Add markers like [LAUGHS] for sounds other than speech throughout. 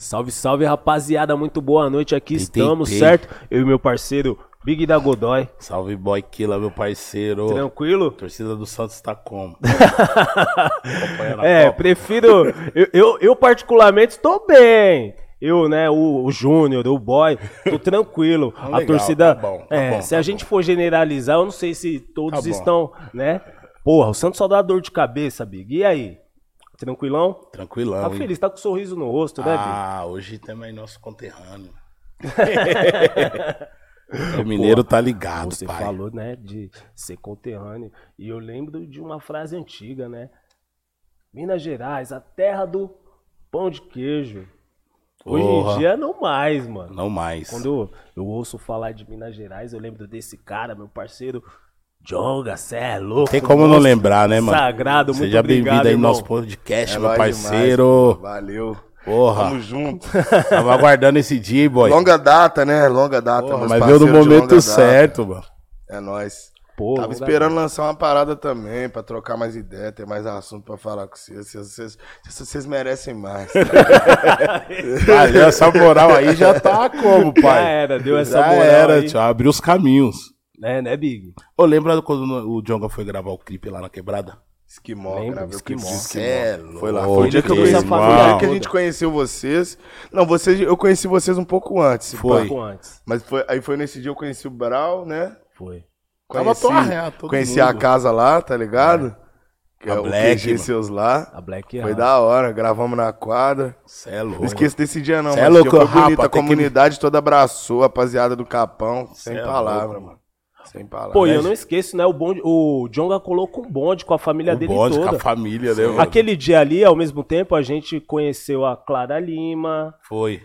Salve, salve, rapaziada. Muito boa noite. Aqui Tei, estamos, tei, certo? Eu e meu parceiro Big da Godoy. Salve boy Killa, meu parceiro. Tranquilo? Torcida do Santos tá como? [LAUGHS] É, Copa? prefiro. eu, eu, eu particularmente, estou bem. Eu, né, o, o Júnior, o Boy, tô [LAUGHS] tranquilo. Ah, a legal, torcida. tá bom, tá é, bom, se tá a gente for generalizar, eu não sei se todos Tá bom. estão, né? Porra, o Santos só dá dor de cabeça, Big. E aí? Tranquilão? Tranquilão. Tá feliz, tá com um sorriso no rosto, né? Ah, hoje temos aí nosso conterrâneo. [LAUGHS] o mineiro tá ligado, Você pai. falou, né, de ser conterrâneo. E eu lembro de uma frase antiga, né? Minas Gerais, a terra do pão de queijo. Hoje Porra. em dia não mais, mano. Não mais. Quando eu, eu ouço falar de Minas Gerais, eu lembro desse cara, meu parceiro Jonga, cê é louco. Tem como não lembrar, né, mano? Sagrado, muito Seja obrigado, bem-vindo aí no nosso podcast, É meu parceiro. demais, Valeu. Porra. Tamo junto. Tava aguardando esse dia, boy. Longa data, né? Longa data. Porra, mas veio no momento data. certo, mano. É nóis. Pô, Tava longa esperando lançar uma parada também, pra trocar mais ideia, ter mais assunto pra falar com vocês. Vocês, vocês, vocês merecem mais. [LAUGHS] Valeu, essa moral aí já tá como, pai? Já era, deu essa Já moral era, aí. tio, abriu os caminhos. É, né, Big? Ô, lembra quando o Jonga foi gravar o clipe lá na quebrada? Esquimó, o Esquimó. Cê é Foi lá, louco, foi o dia que eu conheci. Foi o família dia que a gente conheceu vocês. Não, vocês, eu conheci vocês um pouco antes. Foi. pá. Pouco antes. Mas foi, aí foi nesse dia eu conheci o Brau, né? Foi. Tava Conheci, tua real, todo conheci mundo. a casa lá, tá ligado? Que A é o Black, QG mano. seus lá. A Black Foi House. da hora, gravamos na quadra. Cê é louco. Não esqueço desse dia não, Cê mas é louco, dia foi bonito, a tem que- comunidade toda abraçou, a rapaziada do Capão, sem é palavra, louco, mano. Sem palavra. Pô, e eu não esqueço, né? O, bonde, o Jonga colocou um bonde com a família O dele com toda. a família, né, mano? Aquele dia ali, ao mesmo tempo, a gente conheceu a Clara Lima, Foi.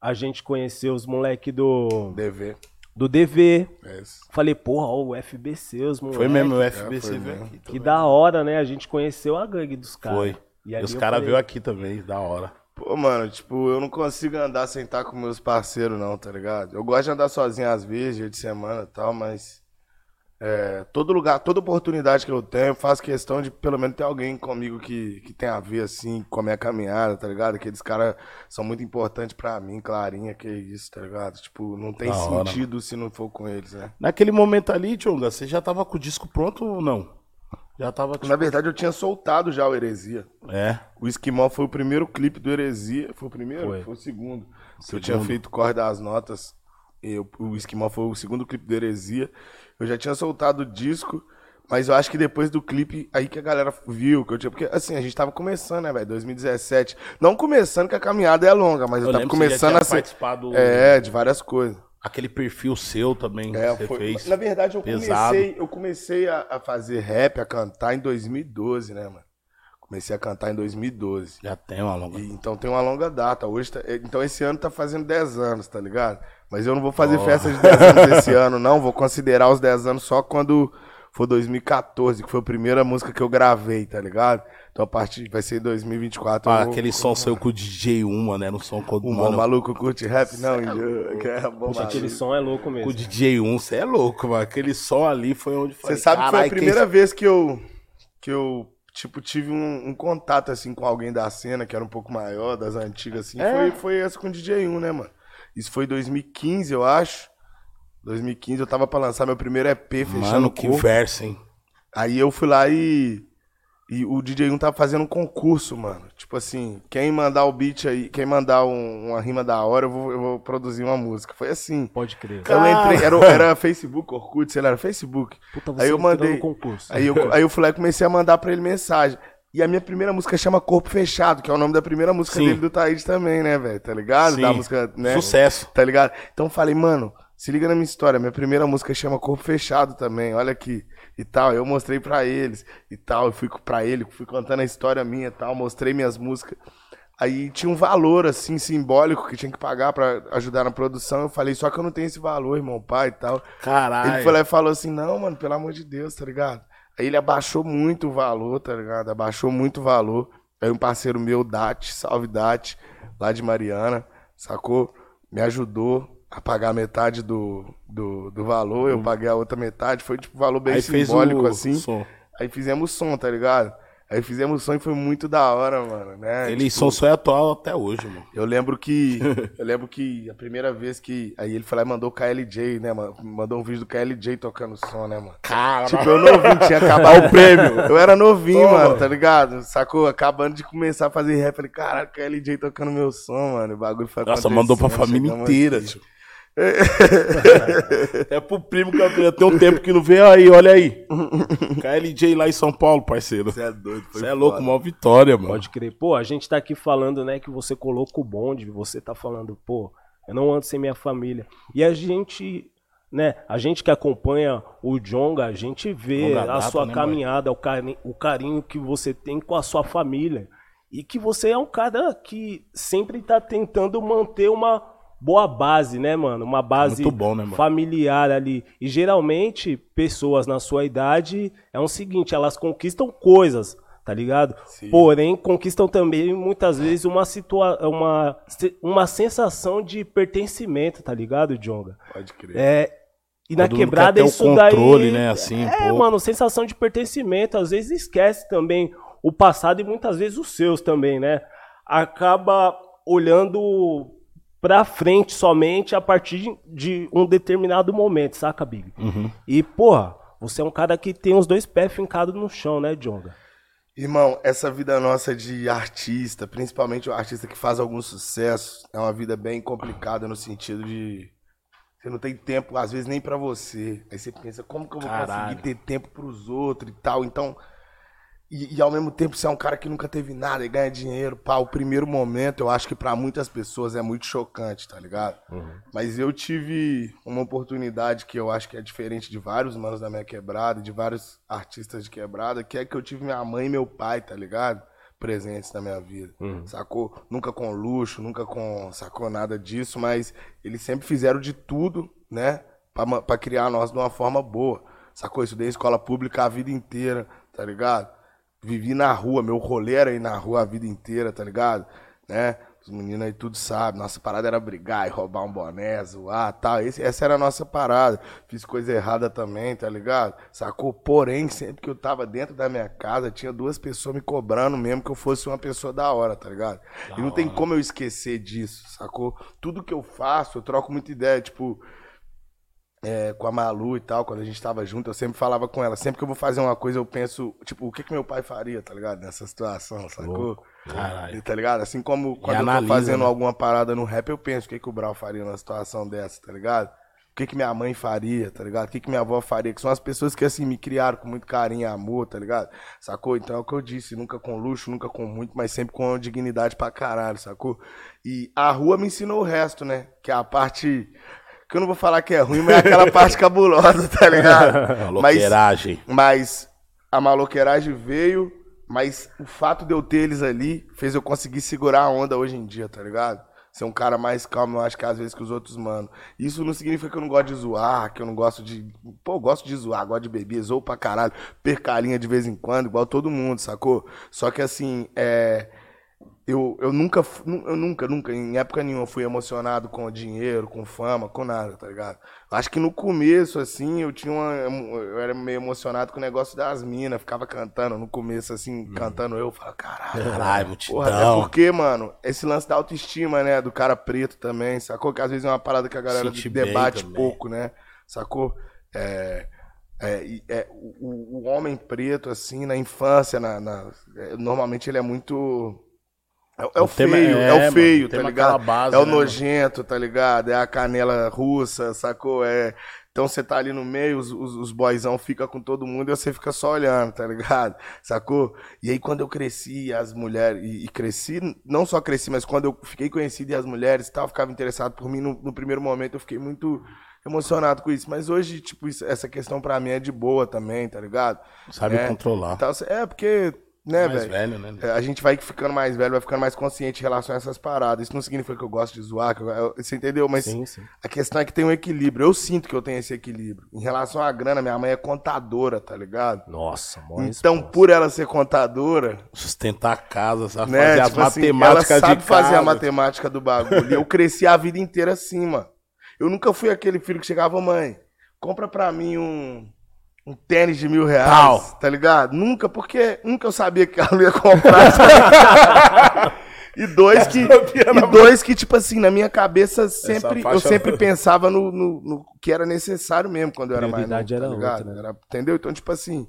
a gente conheceu os moleques do, DV. do DV. É isso. Falei, porra, ó, o FBC, os moleques. Foi mesmo, o É, FBC foi veio aqui. Que da hora, né? A gente conheceu a gangue dos caras. Foi. E, E os caras falei, veio aqui também, da hora. Pô, mano, tipo, eu não consigo andar sem estar com meus parceiros, não, tá ligado? Eu gosto de andar sozinho às vezes, dia de semana e tal, mas. É, todo lugar, toda oportunidade que eu tenho, eu faço questão de pelo menos ter alguém comigo que, que tem a ver, assim, com a minha caminhada, tá ligado? Aqueles caras são muito importantes pra mim, Clarinha, que isso, tá ligado? Tipo, não tem Da hora, sentido se não for com eles, né? Naquele momento ali, Jonga, você já tava com o disco pronto ou não? Já tava, tipo... Na verdade, eu tinha soltado já o Heresia. É. O Esquimó foi o primeiro clipe do Heresia. Foi o primeiro? Foi. Foi, o segundo. Que eu Segundo. tinha feito Corre das Notas. Eu- o Esquimó foi o segundo clipe do Heresia. Eu já tinha soltado o disco. Mas eu acho que depois do clipe, aí que a galera viu que eu tinha. Porque assim, a gente tava começando, né, velho? 2017. Não começando, que a caminhada é longa, mas eu, Eu tava começando a ser. participado- É, de várias coisas. Aquele perfil seu também É, que você foi- fez. Na verdade, eu pesado. comecei, eu comecei a, a fazer rap, a cantar em 2012, né, mano? Comecei a cantar em 2012. Já tem uma longa... E, então tem uma longa data. Hoje tá- é, então esse ano tá fazendo 10 anos, tá ligado? Mas eu não vou fazer Oh. festa de 10 anos esse [LAUGHS] ano, não. Vou considerar os 10 anos só quando for 2014, que foi a primeira música que eu gravei, tá ligado? Então a partir vai ser 2024. eu Ah, vou- aquele som seu com o DJ Uma, né? No som com O mano, maluco curte rap? Não, índio. que é bom, Poxa, aquele som é louco com o mesmo. DJ 1, você é louco, mano. Aquele som ali foi onde Você sabe que foi a "Carai, primeira vez que eu, que eu tipo, tive um, um contato, assim, com alguém da cena, que era um pouco maior, das antigas, assim. É? Foi, foi essa com o DJ1, né, mano? Isso foi em 2015, eu acho. 2015, eu tava pra lançar meu primeiro EP, fechando Mano, o que corpo. verso, hein? Aí eu fui lá e... E o DJ1 tava fazendo um concurso, mano. Tipo assim, quem mandar o beat aí, quem mandar um- uma rima da hora, eu vou, eu vou produzir uma música. Foi assim. Pode crer. Eu entrei, era, era Facebook, Orkut, sei lá, era Facebook. Puta, você Aí eu mandei. no concurso. Aí eu, aí eu fui lá e comecei a mandar pra ele mensagem. E a minha primeira música chama Corpo Fechado, que é o nome da primeira música Sim. dele do Taíde também, né, velho? Tá ligado? Da Sim. música, né? Sucesso. Tá ligado? Então eu falei, mano, se liga na minha história. Minha primeira música chama Corpo Fechado também, olha aqui. E tal, eu mostrei pra eles e tal. Eu fui pra ele, fui contando a história minha e tal, mostrei minhas músicas. Aí tinha um valor, assim, simbólico que tinha que pagar pra ajudar na produção. Eu falei, só que eu não tenho esse valor, irmão, pai e tal. Caralho. Ele foi lá e falou assim, não, mano, pelo amor de Deus, tá ligado? Aí ele abaixou muito o valor, tá ligado? Abaixou muito o valor. Aí um parceiro meu, Dati, salve Dati, lá de Mariana, sacou? Me ajudou a pagar metade do, do, do valor, eu paguei a outra metade, foi tipo um valor bem Aí fez simbólico o assim. som. Aí fizemos som, tá ligado? Aí fizemos som e foi muito da hora, mano, né? Eles Tipo, são só atual até hoje, mano. Eu lembro que. [LAUGHS] eu lembro que a primeira vez que. Aí ele foi lá e mandou o KLJ, né, mano? Mandou um vídeo do KLJ tocando som, né, mano? Cara, Tipo, eu novinho, tinha acabado o prêmio. Eu era novinho, Toma. mano, tá ligado? Sacou? Acabando de começar a fazer rap. Falei, caralho, KLJ tocando meu som, mano. O bagulho foi Nossa, mandou pra família inteira, aqui. É pro primo que eu tenho. Tem um tempo que não veio aí, olha aí. KLJ lá em São Paulo, parceiro. Você é doido, Você é louco, maior vitória, mano. Pode crer. Pô, a gente tá aqui falando, né, que você coloca o bonde, você tá falando, pô, eu não ando sem minha família. E a gente, né, a gente que acompanha o Jonga, a gente vê Longa a data, sua né, caminhada, o carinho, o carinho que você tem com a sua família. E que você é um cara que sempre tá tentando manter uma boa base, né, mano? Uma base Muito bom, né, mano? familiar ali. E geralmente, pessoas na sua idade, é o seguinte, elas conquistam coisas, tá ligado? Sim. Porém, conquistam também, muitas vezes, uma, situa uma, uma sensação de pertencimento, tá ligado, Jonga? Pode crer. É, e na Todo mundo quebrada quer o isso controle, daí... né, assim, um É, pouco. mano, sensação de pertencimento. Às vezes esquece também o passado e muitas vezes os seus também, né? Acaba olhando pra frente somente a partir de um determinado momento, saca, Big? Uhum. E, porra, você é um cara que tem os dois pés fincados no chão, né, Jonga? Irmão, essa vida nossa de artista, principalmente o artista que faz algum sucesso, é uma vida bem complicada no sentido de você não tem tempo, às vezes, nem pra você. Aí você pensa, como que eu vou Caralho. conseguir ter tempo pros outros e tal? Então, e, e ao mesmo tempo você é um cara que nunca teve nada e ganha dinheiro. Pá, o primeiro momento, eu acho que pra muitas pessoas é muito chocante, tá ligado? Mas eu tive uma oportunidade que eu acho que é diferente de vários manos da minha quebrada, de vários artistas de quebrada, que é que eu tive minha mãe e meu pai, tá ligado? Presentes na minha vida. Sacou? Nunca com luxo, nunca com sacou nada disso, mas eles sempre fizeram de tudo, né? Pra, criar nós de uma forma boa. Sacou? Estudei em escola pública a vida inteira, tá ligado? Vivi na rua, meu rolê era ir na rua a vida inteira, tá ligado? Né? Os meninos aí tudo sabem, nossa parada era brigar e roubar um boné, zoar tal. Esse, essa era a nossa parada. Fiz coisa errada também, tá ligado? Sacou? Porém, sempre que eu tava dentro da minha casa, tinha duas pessoas me cobrando mesmo que eu fosse uma pessoa da hora, tá ligado? e não tem como eu esquecer disso, sacou? Tudo que eu faço, eu troco muita ideia, tipo, é, com a Malu e tal, quando a gente tava junto, eu sempre falava com ela. Sempre que eu vou fazer uma coisa, eu penso, tipo, o que que meu pai faria, tá ligado? Nessa situação, sacou? Caralho. Tá ligado? Assim como quando eu analisa, tô fazendo né? alguma parada no rap, eu penso o que que o Brau faria numa situação dessa, tá ligado? O que que minha mãe faria, tá ligado? O que que minha avó faria? Que são as pessoas que, assim, me criaram com muito carinho e amor, tá ligado? Sacou? Então é o que eu disse, nunca com luxo, nunca com muito, mas sempre com dignidade pra caralho, sacou? E a rua me ensinou o resto, né? Que é a parte... Que eu não vou falar que é ruim, mas é aquela parte cabulosa, tá ligado? [LAUGHS] mas, Maloqueiragem. mas a maloqueiragem veio, mas o fato de eu ter eles ali fez eu conseguir segurar a onda hoje em dia, tá ligado? Ser um cara mais calmo, eu acho que às vezes que os outros, mano. Isso não significa que eu não gosto de zoar, que eu não gosto de. Pô, eu gosto de zoar, gosto de beber, zoo pra caralho, percalinha de vez em quando, igual todo mundo, sacou? Só que assim, é. Eu, eu nunca, eu nunca, nunca, em época nenhuma, fui emocionado com dinheiro, com fama, com nada, tá ligado? Acho que no começo, assim, eu tinha uma. Eu era meio emocionado com o negócio das minas, ficava cantando no começo, assim, cantando eu, falava, caralho. Caralho, Porra, até multidão. porque, mano, esse lance da autoestima, né, do cara preto também, sacou? Que às vezes é uma parada que a galera debate pouco, né? Sacou? É, é, é, o, o homem preto, assim, na infância, na, na- é, normalmente ele é muito. É, é o, O feio, é, é, o mano, feio, tem tá uma ligado? base, é o né, mano? nojento, tá ligado? É a canela russa, sacou? É. Então você tá ali no meio, os, os, os boyzão ficam com todo mundo e você fica só olhando, tá ligado? Sacou? E aí quando eu cresci, as mulheres, e, e cresci, não só cresci, mas quando eu fiquei conhecido e as mulheres e tal, ficavam interessadas por mim, no, no primeiro momento eu fiquei muito emocionado com isso. Mas hoje, tipo, isso- essa questão pra mim é de boa também, tá ligado? Sabe É. controlar. É, porque, né, Mais velho? velho, né? É, A gente vai ficando mais velho, vai ficando mais consciente em relação a essas paradas. Isso não significa que eu gosto de zoar, que eu- eu- você entendeu? Mas Sim, sim. a questão é que tem um equilíbrio. Eu sinto que eu tenho esse equilíbrio. Em relação à grana, minha mãe é contadora, tá ligado? Nossa, mó Então, responsa. por ela ser contadora, Sustentar a casa, sabe? né? fazer as tipo assim, ela matemáticas sabe de fazer a casa. matemática do bagulho. E eu cresci a vida inteira assim, mano. Eu nunca fui aquele filho que chegava, mãe, compra pra mim um, um tênis de mil reais, Tal. tá ligado? Nunca, porque nunca eu sabia que ela [LAUGHS] ia comprar. e dois que, e dois que, tipo assim, na minha cabeça, sempre, eu sempre [LAUGHS] pensava no, no, no que era necessário mesmo quando eu era mais novo, tá era ligado? outra, né? Era- entendeu? Então, tipo assim,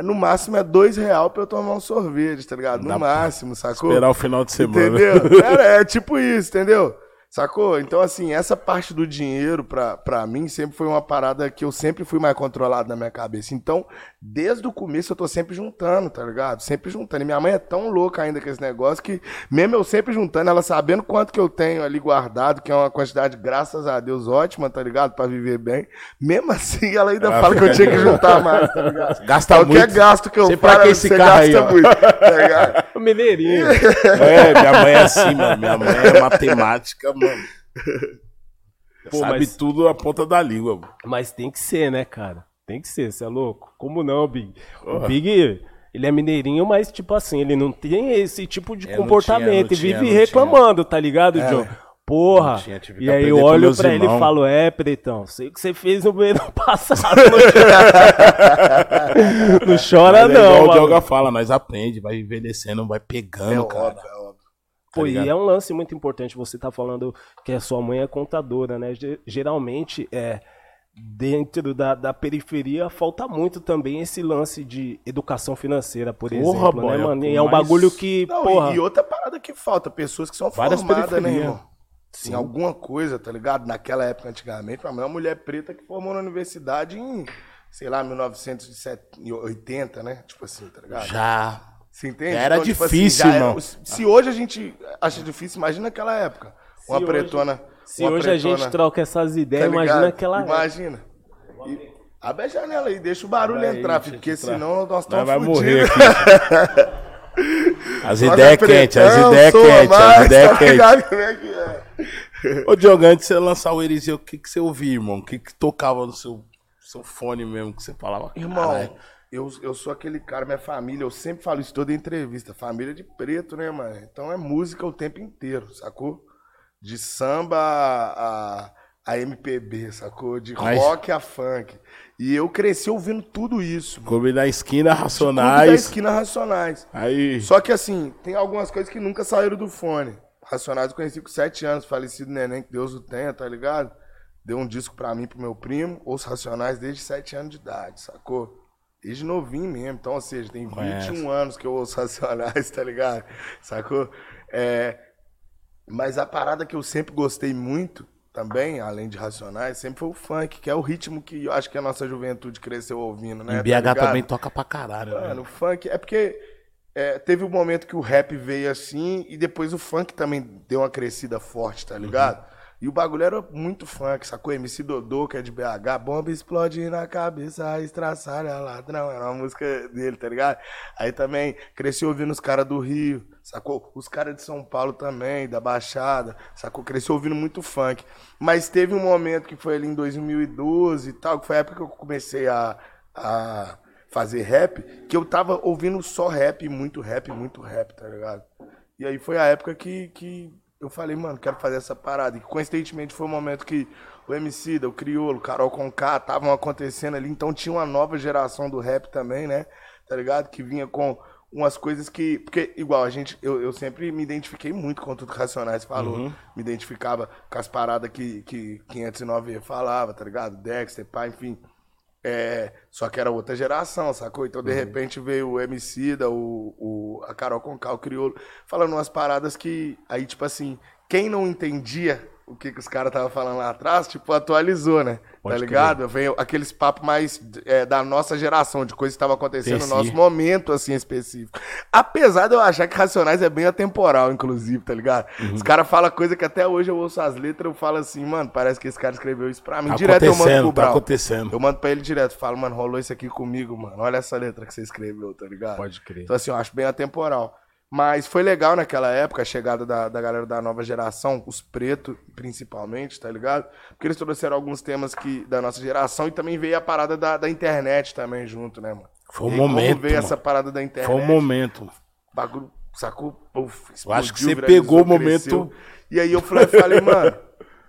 no máximo é dois real pra eu tomar um sorvete, tá ligado? No Dá máximo, sacou? Esperar o final de semana. Entendeu? [LAUGHS] Era, é tipo isso, entendeu? Sacou? Então, assim, essa parte do dinheiro, pra, pra mim, sempre foi uma parada que eu sempre fui mais controlado na minha cabeça. Então, desde o começo, eu tô sempre juntando, tá ligado? Sempre juntando. E minha mãe é tão louca ainda com esse negócio que, mesmo eu sempre juntando, ela sabendo quanto que eu tenho ali guardado, que é uma quantidade, graças a Deus, ótima, tá ligado? Pra viver bem. Mesmo [LAUGHS] assim, ela ainda fala que eu tinha que juntar mais, tá ligado? Gasta Qualquer muito. gasto que eu que esse você aí, gasta ó. muito, tá ligado? [LAUGHS] O Mineirinho. É, minha mãe é assim, mano. Minha mãe é matemática, mano. Pô, Sabe mas- tudo na ponta da língua, mano. Mas tem que ser, né, cara? Tem que ser, você é louco? Como não, Big? O Big, ele é mineirinho, mas, tipo assim, ele não tem esse tipo de É, comportamento. tinha, e tinha, vive reclamando, tá ligado, John? Porra. Tinha, e aí eu olho pra ele e falo, é, Pretão, sei o que você fez no ano [LAUGHS] passado. [LAUGHS] Não, chora, Mas é não, igual o. Dioga fala, nós aprende, vai envelhecendo, vai pegando, É cara. óbvio, é óbvio. Pô, e é um lance muito importante. Você tá falando que a sua mãe é contadora, né? Ge- Geralmente, é, dentro da, da periferia, falta muito também esse lance de educação financeira, por Porra, exemplo, boy, né, é mano? o E é um mais- bagulho que, Não, porra... e, outra parada que falta, pessoas que são Várias formadas, né, periferias. Irmão? Em alguma coisa, tá ligado? Naquela época, antigamente, uma mulher preta que formou na universidade em, sei lá, 1980, né? Tipo assim, tá ligado? Já. Você entende? Era tipo difícil, já era- irmão. se hoje a gente acha difícil, imagina naquela época. Uma hoje- pretona. Se uma hoje a gente pretona, troca essas tá ideias, imagina ligado? aquela época. Imagina. E- abre a janela aí, deixa o barulho aí, entrar, deixa porque entrar. senão nós estamos vai morrer aqui. [LAUGHS] As é ideias quentes, as ideias quentes, as mais, ideias tá quentes. Como? [LAUGHS] Ô, Diogo, antes de você lançar o Eliseu, o que, que você ouvia, irmão? O que, que tocava no seu, seu fone mesmo que você falava? Irmão, eu, eu sou aquele cara, minha família, eu sempre falo isso toda entrevista. Família de preto, né, mano? Então é música o tempo inteiro, sacou? De samba a, a, MPB, sacou? De Mas- rock a funk. E eu cresci ouvindo tudo isso. mano. Clube da esquina, Tudo da Racionais. esquina Racionais. Aí. Só que assim, tem algumas coisas que nunca saíram do fone. Racionais eu conheci com 7 anos, falecido neném, que Deus o tenha, tá ligado? Deu um disco pra mim, pro meu primo, ouço Racionais desde 7 anos de idade, sacou? Desde novinho mesmo, então, ou seja, tem 21 Conhece. anos que eu ouço [LAUGHS] Racionais, tá ligado? Sacou? É, mas a parada que eu sempre gostei muito, também, além de Racionais, sempre foi o funk, que é o ritmo que eu acho que a nossa juventude cresceu ouvindo, né? Tá BH ligado? também toca pra caralho. né? Mano, o funk é porque é, teve um momento que o rap veio assim e depois o funk também deu uma crescida forte, tá ligado? E o bagulho era muito funk, sacou? MC Dodô, que é de BH, bomba explode na cabeça, estraçalha ladrão, era uma música dele, tá ligado? Aí também cresci ouvindo os caras do Rio, sacou? Os caras de São Paulo também, da Baixada, sacou? Cresci ouvindo muito funk. Mas teve um momento que foi ali em 2012 e tal, que foi a época que eu comecei a, a fazer rap, que eu tava ouvindo só rap, muito rap, muito rap, tá ligado? E aí foi a época que, que eu falei, mano, quero fazer essa parada. E coincidentemente foi o momento que o MC, o Criolo, Carol Conká estavam acontecendo ali, então tinha uma nova geração do rap também, né? Tá ligado? Que vinha com umas coisas que. Porque, igual, a gente. Eu, eu sempre me identifiquei muito com tudo que Racionais falou. Me identificava com as paradas que, que 509 falava, tá ligado? Dexter, pá, enfim. É, só que era outra geração, sacou? Então, de repente, veio o MC, da, o, o, a Carol Conká, o Criolo, falando umas paradas que, aí, tipo assim, quem não entendia o que, que os caras estavam falando lá atrás, tipo, atualizou, né? Pode tá ligado? Veio aqueles papos mais é, da nossa geração, de coisas que estavam acontecendo no nosso momento, assim, específico. Apesar de eu achar que Racionais é bem atemporal, inclusive, tá ligado? Uhum. Os caras falam coisa que até hoje eu ouço as letras, eu falo assim, mano, parece que esse cara escreveu isso pra mim. Tá Direto eu mando pro tá Brau. acontecendo. Eu mando pra ele direto, falo, mano, rolou isso aqui comigo, mano. Olha essa letra que você escreveu, tá ligado? Pode crer. Então, assim, eu acho bem atemporal. Mas foi legal naquela época a chegada da, da galera da nova geração, os pretos, principalmente, tá ligado? Porque eles trouxeram alguns temas que, da nossa geração e também veio a parada da, da internet também junto, né, mano? Foi um E aí, como momento, veio mano. essa parada da internet. Foi um momento. bagulho, sacou? Puf, Eu acho que explodiu, você pegou o momento-. E aí eu falei, falei, [LAUGHS] mano,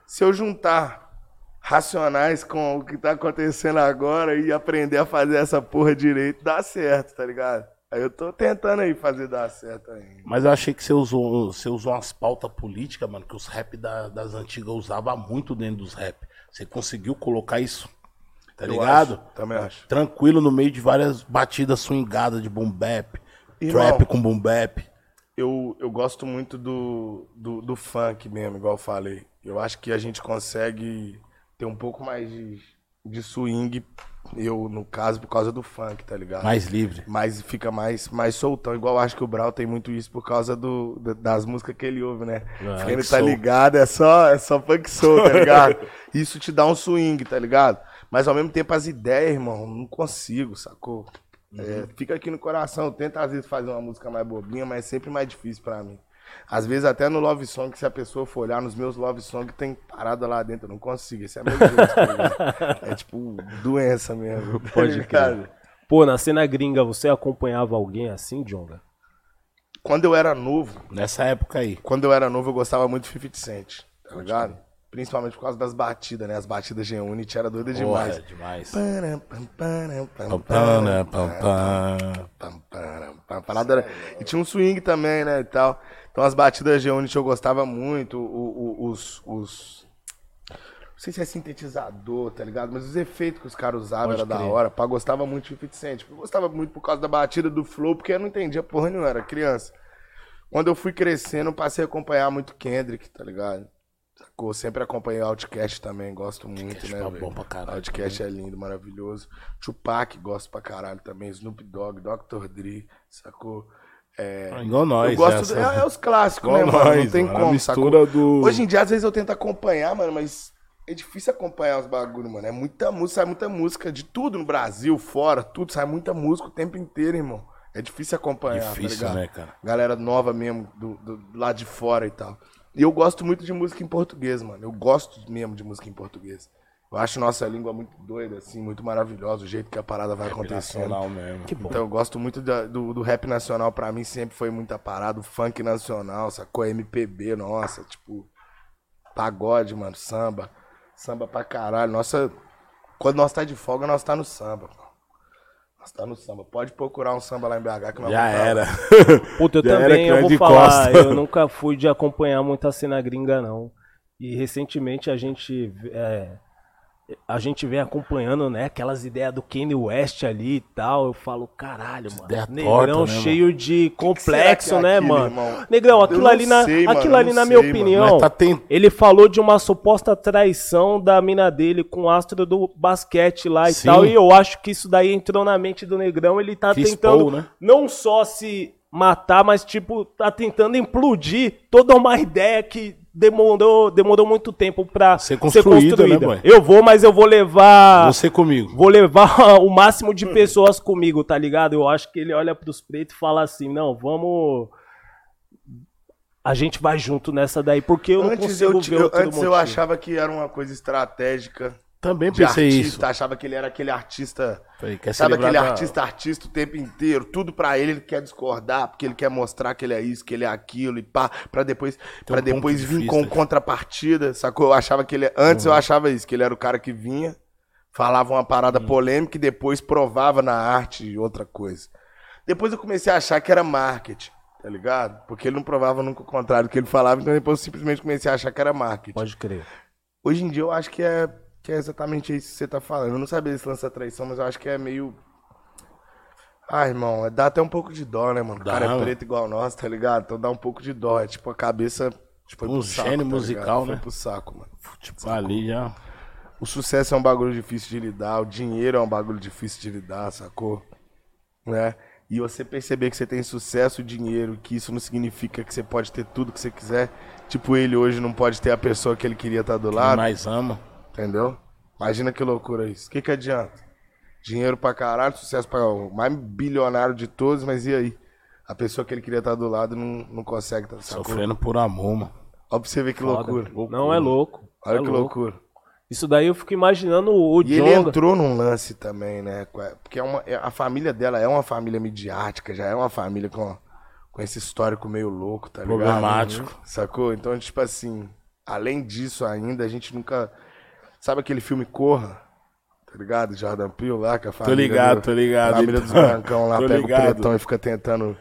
se eu juntar racionais com o que tá acontecendo agora e aprender a fazer essa porra direito, dá certo, tá ligado? Aí eu tô tentando aí fazer dar certo ainda. Mas eu achei que você usou, você usou umas pautas políticas, mano, que os rap da- das antigas usava muito dentro dos rap. Você conseguiu colocar isso, tá Eu ligado? acho, também acho. Tranquilo no meio de várias batidas swingadas de boom bap, Irmão. trap com boom bap. Eu, eu gosto muito do, do, do funk mesmo, igual eu falei. Eu acho que a gente consegue ter um pouco mais de, de swing, eu, no caso, por causa do funk, tá ligado? Mais livre. Mas fica mais, mais soltão. Igual eu acho que o Brau tem muito isso por causa do, da- das músicas que ele ouve, né? Ah, ele tá soul. ligado, é só, é só funk soul, tá ligado? [LAUGHS] isso te dá um swing, tá ligado? Mas ao mesmo tempo as ideias, irmão, não consigo, sacou? É, fica aqui no coração. Eu tento às vezes fazer uma música mais bobinha, mas é sempre mais difícil pra mim. Às vezes até no Love Song, se a pessoa for olhar nos meus Love Song, tem parada lá dentro. Eu não consigo. Esse é meu jeito, tá? [LAUGHS] É tipo doença mesmo. [LAUGHS] tá Pode ligado? crer. Pô, na cena gringa, você acompanhava alguém assim, Jonga? Quando eu era novo, Nessa época aí. quando eu era novo, eu gostava muito de 50 Cent, tá ligado? Principalmente por causa das batidas, né? As batidas G-Unit era doida demais. Porra, demais. Parada era- E tinha um swing também, né, e tal. Então as batidas G-Unit eu gostava muito, o- o- os... os... Não sei se é sintetizador, tá ligado? Mas os efeitos que os caras usavam Pode era da crer. hora. Pá, gostava muito de 50 Cent. Eu gostava muito por causa da batida do flow, porque eu não entendia porra nenhuma, era criança. Quando eu fui crescendo, passei a acompanhar muito Kendrick, tá ligado? Sacou? Sempre acompanhei Outcast também, gosto muito, Outcast né, é velho? bom pra caralho Outcast é lindo, maravilhoso. Tupac, gosto pra caralho também. Snoop Dogg, Dr. Dre, sacou? É, Igual nós. eu gosto essa- do- é, é os clássicos, Igual né, mano? Não nós, tem mano, como, mistura do- Hoje em dia, às vezes eu tento acompanhar, mano, mas é difícil acompanhar os bagulho, mano. É muita música, sai muita música de tudo no Brasil, fora, tudo, sai muita música o tempo inteiro, irmão. É difícil acompanhar, Difícil, tá né, cara? Galera nova mesmo, do, do lá de fora e tal. E eu gosto muito de música em português, mano. Eu gosto mesmo de música em português. Eu acho nossa língua muito doida, assim, muito maravilhosa, o jeito que a parada vai acontecendo. Nacional mesmo. Que bom. Então eu gosto muito da- do, do rap nacional, pra mim sempre foi muita parada, o funk nacional, sacou? MPB, nossa, tipo, pagode, mano, samba, samba pra caralho. Nossa, quando nós tá de folga, nós tá no samba, pô. Nós tá no samba. Pode procurar um samba lá em BH que nós Já era. [LAUGHS] Puta, eu Já era também, eu vou falar, costa. eu nunca fui de acompanhar muito a cena gringa, não. E recentemente a gente, é, a gente vem acompanhando, né, aquelas ideias do Kanye West ali e tal. Eu falo, caralho, mano, Ideia negrão torta, né, cheio de complexo, será que é né, aquilo, mano? irmão? Negrão, aquilo ali na, sei, aquilo ali na minha sei, mano. opinião, tá tent- ele falou de uma suposta traição da mina dele com o astro do basquete lá e Sim. tal. E eu acho que isso daí entrou na mente do Negrão. Ele tá tentando né? não só se matar, mas tipo, tá tentando implodir toda uma [LAUGHS] ideia que demorou, demorou muito tempo pra Ser ser construída, né, eu vou, mas eu vou levar. Você comigo. Vou levar [LAUGHS] o máximo de pessoas comigo, tá ligado? Eu acho que ele olha pros pretos e fala assim: não, vamos. A gente vai junto nessa daí, porque eu não Antes, consigo eu, ver eu- antes eu achava que era uma coisa estratégica Também pensei artista, isso. achava que ele era aquele artista Falei, quer Sabe aquele da- artista, artista o tempo inteiro, tudo pra ele, ele quer discordar, porque ele quer mostrar que ele é isso, que ele é aquilo, e pá, pra depois, pra um depois de vir vista. com contrapartida, sacou? Eu achava que ele, antes Uhum. eu achava isso, que ele era o cara que vinha, falava uma parada Uhum. polêmica e depois provava na arte outra coisa. Depois eu comecei a achar que era marketing, tá ligado? Porque ele não provava nunca o contrário do que ele falava, então depois eu simplesmente comecei a achar que era marketing. Pode crer. Hoje em dia eu acho que é, que é exatamente isso que você tá falando. Eu não sabia esse lance da traição, mas eu acho que é meio. Ah, irmão, dá até um pouco de dó, né, mano? O Dá, cara é mano. preto igual nós, tá ligado? Então dá um pouco de dó. É tipo a cabeça. Tipo, Um gênio musical, Foi né? pro saco, mano. Tipo, ali já. O sucesso é um bagulho difícil de lidar, o dinheiro é um bagulho difícil de lidar, sacou? Né? E você perceber que você tem sucesso e dinheiro, que isso não significa que você pode ter tudo que você quiser. Tipo, ele hoje não pode ter a pessoa que ele queria estar do Quem lado. mais ama. Entendeu? Imagina que loucura isso. O que, que adianta? Dinheiro pra caralho, sucesso pra o mais bilionário de todos, mas e aí? A pessoa que ele queria estar do lado não, não consegue estar sacou? Sofrendo por amor, mano. Olha pra você ver que Foda. loucura. Não é louco. Olha é que louco. loucura. Isso daí eu fico imaginando o E ele entrou num lance também, né? Porque é uma, é- a família dela é uma família midiática, já é uma família com, com esse histórico meio louco, tá ligado? Problemático. Sacou? Então, tipo assim, além disso ainda, a gente nunca. Sabe aquele filme Corra? Tá ligado? Jordan Peele lá, que a Tô família. ligado, do- tô ligado. A família dos Então, brancão lá tô pega ligado. o pretão e fica tentando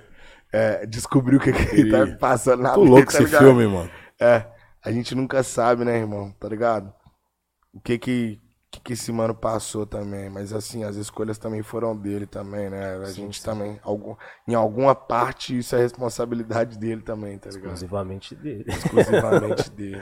é, descobrir o que, que ele tá passando na Tô louco tá esse ligado? filme, mano. É, a gente nunca sabe, né, irmão? Tá ligado? O que que, que que esse mano passou também. Mas assim, as escolhas também foram dele também, né? A gente também, algum, em alguma parte, isso é responsabilidade dele também, tá ligado? Exclusivamente dele. Exclusivamente [LAUGHS] dele.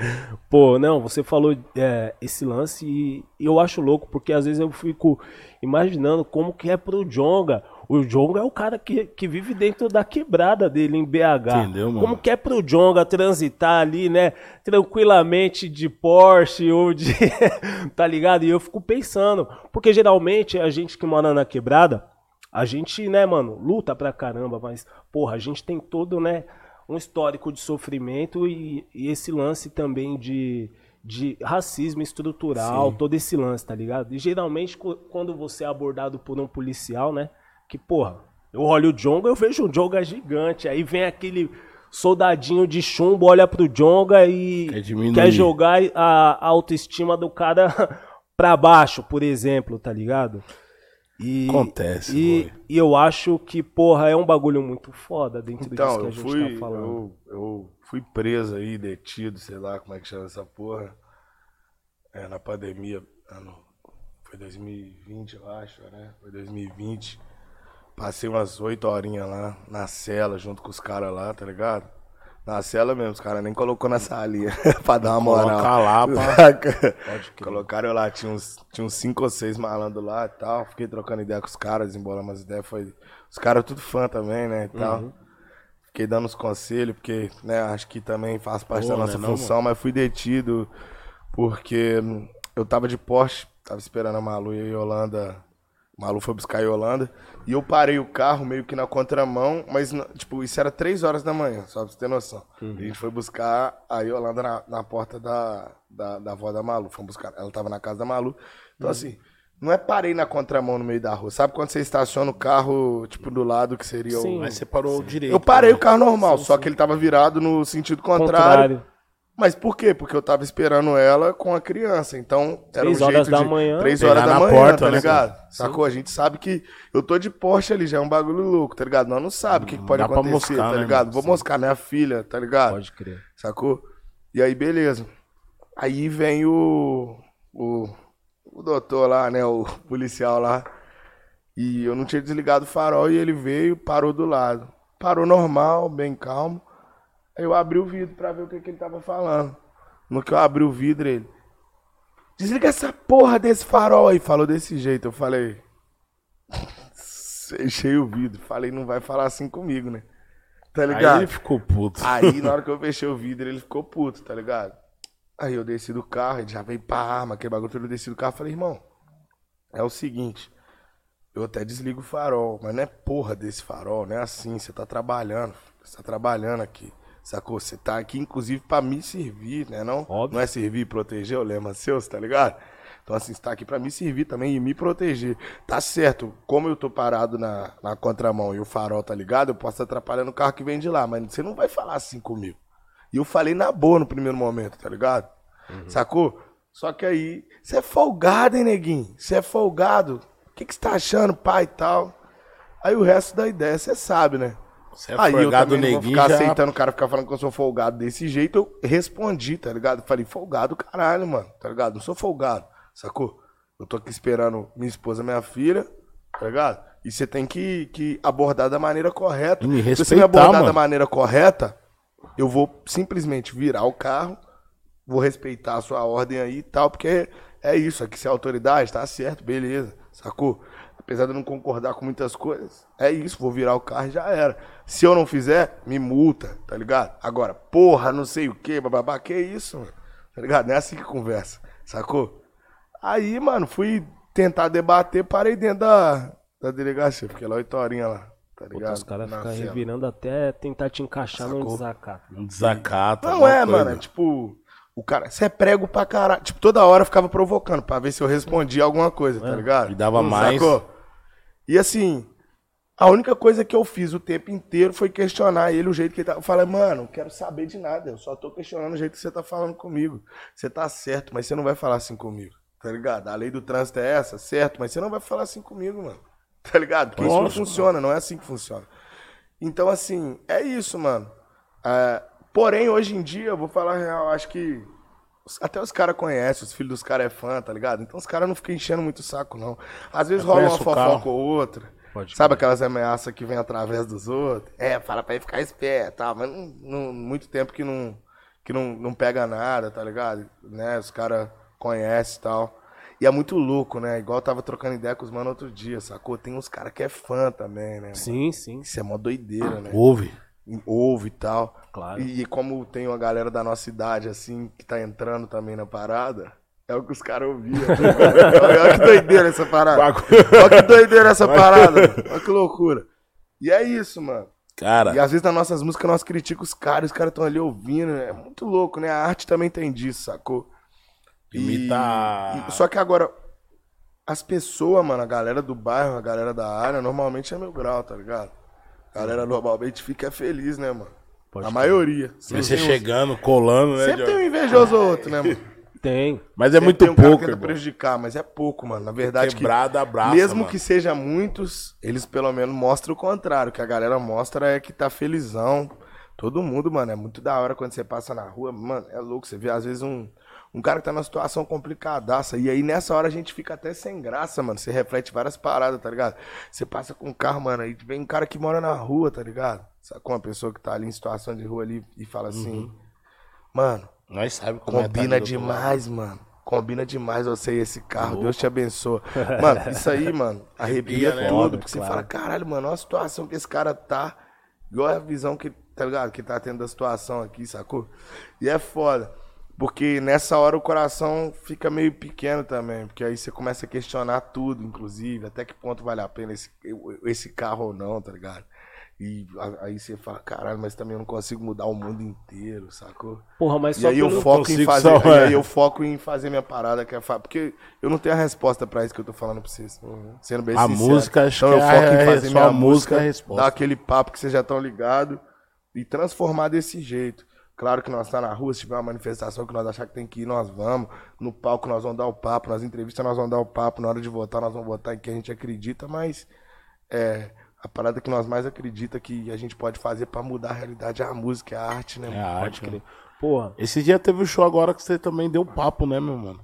Pô, não, você falou é, esse lance e eu acho louco, porque às vezes eu fico imaginando como que é pro Jonga. O Jonga é o cara que, que vive dentro da quebrada dele em BH. Entendeu, mano? Como que é pro Jonga transitar ali, né, tranquilamente de Porsche ou de... [LAUGHS] tá ligado? E eu fico pensando, porque geralmente a gente que mora na quebrada, a gente, né, mano, luta pra caramba, mas, porra, a gente tem todo, né, um histórico de sofrimento e, e esse lance também de, de racismo estrutural, Sim. todo esse lance, tá ligado? E geralmente quando você é abordado por um policial, né, que, porra, eu olho o Jonga, eu vejo um Jonga gigante, aí vem aquele soldadinho de chumbo, olha pro Jonga e Quer jogar a, autoestima do cara [LAUGHS] pra baixo, por exemplo, tá ligado? E, Acontece, e, e eu acho que, porra, é um bagulho muito foda dentro disso Então, que a gente fui, tá falando. eu, eu fui preso aí, detido, sei lá como é que chama essa porra. É, na pandemia, ano, foi 2020, eu acho, né? Foi 2020. Passei umas oito horinhas lá na cela, junto com os caras lá, tá ligado? Na cela mesmo, os caras nem colocou na salinha [LAUGHS] pra dar uma moral. Coloca lá, [LAUGHS] pá. Colocaram eu lá, tinha uns, tinha uns cinco ou seis malandros lá e tal. Fiquei trocando ideia com os caras, desembolando umas ideias. Foi... Os caras tudo fã também, né? E tal. Uhum. Fiquei dando os conselhos, porque, né, acho que também faz parte Pô, da nossa né, não, função, mas fui detido porque hum, eu tava de Porsche, tava esperando a Malu e a Yolanda. Malu foi buscar a Yolanda. E eu parei o carro meio que na contramão, mas, tipo, isso era três horas da manhã, só pra você ter noção. Uhum. A gente foi buscar a Yolanda na, na porta da, da, da avó da Malu. Fomos buscar. Ela tava na casa da Malu. Então, Uhum. assim, não é parei na contramão no meio da rua. Sabe quando você estaciona o carro, tipo, do lado que seria o. Sim. Mas você parou direito. Eu parei né? o carro normal, só que ele tava virado no sentido contrário. Contrário. Mas por quê? Porque eu tava esperando ela com a criança. Então, era Três um horas jeito da de... manhã. Três horas da na manhã, porta, tá né, ligado? cara? Sacou? A gente sabe que eu tô de Porsche ali, já é um bagulho louco, tá ligado? Nós não sabe o que, que pode acontecer, moscar, tá né, ligado? mano? Vou Sim. moscar minha filha, tá ligado? Pode crer. Sacou? E aí, beleza. Aí vem o, o, o doutor lá, né? O [LAUGHS] policial lá. E eu não tinha desligado o farol e ele veio, parou do lado. Parou normal, bem calmo. Aí eu abri o vidro pra ver o que, que ele tava falando. No que eu abri o vidro, ele. Desliga essa porra desse farol aí. Falou desse jeito. Eu falei. Fechei o vidro. Falei, não vai falar assim comigo, né? Tá ligado? Aí ele ficou puto. Aí, na [LAUGHS] hora que eu fechei o vidro, ele ficou puto, tá ligado? Aí eu desci do carro, ele já veio pra arma, aquele bagulho todo, eu desci do carro falei, irmão, é o seguinte, eu até desligo o farol, mas não é porra desse farol, não é assim, você tá trabalhando, você tá trabalhando aqui, sacou? Você tá aqui, inclusive, pra me servir, né não? Óbvio. Não é servir e proteger, o lema seu, tá ligado? Então, assim, você tá aqui pra me servir também e me proteger. Tá certo, como eu tô parado na, na contramão e o farol tá ligado, eu posso estar atrapalhando o carro que vem de lá, mas você não vai falar assim comigo. E eu falei na boa no primeiro momento, tá ligado? Sacou? Só que aí, você é folgado, hein, neguinho? Você é folgado. O que, que você tá achando, pai e tal? Aí o resto da ideia, você sabe, né? Você é Aí eu folgado também não vou neguinho ficar já... aceitando o cara ficar falando que eu sou folgado desse jeito. Eu respondi, tá ligado? Falei, folgado caralho, mano, tá ligado? Não sou folgado, sacou? Eu tô aqui esperando minha esposa, minha filha, tá ligado? E você tem que, que abordar da maneira correta. E me Se você me respeitar, abordar da mano. maneira correta, eu vou simplesmente virar o carro, vou respeitar a sua ordem aí e tal, porque é isso, aqui se é autoridade, tá certo, beleza, sacou? Apesar de eu não concordar com muitas coisas, é isso, vou virar o carro e já era. Se eu não fizer, me multa, tá ligado? Agora, porra, não sei o que, bababá, que isso, mano? Tá ligado? Não é assim que conversa, sacou? Aí, mano, fui tentar debater, parei dentro da, da delegacia, fiquei lá oito horinhas lá, tá Puta, ligado? os caras ficam revirando até tentar te encaixar num Sacou? desacato. Um desacato. Não é, coisa. mano. É tipo, o cara. Você é prego pra caralho. Tipo, toda hora eu ficava provocando pra ver se eu respondia alguma coisa, tá ligado? E dava mais. E assim, a única coisa que eu fiz o tempo inteiro foi questionar ele o jeito que ele tá. Eu falei, mano, não quero saber de nada. Eu só tô questionando o jeito que você tá falando comigo. Você tá certo, mas você não vai falar assim comigo. Tá ligado? A lei do trânsito é essa, certo? Mas você não vai falar assim comigo, mano. Tá ligado? Porque isso não funciona, não é assim que funciona. Então, assim, é isso, mano. É, porém, hoje em dia, eu vou falar a real, acho que até os caras conhecem, os filhos dos caras é fã, tá ligado? Então os caras não ficam enchendo muito o saco, não. Às vezes rola uma fofoca ou outra. Pode Sabe aquelas ameaças que vêm através dos outros? É, fala pra ele ficar esperto, tá? Mas não, não- muito tempo que não, que não, não pega nada, tá ligado? Né? Os caras conhecem e tal. E é muito louco, né? Igual eu tava trocando ideia com os mano outro dia, sacou? Tem uns caras que é fã também, né? Sim, sim, Isso é mó doideira, né? Ouve. Ouve e tal. claro. E, como tem uma galera da nossa idade, assim, que tá entrando também na parada, é o que os caras ouviam. [LAUGHS] Olha que doideira essa parada. Olha que doideira essa parada. Olha que loucura. E é isso, mano. Cara, E às vezes nas nossas músicas nós criticamos os caras, os caras estão ali ouvindo. né? É muito louco, né? A arte também tem disso, sacou? E- Imita- e- só que agora, as pessoas, mano, a galera do bairro, a galera da área, normalmente é meu grau, tá ligado? A galera normalmente fica feliz, né, mano? Pode a crer. maioria. vê você uns- chegando, colando, né? Sempre tem um invejoso ou outro, né, mano? [LAUGHS] Tem. Mas é Sempre muito tem um cara que pouco, tenta irmão. prejudicar, mas é pouco, mano. Na verdade, que abraça, mesmo mano. que seja muitos, eles pelo menos mostram o contrário. O que a galera mostra é que tá felizão. Todo mundo, mano, é muito da hora quando você passa na rua, mano, é louco. Você vê às vezes um, um cara que tá numa situação complicadaça. E aí nessa hora a gente fica até sem graça, mano. Você reflete várias paradas, tá ligado? Você passa com um carro, mano, aí vem um cara que mora na rua, tá ligado? Sacou uma pessoa que tá ali em situação de rua ali e fala assim, mano, Nós sabemos como é tá Combina lado. demais, mano. Combina demais você e esse carro. Deus te abençoe. Mano, isso aí, [LAUGHS] mano, arrepia né? tudo. Porque você claro. fala, caralho, mano, olha a situação que esse cara tá. Igual a visão que, tá ligado? Que tá tendo da situação aqui, sacou? E é foda. Porque nessa hora o coração fica meio pequeno também. Porque aí você começa a questionar tudo, inclusive. Até que ponto vale a pena esse, esse carro ou não, tá ligado? E a- aí você fala, caralho, mas também eu não consigo mudar o mundo inteiro, sacou? Porra, mas E só aí eu foco em fazer, só- e é. aí eu foco em fazer minha parada que é fa... porque eu não tenho a resposta pra isso que eu tô falando pra vocês. Sendo bem A sincero. música, acho então que eu é foco a- em fazer só minha a música música, é dar aquele papo que vocês já estão ligados e transformar desse jeito. Claro que nós tá na rua, se tiver uma manifestação que nós achar que tem que ir, nós vamos. No palco nós vamos dar o papo, nas entrevistas nós vamos dar o papo, na hora de votar nós vamos votar em quem a gente acredita, mas é a parada que nós mais acredita que a gente pode fazer pra mudar a realidade é a música, é a arte, né? É mano? a Pode arte, crer. né? Porra, Esse dia teve o show agora que você também deu papo, né, meu mano?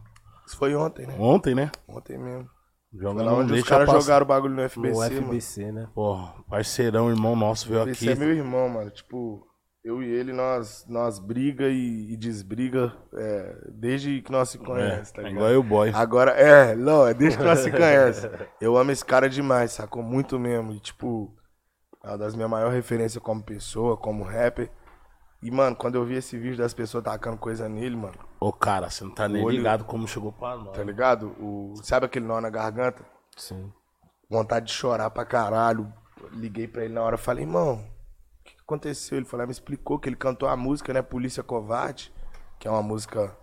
Isso foi ontem, né? Ontem, né? Ontem mesmo. Jogando onde os caras jogaram o bagulho no FBC, no mano. FBC, né? Porra, parceirão, irmão nosso veio Esse aqui. é meu irmão, mano. Tipo, eu e ele, nós, nós briga e, e desbriga é, desde que nós se É, conhecemos, tá é ligado? igual eu, boy. Agora, é, não, é desde que nós se conhecemos. Eu amo esse cara demais, sacou? Muito mesmo. E, tipo, é uma das minhas maiores referências como pessoa, como rapper. E, mano, quando eu vi esse vídeo das pessoas tacando coisa nele, mano, Ô, cara, você não tá nem olho- ligado como chegou pra nós. tá ligado? O, sabe aquele nó na garganta? Sim. vontade de chorar pra caralho. Liguei pra ele na hora, falei, irmão, aconteceu? Ele falou, "Ah, me explicou que ele cantou a música, né, Polícia Covarde, que é uma música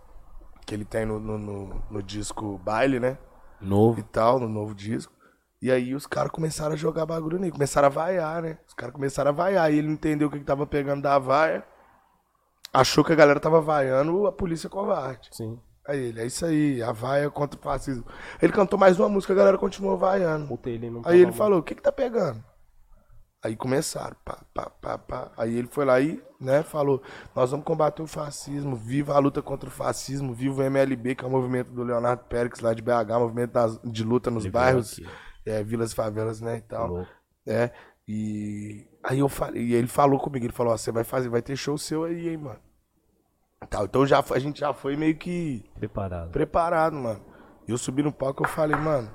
que ele tem no, no, no- no disco Baile, né, e Novo. tal, no novo disco. E aí os caras começaram a jogar bagulho nele, começaram a vaiar, né, os caras começaram a vaiar, e ele não entendeu o que, que tava pegando da vaia, achou que a galera tava vaiando a Polícia Covarde. Sim. Aí ele, é isso aí, a vaia contra o fascismo. Ele cantou mais uma música, a galera continuou vaiando. Ele não Aí ele falou, o que que tá pegando? Aí começaram, pá, pá, pá, pá. Aí ele foi lá e, né, falou, nós vamos combater o fascismo, viva a luta contra o fascismo, viva o MLB, que é o movimento do Leonardo Pérez lá de BH, movimento das- de luta nos Ele bairros, é, vilas e favelas, né, e tal. Louco. É, e aí eu falei, e ele falou comigo, ele falou, ó, você vai fazer, vai ter show seu aí, hein, mano. Tal, então já, a gente já foi meio que Preparado. preparado, mano. E eu subi no palco e eu falei, mano,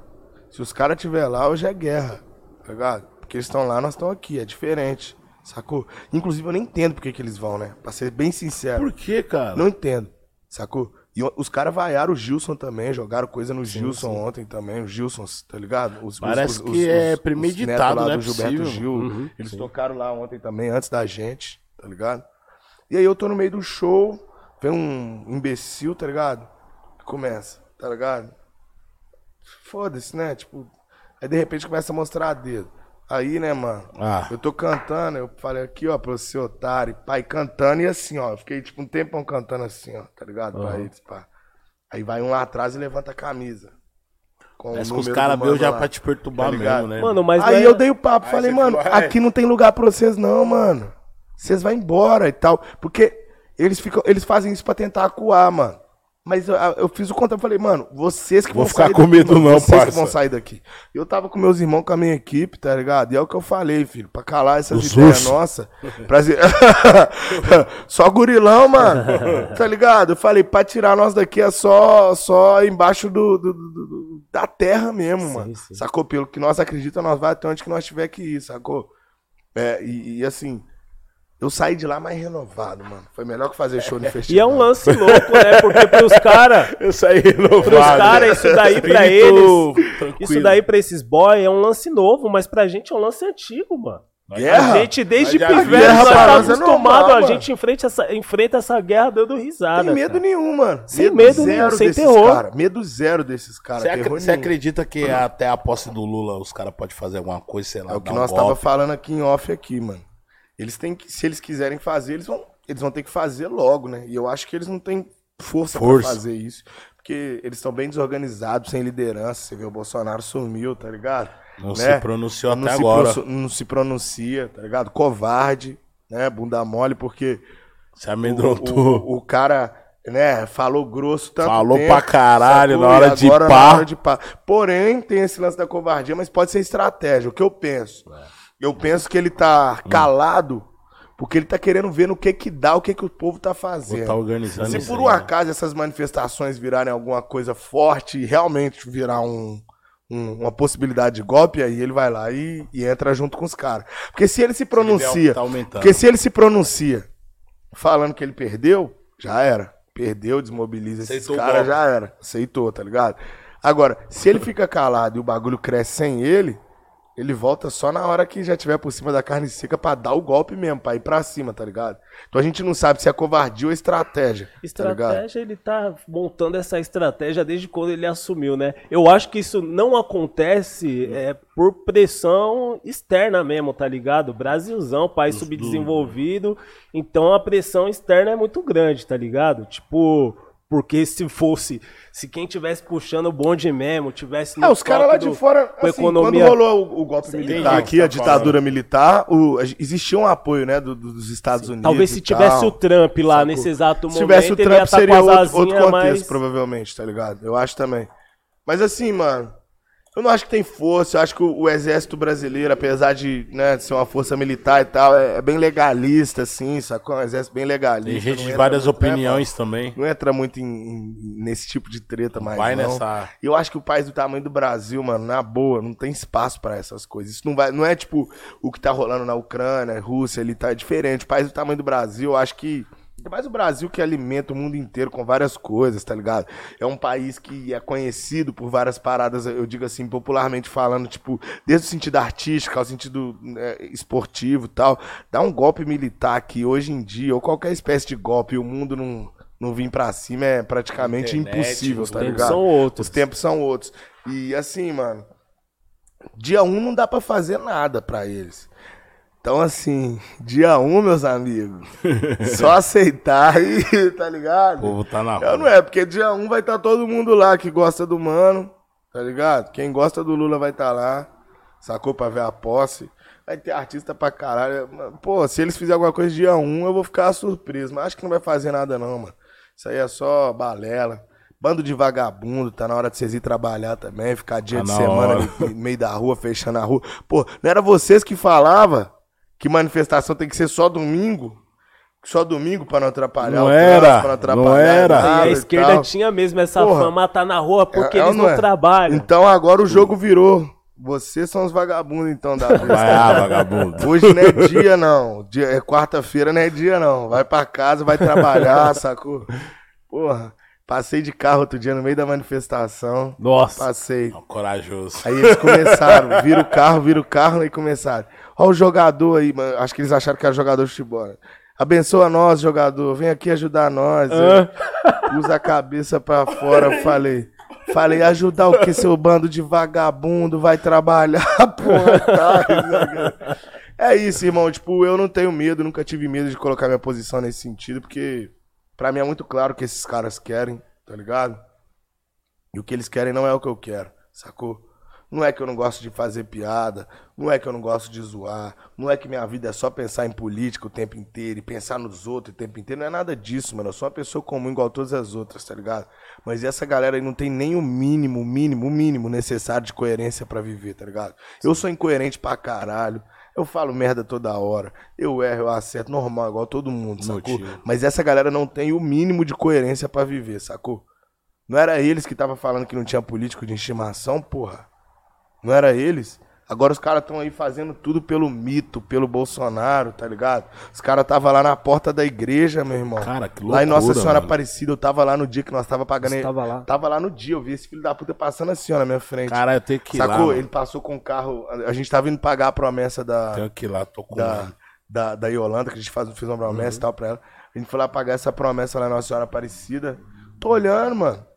se os caras estiver lá, hoje é guerra, tá ligado? Porque eles estão lá, nós estamos aqui, é diferente, sacou? Inclusive eu nem entendo por que que eles vão, né? Pra ser bem sincero. Por que, cara? Não entendo, sacou? E o- os caras vaiaram o Gilson também, jogaram coisa no Gilson ontem também, os Gilsons, tá ligado? Os, Parece que é premeditado, é do Gilberto. Gil, Uhum, eles sim. tocaram lá ontem também, antes da gente, tá ligado? E aí eu tô no meio do show, vem um imbecil, tá ligado? Começa, tá ligado? Foda-se, né? Tipo, aí de repente começa a mostrar dedo. Aí, né, mano? Ah. Eu tô cantando, eu falei aqui, ó, pra você, otário, pai, cantando e assim, ó. Eu fiquei tipo um tempão cantando assim, ó, tá ligado? Pra Aham. eles, pá. Aí vai um lá atrás e levanta a camisa. Com o Parece que os caras veio já lá. pra te perturbar Tá mesmo, né? Mano, mas Aí é- eu dei o papo, Aí falei, mano, falou, "É." aqui não tem lugar pra vocês não, mano. Vocês vão embora e tal. Porque eles, ficam, eles fazem isso pra tentar acuar, mano. Mas eu, eu fiz o conta, eu falei, mano, vocês que Vou vão ficar sair com daqui, medo mano, não, Vocês que parça. vão sair daqui. Eu tava com meus irmãos, com a minha equipe, tá ligado? E é o que eu falei, filho, pra calar essas Os ideias nossas. Prazer. [LAUGHS] só gurilão, mano. Tá ligado? Eu falei, pra tirar nós daqui é só, só embaixo do, do- do- do- da terra mesmo, mano. sim. Sacou? Pelo que nós acreditamos, nós vai até onde que nós tiver que ir, sacou? É, e, e, assim, eu saí de lá mais renovado, mano. Foi melhor que fazer show no festival. E é um lance louco, né? Porque pros caras, Eu saí renovado. pros caras, isso daí pra eles, tranquilo. isso daí pra esses boys é um lance novo, mas pra gente é um lance antigo, mano. Guerra? A gente, desde pivete, nós tá nós é acostumado, normal, a gente enfrenta essa, enfrenta essa guerra dando risada. Sem medo cara. nenhum, mano. Sem medo nenhum, sem terror. cara. Medo zero desses caras. Você, ac- acredita que até a posse do Lula os caras podem fazer alguma coisa, sei lá, É o que um nós tava golpe? falando aqui em off aqui, mano. Eles têm que, se eles quiserem fazer, eles vão, eles vão ter que fazer logo, né? E eu acho que eles não têm força, Força. pra fazer isso, porque eles estão bem desorganizados, sem liderança. Você vê o Bolsonaro sumiu, tá ligado? Não Né? se pronunciou Não até se agora. pro- não se pronuncia, tá ligado? Covarde, né? Bunda mole, porque Se o, amedrontou. o, o cara, né, falou grosso tanto Falou tempo, pra caralho sacou? na hora de pá. na hora de pá. Porém, tem esse lance da covardia, mas pode ser estratégia. O que eu penso? Eu penso que ele tá calado porque ele tá querendo ver no que que dá, o que que o povo tá fazendo. Tá organizando Se por um né? acaso essas manifestações virarem alguma coisa forte e realmente virar um, um- uma possibilidade de golpe, aí ele vai lá e, e entra junto com os caras. Porque se ele se pronuncia, tá aumentando. porque se ele se pronuncia falando que ele perdeu, já era. Perdeu, desmobiliza Aceitou caras, golpe. já era. Aceitou, tá ligado? Agora, se ele fica calado e o bagulho cresce sem ele, ele volta só na hora que já tiver por cima da carne seca pra dar o golpe mesmo, pra ir pra cima, tá ligado? Então a gente não sabe se é covardia ou estratégia. Tá ligado? Estratégia, ele tá montando essa estratégia desde quando ele assumiu, né? Eu acho que isso não acontece é, por pressão externa mesmo, tá ligado? Brasilzão, país subdesenvolvido, então a pressão externa é muito grande, tá ligado? Tipo, porque se fosse, se quem tivesse puxando o bonde mesmo, tivesse no É, os caras lá de do- fora, a assim, economia- quando rolou o, o golpe Sei militar aqui, a Tá ditadura militar, o, a- existia um apoio, né, do- do- dos Estados Unidos. Talvez se tivesse tal. o Trump lá Sacou? nesse exato Se momento, tivesse o Trump, tá seria a outro, outro contexto, mais- provavelmente, tá ligado? Eu acho também. Mas assim, mano, eu não acho que tem força. Eu acho que o, o exército brasileiro, apesar de, né, de ser uma força militar e tal, é, é bem legalista, assim, sacou? É um exército bem legalista. Tem gente de várias muito, né, opiniões também. mano? Não entra muito em, em- nesse tipo de treta mais, Vai não. nessa. Eu acho que o país do tamanho do Brasil, mano, na boa, não tem espaço pra essas coisas. Isso não vai, não é tipo o que tá rolando na Ucrânia, Rússia, ele tá diferente. O país do tamanho do Brasil, eu acho que mais o Brasil que alimenta o mundo inteiro com várias coisas, tá ligado? É um país que é conhecido por várias paradas, eu digo assim, popularmente falando, tipo, desde o sentido artístico ao sentido né, esportivo e tal. Dá um golpe militar que hoje em dia, ou qualquer espécie de golpe, o mundo não, não vir pra cima é praticamente Internet, impossível, os tá tempos ligado? são outros. Os tempos são outros. E assim, mano, dia 1 não dá pra fazer nada pra eles. Então, assim, dia 1, meus amigos, [LAUGHS] só aceitar e, [LAUGHS] tá O ligado? povo tá na Eu não rua. é, porque dia 1 vai estar todo mundo lá que gosta do mano, tá ligado? Quem gosta do Lula vai estar lá, sacou pra ver a posse. Vai ter artista pra caralho. Pô, se eles fizerem alguma coisa dia 1, eu vou ficar surpreso. Mas acho que não vai fazer nada, não, mano. Isso aí é só balela. Bando de vagabundo, tá na hora de vocês ir trabalhar também, ficar dia Tá de na semana hora. no meio da rua, fechando a rua. Pô, não era vocês que falava que manifestação tem que ser só domingo? Só domingo pra não atrapalhar Não o era, pra não atrapalhar não era. E nada a e esquerda tal. tinha mesmo essa Porra. fama tá na rua porque É- é ou eles não, é? trabalham. Então agora o jogo virou. Vocês são os vagabundos, então, da. Vai, ah, vagabundo. Hoje não é dia, não. Dia, é quarta-feira, não é dia, não. Vai pra casa, vai trabalhar, [LAUGHS] sacou? Porra, passei de carro outro dia no meio da manifestação. Nossa. Passei. Corajoso. Aí eles começaram, [LAUGHS] vira o carro, vira o carro, aí começaram. Ó o jogador aí, mano. Acho que eles acharam que era jogador de futebol. né? Abençoa nós, jogador. Vem aqui ajudar nós. Aí, Usa a cabeça pra fora. Falei. Falei, ajudar o que, seu bando de vagabundo vai trabalhar, [LAUGHS] porra, tá? É isso, irmão. Tipo, eu não tenho medo, nunca tive medo de colocar minha posição nesse sentido, porque pra mim é muito claro o que esses caras querem, tá ligado? E o que eles querem não é o que eu quero, sacou? Não é que eu não gosto de fazer piada, não é que eu não gosto de zoar, não é que minha vida é só pensar em política o tempo inteiro e pensar nos outros o tempo inteiro. Não é nada disso, mano. Eu sou uma pessoa comum igual todas as outras, tá ligado? Mas essa galera aí não tem nem o mínimo, o mínimo, o mínimo necessário de coerência para viver, tá ligado? Eu sou incoerente pra caralho. Eu falo merda toda hora. Eu erro, eu acerto, normal, igual todo mundo, sacou? Mas essa galera não tem o mínimo de coerência pra viver, sacou? Não era eles que tava falando que não tinha político de estimação, porra? Não era eles? Agora os caras estão aí fazendo tudo pelo mito, pelo Bolsonaro, tá ligado? Os caras tava lá na porta da igreja, meu irmão. Cara, que Lá em Nossa loucura, Senhora mano. Aparecida, eu tava lá no dia que nós tava pagando. Você tava lá? Tava lá no dia, eu vi esse filho da puta passando assim, ó, na minha frente. Cara, eu tenho que ir lá. Sacou? Ele passou com o carro. A gente tava indo pagar a promessa da, Tenho que ir lá, tô com da, da, da Yolanda, que a gente faz, fez uma promessa Uhum. e tal pra ela. A gente foi lá pagar essa promessa lá na Nossa Senhora Aparecida. Tô olhando, mano.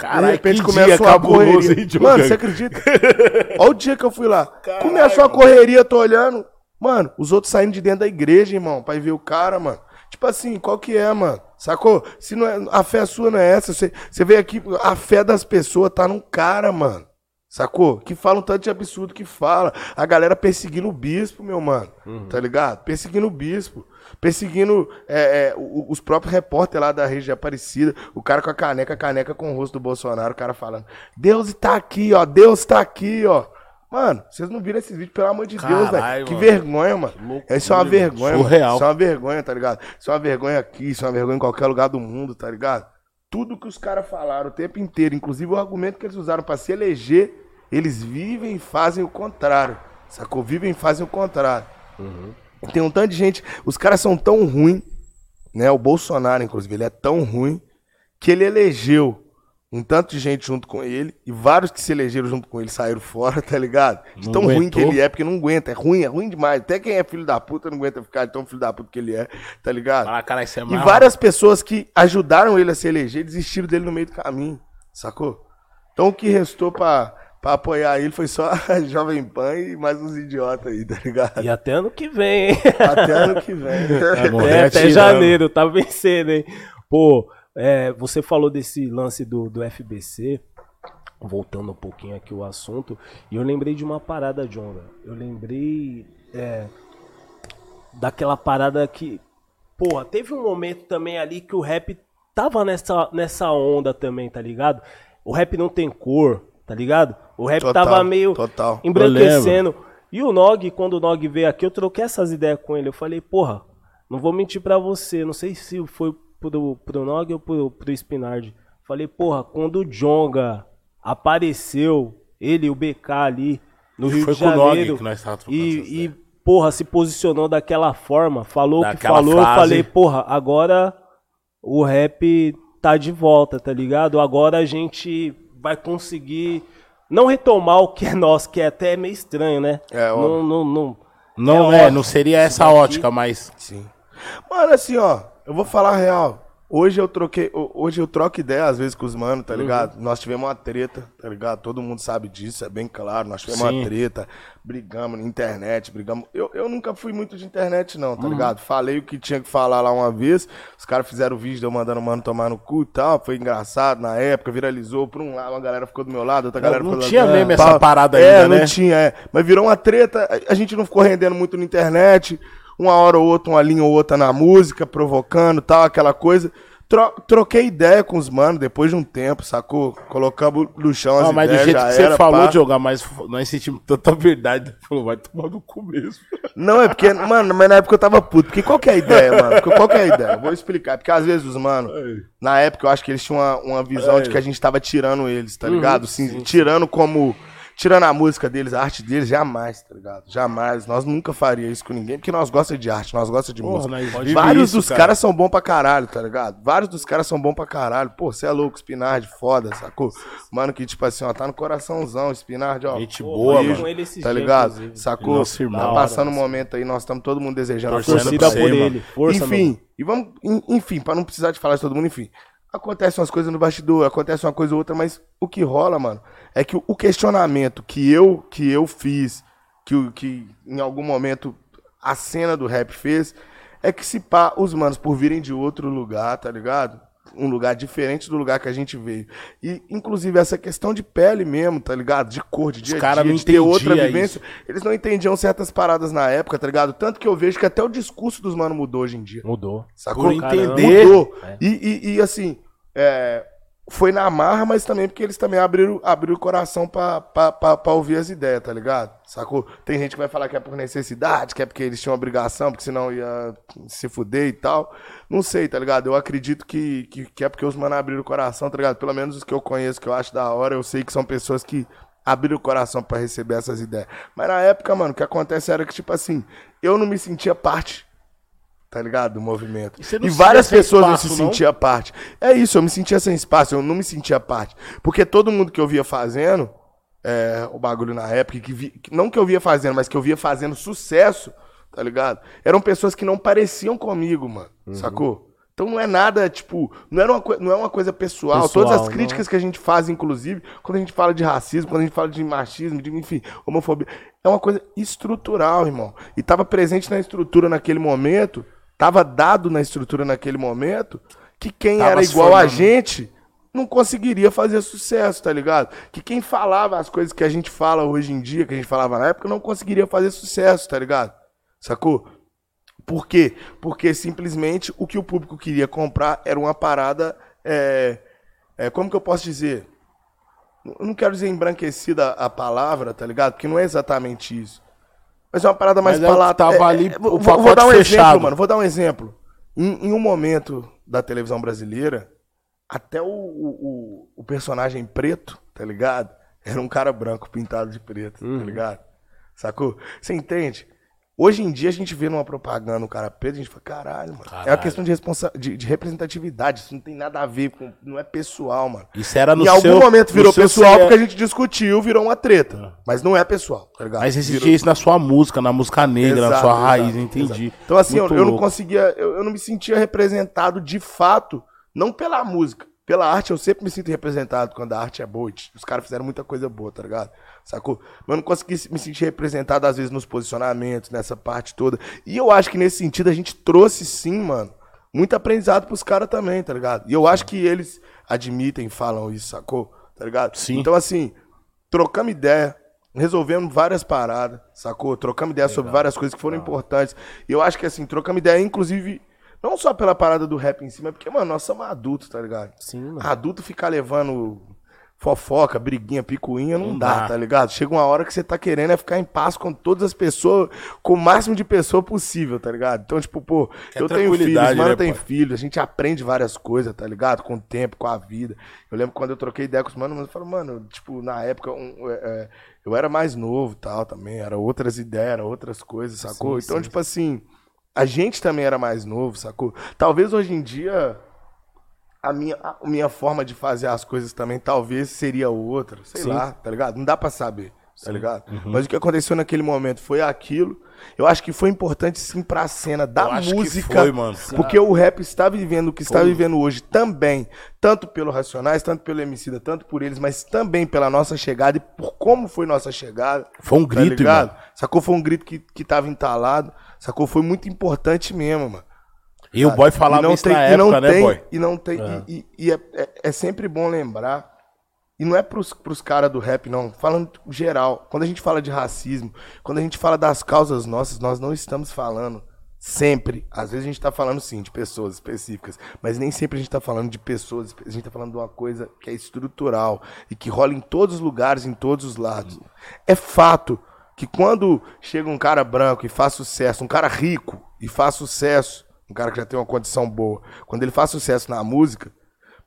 Caralho, de repente começa cabuloso, correria. hein? Mano, você acredita? [LAUGHS] Olha o dia que eu fui lá. Começou a correria, tô olhando. Mano, os outros saindo de dentro da igreja, irmão, pra ir ver o cara, mano. Tipo assim, qual que é, mano? Sacou? Se não é, a fé sua não é essa. Você, você veio aqui, a fé das pessoas tá num cara, mano. Sacou? Que fala um tanto de absurdo que fala. A galera perseguindo o bispo, meu mano. Tá ligado? Perseguindo o bispo. Perseguindo é, é, os próprios repórteres lá da região Aparecida. O cara com a caneca, a caneca com o rosto do Bolsonaro. O cara falando: Deus tá aqui, ó. Deus tá aqui, ó. Mano, vocês não viram esses vídeos, pelo amor de Deus, velho. Que vergonha, mano. loucura, Isso é uma vergonha. Surreal. Isso é uma vergonha, tá ligado? Isso é uma vergonha aqui, isso é uma vergonha em qualquer lugar do mundo, tá ligado? Tudo que os caras falaram o tempo inteiro, inclusive o argumento que eles usaram pra se eleger, eles vivem e fazem o contrário. Sacou? Vivem e fazem o contrário. E Tem um tanto de gente. Os caras são tão ruins, né? O Bolsonaro, inclusive, ele é tão ruim que ele elegeu um tanto de gente junto com ele e vários que se elegeram junto com ele saíram fora, [LAUGHS] tá ligado? De tão ruim que ele é, porque não aguenta. É ruim, é ruim demais. Até quem é filho da puta não aguenta ficar tão filho da puta que ele é, tá ligado? Fala, cara, isso é E mal. várias pessoas que ajudaram ele a se eleger desistiram dele no meio do caminho, sacou? Então o que restou pra, pra apoiar ele foi só [LAUGHS] a Jovem Pan e mais uns idiotas aí, tá ligado? E até ano que vem, hein? Até ano que vem. [LAUGHS] morrer É, até janeiro, tá vencendo, hein? Pô, é, você falou desse lance do, do FBC, voltando um pouquinho aqui o assunto, e eu lembrei de uma parada, velho. Eu lembrei é, daquela parada que. Porra, teve um momento também ali que o rap tava nessa, nessa onda também, tá ligado? O rap não tem cor, tá ligado? O rap Total, tava meio total. embranquecendo. E o Nog, quando o Nog veio aqui, eu troquei essas ideias com ele. Eu falei, porra, não vou mentir pra você. Não sei se foi pro, pro Nog ou pro, pro Spinard. Falei, porra, quando o Jonga apareceu, ele e o BK ali no Rio Foi de com o Nog Janeiro. que nós tava trocando e, e, porra, se posicionou daquela forma, falou o que falou. Eu frase. falei, porra, agora o rap tá de volta, tá ligado? Agora a gente vai conseguir não retomar o que é nosso, que é até meio estranho, né? É, não, óbvio. não, não, Não, É é, óbvio. não seria essa ótica, mas. Sim. Mano, assim, ó, eu vou falar a real. Hoje eu troquei, ho- hoje eu troco ideia às vezes com os manos, Uhum. tá ligado? Nós tivemos uma treta, tá ligado? Todo mundo sabe disso, é bem claro. Nós tivemos Sim. uma treta, brigamos na internet, brigamos. Eu, eu nunca fui muito de internet, não, Uhum. tá ligado? Falei o que tinha que falar lá uma vez. Os caras fizeram o vídeo de eu mandando o mano tomar no cu e tal. Foi engraçado na época, viralizou. Por um lado, uma galera ficou do meu lado, outra galera não ficou do tinha lado. mesmo essa parada é, ainda, não né? tinha, é. Mas virou uma treta, a gente não ficou rendendo muito na internet, uma hora ou outra, uma linha ou outra na música, provocando tal, aquela coisa. Tro- troquei ideia com os manos depois de um tempo, sacou? Colocamos no chão as Não, mas do ideias, jeito já que você era, falou pá. de jogar, mas nós sentimos tanta verdade. Falou, vai tomar no cu mesmo. Não, é porque, mano, mas na época eu tava puto. Porque qual que é a ideia, mano? Qual que é a ideia? Vou explicar. Porque às vezes os mano, na época eu acho que eles tinham uma, uma visão de que a gente tava tirando eles, tá ligado? Sim, tirando como. Tirando a música deles, a arte deles, jamais, tá ligado? Jamais. Nós nunca faria isso com ninguém, porque nós gostamos de arte, nós gostamos de Porra, música. Vários isso, dos cara. caras são bons pra caralho, tá ligado? Vários dos caras são bons pra caralho. Pô, você é louco, Spinard, foda, sacou? Mano, que tipo assim, ó, tá no coraçãozão, Spinard, ó. Gente boa, mano. com ele esses Tá ligado? Sacou? Nosso irmão, tá passando hora, um momento aí, nós estamos todo mundo desejando a Torcendo força Torcida por ele. Força, enfim, mano. e vamos, en- enfim, pra não precisar de falar de todo mundo, enfim. Acontece umas coisas no bastidor, acontece uma coisa ou outra, mas o que rola, mano, é que o- questionamento que eu que eu fiz, que, o- que em algum momento a cena do rap fez, é que se pá, os manos, por virem de outro lugar, tá ligado? um lugar diferente do lugar que a gente veio. E, inclusive, essa questão de pele mesmo, tá ligado? De cor, de dia Os a cara dia, não de ter outra vivência. Eles não entendiam certas paradas na época, tá ligado? Tanto que eu vejo que até o discurso dos mano mudou hoje em dia. Mudou. Sacou? Por entender. Mudou. É. E, e- e, assim, é, foi na marra, mas também porque eles também abriram, abriram o coração pra, ouvir as ideias, tá ligado? Sacou? Tem gente que vai falar que é por necessidade, que é porque eles tinham obrigação, porque senão ia se fuder e tal. Não sei, tá ligado? Eu acredito que, que, que é porque os mano abriram o coração, tá ligado? Pelo menos os que eu conheço, que eu acho da hora, eu sei que são pessoas que abriram o coração pra receber essas ideias. Mas na época, mano, o que acontece era que, tipo assim, eu não me sentia parte tá ligado? Do movimento. E não E se várias pessoas não espaço, se não? sentiam parte. É isso, eu me sentia sem espaço, eu não me sentia parte. Porque todo mundo que eu via fazendo é, o bagulho na época, que vi- que- não que eu via fazendo, mas que eu via fazendo sucesso, tá ligado? Eram pessoas que não pareciam comigo, mano, Uhum. sacou? Então não é nada, tipo, não, era uma, não é uma coisa pessoal. Pessoal, Todas as não. críticas que a gente faz, inclusive, quando a gente fala de racismo, quando a gente fala de machismo, de, enfim, homofobia, é uma coisa estrutural, irmão. E tava presente na estrutura naquele momento, tava dado na estrutura naquele momento, que quem Tava era igual a formando. gente não conseguiria fazer sucesso, tá ligado? Que quem falava as coisas que a gente fala hoje em dia, que a gente falava na época, não conseguiria fazer sucesso, tá ligado? Sacou? Por quê? Porque simplesmente o que o público queria comprar era uma parada. É, é, como que eu posso dizer? Eu não quero dizer embranquecida a palavra, tá ligado? Porque não é exatamente isso. Mas é uma parada mais Mas é palatável. tava ali, vou, o vou- vou dar um fechado. exemplo, mano. Vou dar um exemplo. Em, em um momento da televisão brasileira, até o, o, o- o personagem preto, tá ligado? Era um cara branco pintado de preto, Uhum. tá ligado? Sacou? Você entende? Hoje em dia a gente vê numa propaganda um cara preto, a gente fala, caralho, mano. É uma Caralho. questão de, responsa de, de representatividade. Isso não tem nada a ver com. Não é pessoal, mano. Isso era no em algum seu- momento virou pessoal porque a gente discutiu, virou uma treta. Mas não é pessoal, tá ligado? Mas existia Virou- isso na sua música, na música negra, na Exato, sua exato, raiz, entendi. exato. Então, assim, eu, eu não conseguia, eu, eu não me sentia representado de fato, não pela música. Pela arte, eu sempre me sinto representado quando a arte é boa. Os caras fizeram muita coisa boa, tá ligado? Sacou? Mas eu não consegui me sentir representado, às vezes, nos posicionamentos, nessa parte toda. E eu acho que nesse sentido a gente trouxe, sim, mano, muito aprendizado pros caras também, tá ligado? E eu acho que eles admitem, falam isso, sacou? Tá ligado? Sim. Então, assim, trocamos ideia, resolvemos várias paradas, sacou? Trocamos ideia sobre várias coisas que foram importantes. E eu acho que, assim, trocamos ideia, inclusive, não só pela parada do rap em si, mas porque, mano, nós somos adultos, tá ligado? Sim, mano. Adulto ficar levando fofoca, briguinha, picuinha, não, Não dá, dá. tá ligado? Chega uma hora que você tá querendo é ficar em paz com todas as pessoas, com o máximo de pessoa possível, tá ligado? Então, tipo, pô, É eu tenho filhos, mano né, tem filho, a gente aprende várias coisas, tá ligado? Com o tempo, com a vida. Eu lembro quando eu troquei ideia com os manos, eu falo, mano, tipo, na época um, é, é, eu era mais novo tal também, era outras ideias, era outras coisas, sacou? Sim, então, sim. tipo assim, a gente também era mais novo, sacou? Talvez hoje em dia a minha, a minha forma de fazer as coisas também talvez seria outra, sei Sim. lá, tá ligado? Não dá pra saber, tá ligado? Mas o que aconteceu naquele momento foi aquilo. Eu acho que foi importante sim pra cena da música, foi, mano. porque o rap está vivendo o que está vivendo hoje também, tanto pelo Racionais, tanto pelo Emicida, tanto por eles, mas também pela nossa chegada e por como foi nossa chegada. Foi um grito, tá ligado? irmão. Sacou? Foi um grito que, que tava entalado, sacou? Foi muito importante mesmo, mano. E o boy falava E não isso tem- na e não época, né, tem- boy? E não tem. E, e- e é, é- é sempre bom lembrar. E não é pros, pros caras do rap, não. Falando geral. Quando a gente fala de racismo, quando a gente fala das causas nossas, nós não estamos falando sempre. Às vezes a gente tá falando sim de pessoas específicas, mas nem sempre a gente tá falando de pessoas. A gente tá falando de uma coisa que é estrutural e que rola em todos os lugares, em todos os lados. É fato que quando chega um cara branco e faz sucesso, um cara rico e faz sucesso, um cara que já tem uma condição boa, quando ele faz sucesso na música,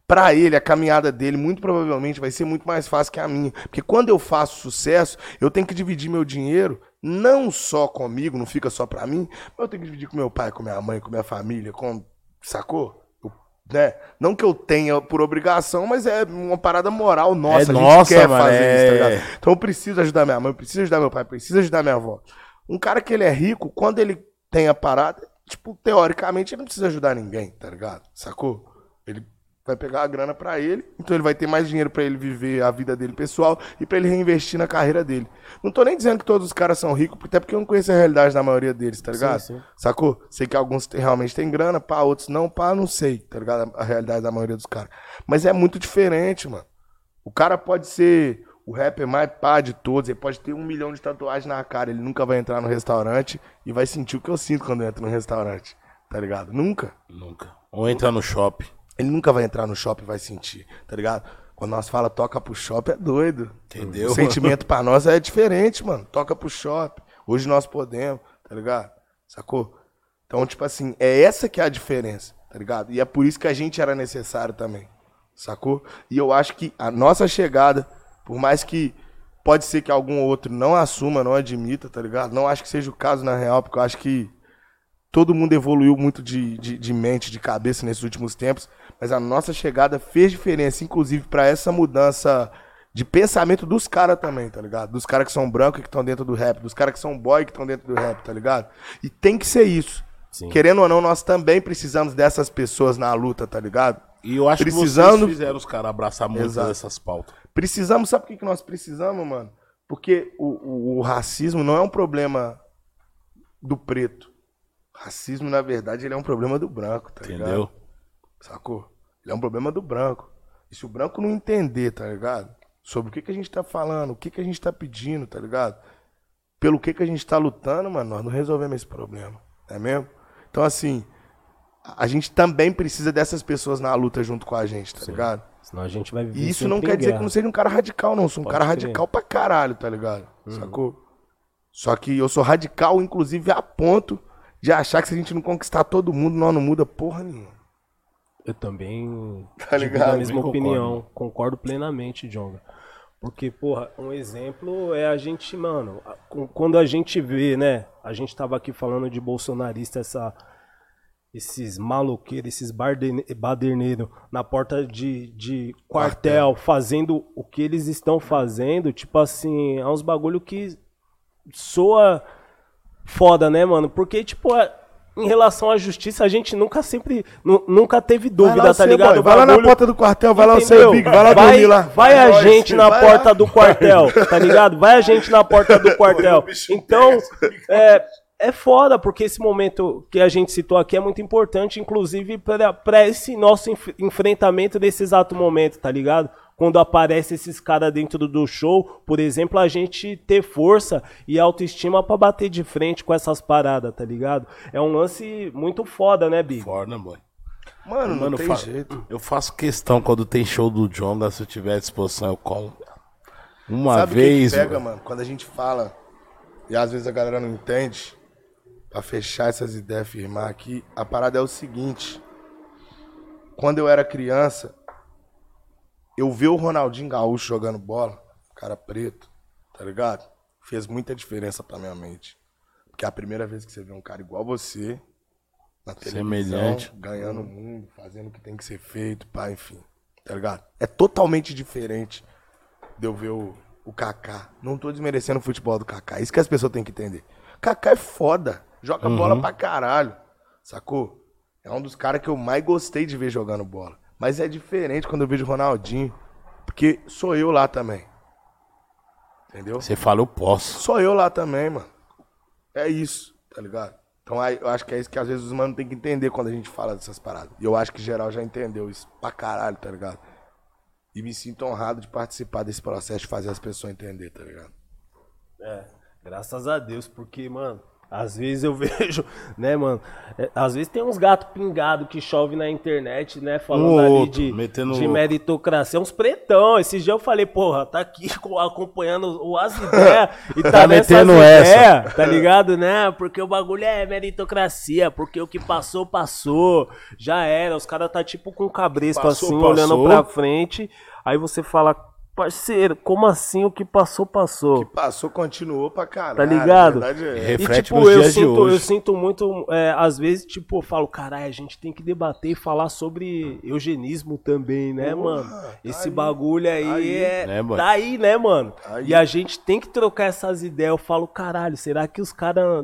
pra ele a caminhada dele muito provavelmente vai ser muito mais fácil que a minha, porque quando eu faço sucesso, eu tenho que dividir meu dinheiro não só comigo, não fica só pra mim, mas eu tenho que dividir com meu pai, com minha mãe, com minha família, com sacou? Né? Não que eu tenha por obrigação, mas é uma parada moral nossa. É a gente nossa, quer mano, fazer isso, tá é. ligado? Então eu preciso ajudar minha mãe, eu preciso ajudar meu pai, eu preciso ajudar minha avó. Um cara que ele é rico, quando ele tem a parada, tipo, teoricamente ele não precisa ajudar ninguém, tá ligado? Sacou? Ele vai pegar a grana pra ele, então ele vai ter mais dinheiro pra ele viver a vida dele pessoal e pra ele reinvestir na carreira dele. Não tô nem dizendo que todos os caras são ricos, até porque eu não conheço a realidade da maioria deles, tá ligado? sim. Sacou? Sei que alguns realmente têm grana, pá, outros não, pá, não sei, tá ligado? A realidade da maioria dos caras. Mas é muito diferente, mano. O cara pode ser o rapper mais pá de todos, ele pode ter um milhão de tatuagens na cara, ele nunca vai entrar no restaurante e vai sentir o que eu sinto quando eu entro no restaurante, tá ligado? Nunca. Nunca. Ou entra no shopping. Ele nunca vai entrar no shopping e vai sentir, tá ligado? Quando nós fala toca pro shopping é doido. Entendeu? O sentimento pra nós é diferente, mano. Toca pro shopping. Hoje nós podemos, tá ligado? Sacou? Então, tipo assim, é essa que é a diferença, tá ligado? E é por isso que a gente era necessário também, sacou? E eu acho que a nossa chegada, por mais que pode ser que algum outro não assuma, não admita, tá ligado? Não acho que seja o caso na real, porque eu acho que todo mundo evoluiu muito de, de, de mente, de cabeça nesses últimos tempos, mas a nossa chegada fez diferença, inclusive para essa mudança de pensamento dos caras também, tá ligado? Dos caras que são brancos e que estão dentro do rap, dos caras que são boy que estão dentro do rap, tá ligado? E tem que ser isso. Sim. Querendo ou não, nós também precisamos dessas pessoas na luta, tá ligado? E eu acho Precisando- que vocês fizeram os caras abraçar muito Exato. essas pautas. Precisamos, sabe por que nós precisamos, mano? Porque o, o- o racismo não é um problema do preto. Racismo, na verdade, ele é um problema do branco, tá ligado? Entendeu? Sacou? Ele é um problema do branco. E se o branco não entender, tá ligado? Sobre o que, que a gente tá falando, o que, que a gente tá pedindo, tá ligado? Pelo que, que a gente tá lutando, mano, nós não resolvemos esse problema. É mesmo? Então, assim, a gente também precisa dessas pessoas na luta junto com a gente, tá ligado? Senão a gente vai viver E isso não quer dizer que guerra. não seja um cara radical, não. Eu sou um Pode cara crer. radical pra caralho, tá ligado? Sacou? Só que eu sou radical, inclusive, a ponto de achar que se a gente não conquistar todo mundo, nós não muda porra nenhuma. Eu também [LAUGHS] Tá ligado? a mesma opinião. Concordo plenamente, Jonga. Porque, porra, um exemplo é a gente, mano, quando a gente vê, né? A gente tava aqui falando de bolsonarista, essa, esses maloqueiros, esses baderneiros na porta de, de quartel, fazendo o que eles estão fazendo, tipo assim, é uns bagulho que soa foda, né, mano? Porque, tipo, é- em relação à justiça, a gente nunca sempre, nu- nunca teve dúvida, tá ligado? boy. O Vai lá na porta do quartel, vai lá você, Entendeu? Big, vai lá vai, dormir lá. Vai a gente na porta do quartel, tá ligado? Vai a gente na porta do [LAUGHS] quartel. Então, é, é foda, porque esse momento que a gente citou aqui é muito importante, inclusive para esse nosso enf- enfrentamento desse exato momento, tá ligado? Quando aparece esses caras dentro do- show, por exemplo, a gente ter força e autoestima pra bater de frente com essas paradas, tá ligado? É um lance muito foda, né, Big? Foda, boy. Mano, não Mano, eu, tem fa- jeito. eu faço questão quando tem show do Jonga, se eu tiver à disposição, eu colo. Uma Sabe o que vez. que pega, mano. mano? Quando a gente fala, e às vezes a galera não entende, pra fechar essas ideias, firmar aqui, a parada é o seguinte. Quando eu era criança, eu ver o Ronaldinho Gaúcho jogando bola, cara preto, tá ligado? Fez muita diferença pra minha mente. Porque é a primeira vez que você vê um cara igual você, na televisão, Semelhante. ganhando o mundo, fazendo o que tem que ser feito, pá, enfim. Tá ligado? É totalmente diferente de eu ver o, o Kaká. Não tô desmerecendo o futebol do Kaká. Isso que as pessoas têm que entender. Kaká é foda. Joga bola pra caralho. Sacou? É um dos caras que eu mais gostei de ver jogando bola. Mas é diferente quando eu vejo o Ronaldinho. Porque sou eu lá também. Entendeu? Você fala, eu posso. Sou eu lá também, mano. É isso, tá ligado? Então eu acho que é isso que às vezes os manos tem que entender quando a gente fala dessas paradas. E eu acho que geral já entendeu isso pra caralho, tá ligado? E me sinto honrado de participar desse processo de fazer as pessoas entender, tá ligado? É, graças a Deus, porque, mano, às vezes eu [LAUGHS] vejo, né, mano? é, às vezes tem uns gatos pingados que chove na internet, né? Falando Um ali outro, de, de meritocracia, uns pretão. Esses dias eu falei, porra, tá aqui [LAUGHS] co- acompanhando o as ideias [LAUGHS] e tá, Tá metendo ideias, tá ligado, né? Porque o bagulho é meritocracia, porque o que passou, passou. Já era, os caras tá tipo com cabresco Passou, assim, passou. olhando pra frente. Aí você fala, parceiro, como assim o que passou, passou? Passou, continuou pra caralho. Tá ligado? Verdade é. Re- Reflete e, tipo, nos eu dias de sinto, hoje. eu sinto muito, é, às vezes, tipo, eu falo, caralho, a gente tem que debater e falar sobre eugenismo também, né, Porra, mano? tá Esse aí, bagulho aí, tá aí. é. Né, boy? tá aí, né, mano? Tá aí. E a gente tem que trocar essas ideias. Eu falo, caralho, será que os caras.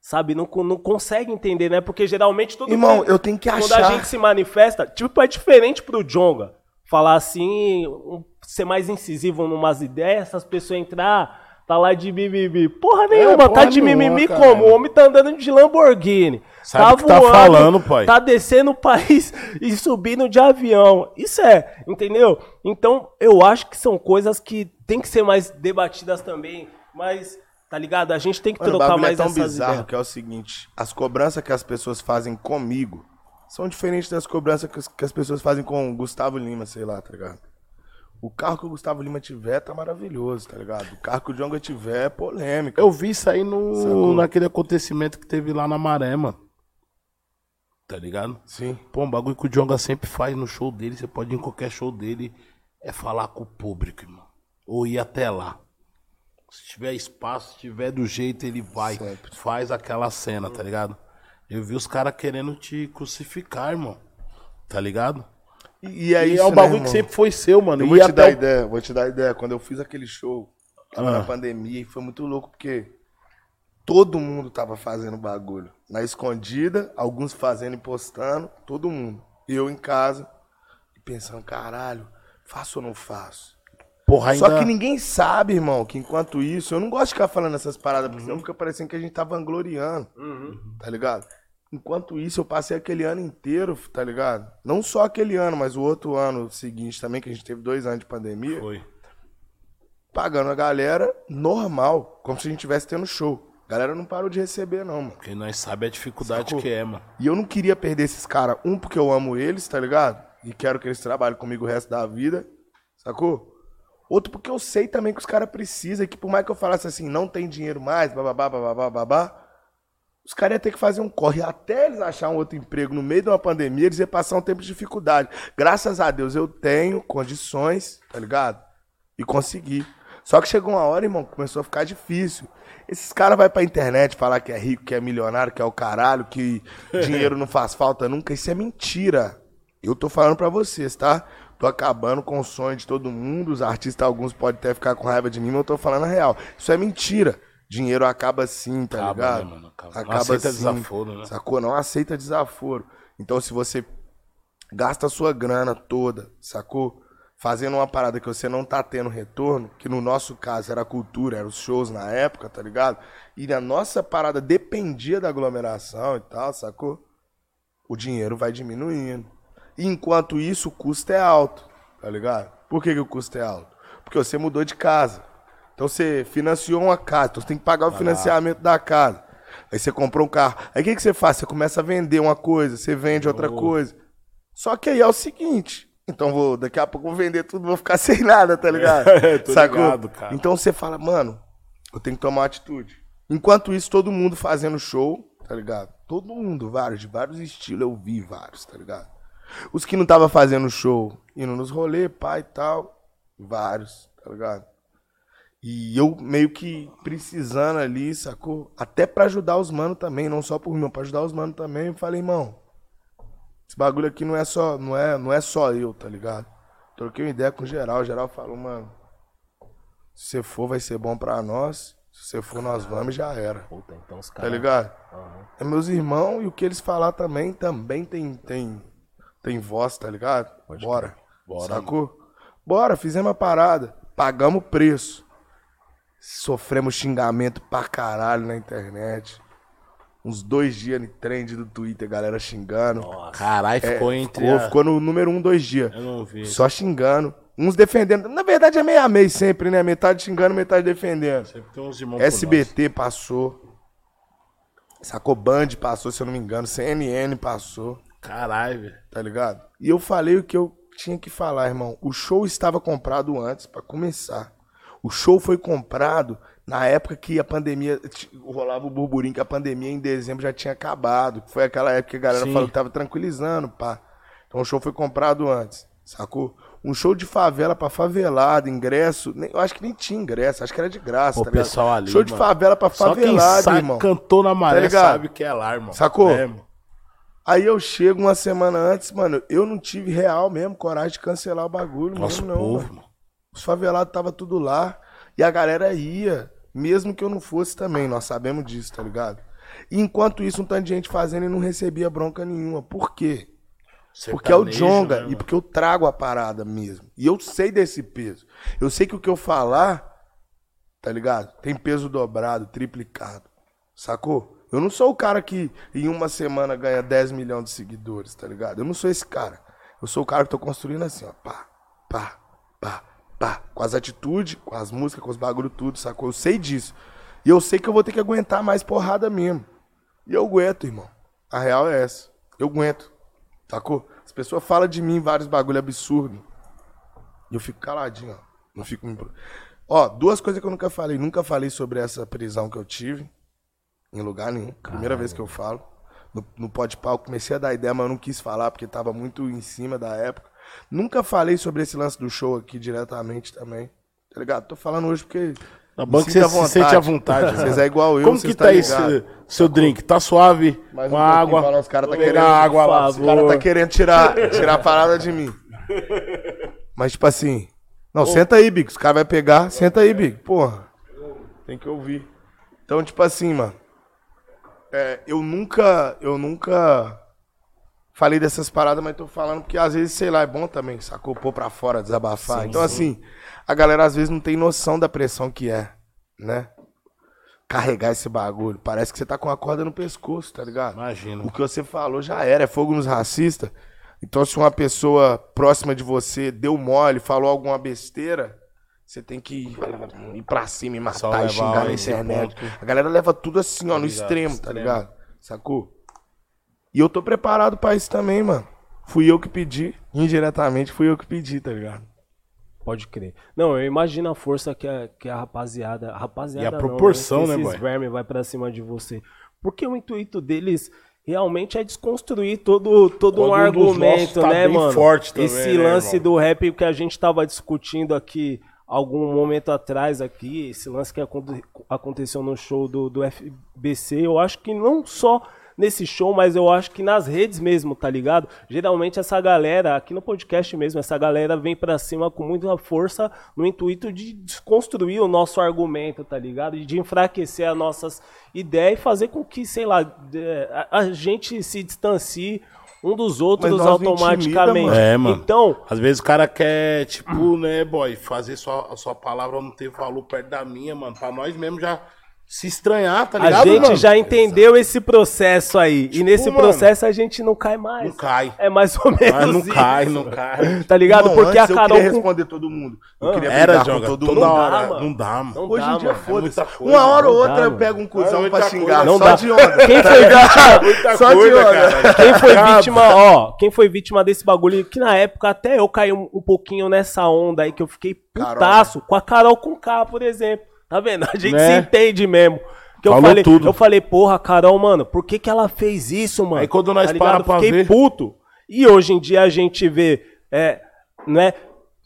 sabe? Não, não consegue entender, né? Porque geralmente todo Irmão, mundo, eu tenho que quando achar. a gente se manifesta, tipo, é diferente pro Jonga falar assim, um- ser mais incisivo numas ideias, essas pessoas entrar, tá lá de mimimi. Porra nenhuma, É, porra tá de nenhuma, mimimi caralho. como? O homem tá andando de Lamborghini. Sabe o que tá falando, pai. Tá descendo o país [LAUGHS] e subindo de avião. Isso é, entendeu? Então, eu acho que são coisas que tem que ser mais debatidas também, mas, tá ligado? A gente tem que Mano, trocar bagulho mais é tão essas bizarro ideias. que é o seguinte: as cobranças que as pessoas fazem comigo são diferentes das cobranças que as, que as pessoas fazem com o Gustavo Lima, sei lá, tá ligado? O carro que o Gustavo Lima tiver tá maravilhoso, tá ligado? O carro que o Djonga tiver é polêmica. Eu vi isso aí no, Sacou? naquele acontecimento que teve lá na Maré, mano. Tá ligado? Sim. Pô, um bagulho que o Jonga sempre faz no show dele, você pode ir em qualquer show dele, é falar com o público, irmão. Ou ir até lá. Se tiver espaço, se tiver do jeito, ele vai. Sempre. Faz aquela cena, tá ligado? Eu vi os caras querendo te crucificar, irmão. Tá ligado? E, e E isso, é um né, bagulho irmão? que sempre foi seu, mano. Eu E vou te até dar o- ideia, vou te dar ideia. Quando eu fiz aquele show, Ah. na pandemia e foi muito louco porque todo mundo tava fazendo bagulho. Na escondida, alguns fazendo e postando, todo mundo. Eu em casa, e pensando, caralho, faço ou não faço? Porra, ainda... Só que ninguém sabe, irmão, que enquanto isso, eu não gosto de ficar falando essas paradas, porque senão fica parecendo que a gente tá vangloriando, tá ligado? Enquanto isso, eu passei aquele ano inteiro, tá ligado? Não só aquele ano, mas o outro ano seguinte também, que a gente teve dois anos de pandemia, Foi. pagando a galera normal, como se a gente tivesse tendo show. A galera não parou de receber, não, mano. Porque nós sabemos a dificuldade Sacou? que é, mano. E eu não queria perder esses caras, um, porque eu amo eles, tá ligado? E quero que eles trabalhem comigo o resto da vida, sacou? Outro, porque eu sei também que os caras precisam, e que por mais que eu falasse assim, não tem dinheiro mais, bababá, bababá, babá, os caras iam ter que fazer um corre até eles achar um outro emprego no meio de uma pandemia, eles iam passar um tempo de dificuldade. Graças a Deus eu tenho condições, tá ligado? E consegui. Só que chegou uma hora, irmão, que começou a ficar difícil. Esses caras vão pra internet falar que é rico, que é milionário, que é o caralho, que [LAUGHS] dinheiro não faz falta nunca. Isso é mentira. Eu tô falando pra vocês, tá? Tô acabando com o sonho de todo mundo. Os artistas, alguns podem até ficar com raiva de mim, mas eu tô falando a real. Isso é mentira. Dinheiro acaba sim, tá Acaba, ligado? né, mano? Acaba. Não aceita desaforo, né? Sacou? Não aceita desaforo. Então, se você gasta a sua grana toda, sacou? Fazendo uma parada que você não tá tendo retorno, que no nosso caso era a cultura, eram os shows na época, tá ligado? E a nossa parada dependia da aglomeração e tal, sacou? O dinheiro vai diminuindo. Enquanto isso, o custo é alto, tá ligado? Por que, que o custo é alto? Porque você mudou de casa. Então você financiou uma casa, então você tem que pagar o financiamento da casa. Aí você comprou um carro. Aí o que, que você faz? Você começa a vender uma coisa, você vende outra coisa. Só que aí é o seguinte. Então vou, daqui a pouco eu vou vender tudo, vou ficar [LAUGHS] sem nada, tá ligado? [LAUGHS] É, tô Sacou? ligado, cara. Então você fala, mano, eu tenho que tomar uma atitude. Enquanto isso, todo mundo fazendo show, tá ligado? Todo mundo, vários, de vários estilos, eu vi vários, tá ligado? Os que não tava fazendo show, indo nos rolê, pai e tal, vários, tá ligado? E eu meio que precisando ali, sacou? Até pra ajudar os manos também, não só por mim, mas pra ajudar os manos também. Eu falei, irmão, esse bagulho aqui não é só, não é, não é só eu, tá ligado? Troquei uma ideia com o geral, o geral falou, mano, se você for vai ser bom pra nós, se você for nós vamos e já era. Puta, então os Tá caras. ligado? É meus irmãos e o que eles falar também, também tem, tem, tem voz, tá ligado? Bora. Bora, Sacou? Bora, fizemos a parada. Pagamos o preço. Sofremos xingamento pra caralho na internet. Uns dois dias no trend do Twitter, galera xingando. Caralho, É, ficou entre. ficou, a- ficou no número um dois dias. Eu não vi. Só xingando. Uns defendendo. Na verdade é meio a meio sempre, né? Metade xingando, metade defendendo. Sempre tem uns irmãos. SBT passou. Sacou Band passou, se eu não me engano. CNN passou, Caralho, velho. tá ligado? E eu falei o que eu tinha que falar, irmão. O show estava comprado antes, pra começar. O show foi comprado na época que a pandemia. Rolava o burburinho que a pandemia em dezembro já tinha acabado. Foi aquela época que a galera Sim. falou que tava tranquilizando, pá. Então o show foi comprado antes, sacou? Um show de favela pra favelado, ingresso. nem- eu acho que nem tinha ingresso, acho que era de graça. Pô, tá pessoal ali, Show de mano. favela pra Só quem favelado, sabe, irmão. cantou na maré Tá sabe que é lá, irmão. Sacou? É, mano. Aí eu chego uma semana antes, mano, eu não tive real mesmo coragem de cancelar o bagulho, Nosso mesmo não. povo, mano. mano. Os favelados tava tudo lá e a galera ia, mesmo que eu não fosse também, nós sabemos disso, tá ligado? E enquanto isso, um tanto de gente fazendo e não recebia bronca nenhuma. Por quê? Porque é o Sertanejo, Jonga né, e porque eu trago a parada mesmo. E eu sei desse peso. Eu sei que o que eu falar, tá ligado? Tem peso dobrado, triplicado. Sacou? Eu não sou o cara que em uma semana ganha 10 milhões de seguidores, tá ligado? Eu não sou esse cara. Eu sou o cara que tô construindo assim, ó. Pá, pá, pá, pá. Com as atitudes, com as músicas, com os bagulho tudo, sacou? Eu sei disso. E eu sei que eu vou ter que aguentar mais porrada mesmo. E eu aguento, irmão. A real é essa. Eu aguento. Sacou? As pessoas falam de mim vários bagulho absurdo. E eu fico caladinho, ó. Não fico me... Ó, duas coisas que eu nunca falei. Nunca falei sobre essa prisão que eu tive. Em lugar nenhum. Primeira vez que eu falo. No, no Pau, comecei a dar ideia, mas eu não quis falar porque tava muito em cima da época. Nunca falei sobre esse lance do show aqui diretamente também. Tá ligado? Tô falando hoje porque. Tá que sinto você se sente à vontade. Vocês [LAUGHS] é igual eu, Como que tá esse ligado. seu drink? Tá suave? Mais com um água? lá, os caras tá querendo- água lá. Os caras tá querendo tirar, tirar a parada de mim. [LAUGHS] Mas, tipo assim. Não, senta aí, Big. Os caras vão pegar. Senta aí, Big. Porra. Tem que ouvir. Então, tipo assim, mano. É, eu nunca. Eu nunca. Falei dessas paradas, mas tô falando porque às vezes, sei lá, é bom também, sacou? Pôr pra fora, desabafar. então, assim, a galera às vezes não tem noção da pressão que é, né? Carregar esse bagulho. Parece que você tá com a corda no pescoço, tá ligado? Imagino. O que você falou já era, é fogo nos racistas. Então, se uma pessoa próxima de você deu mole, falou alguma besteira, você tem que ir pra cima e matar e xingar na internet. A galera leva tudo assim, ó, no extremo, tá ligado? Sacou? E eu tô preparado pra isso também, mano. Fui eu que pedi, indiretamente fui eu que pedi, tá ligado? Pode crer. Não, eu imagino a força que a, que a rapaziada. A rapaziada E a não, proporção, que né, esses boy? vermes vai pra cima de você. Porque o intuito deles realmente é desconstruir todo, todo um Quando um argumento, nossos tá né, bem mano? forte também, Esse né, lance irmão? do rap que a gente tava discutindo aqui algum momento atrás aqui, esse lance que aconte- aconteceu no show do, do FBC, eu acho que não só nesse show, mas eu acho que nas redes mesmo, tá ligado? Geralmente essa galera, aqui no podcast mesmo, essa galera vem pra cima com muita força no intuito de desconstruir o nosso argumento, tá ligado? E de enfraquecer as nossas ideias e fazer com que, sei lá, a gente se distancie um dos outros Mas nós não automaticamente. intimida, mano. É, mano. Então, Às vezes o cara quer, tipo, né, boy, fazer sua, a sua palavra não ter valor perto da minha, mano. Pra nós mesmo já se estranhar, tá a ligado, gente mano? já entendeu esse processo aí. e Tipo, nesse mano, processo a gente não cai mais. Não cai. É mais ou menos Mas não isso. cai, não cai. Tá ligado? Porque a Carol eu queria com- responder todo mundo. Eu queria Era, Jonga, todo toda mundo. hora. dá, mano. Não dá, mano. Não Hoje em dia, mano. foda-se. coisa, Uma hora ou outra dá, eu pego um cuzão É pra coisa. xingar. Não só dá. de onda. Quem tá foi ligado? vítima, [LAUGHS] Só de onda. quem foi vítima, ó, quem foi vítima desse bagulho, que na época até eu caí um, um pouquinho nessa onda aí, que eu fiquei putaço com a Carol com K, por exemplo. Tá vendo? A gente Né? se entende mesmo. Que eu Falou falei, tudo. eu falei, porra, Carol, mano, por que que ela fez isso, mano? Aí quando nós Tá ligado? para pra Fiquei ver- puto. E hoje em dia a gente vê, é, né,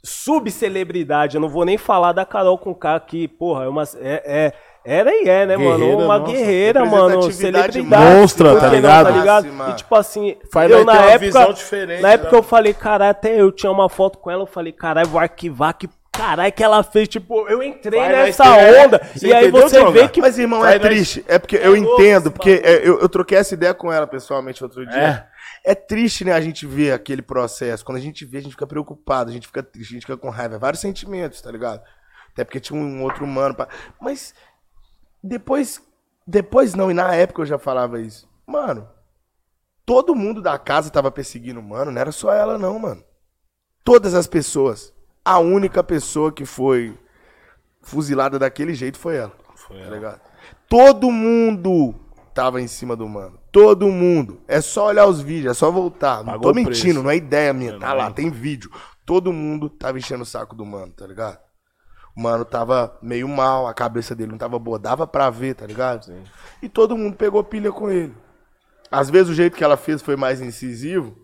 subcelebridade, eu não vou nem falar da Carol com K que, porra, é uma, é, é- era e é, né, mano? Guerreira, Uma nossa, guerreira, mano, celebridade. monstra, tá que não, ligado? tá ligado? Máxima. E tipo assim, Faz eu na época, visão diferente, na época né? eu falei, caralho, até eu tinha uma foto com ela, eu falei, caralho, vou arquivar que caralho que ela fez, tipo, eu entrei nós nessa onda, Você e aí você vê que Mas, irmão, Vai, é triste. É porque eu louco entendo, porque é, eu, eu troquei essa ideia com ela pessoalmente outro dia. É. triste, né, a gente ver aquele processo. Quando a gente vê, a gente fica preocupado, a gente fica triste, a gente fica com raiva. Vários sentimentos, tá ligado? Até porque tinha um outro humano. Pra... Mas depois. Depois não, e na época eu já falava isso. Mano, todo mundo da casa tava perseguindo o mano, não era só ela, não, mano. Todas as pessoas. A única pessoa que foi fuzilada daquele jeito foi ela. Foi Tá ela. Todo mundo tava em cima do mano. Todo mundo. É só olhar os vídeos, é só voltar. Não Pagou tô o mentindo, preço. não é ideia minha. É, Tá não. lá, tem vídeo. Todo mundo tava enchendo o saco do mano, tá ligado? O mano tava meio mal, a cabeça dele não tava boa. Dava pra ver, tá ligado? E todo mundo pegou pilha com ele. Às vezes o jeito que ela fez foi mais incisivo,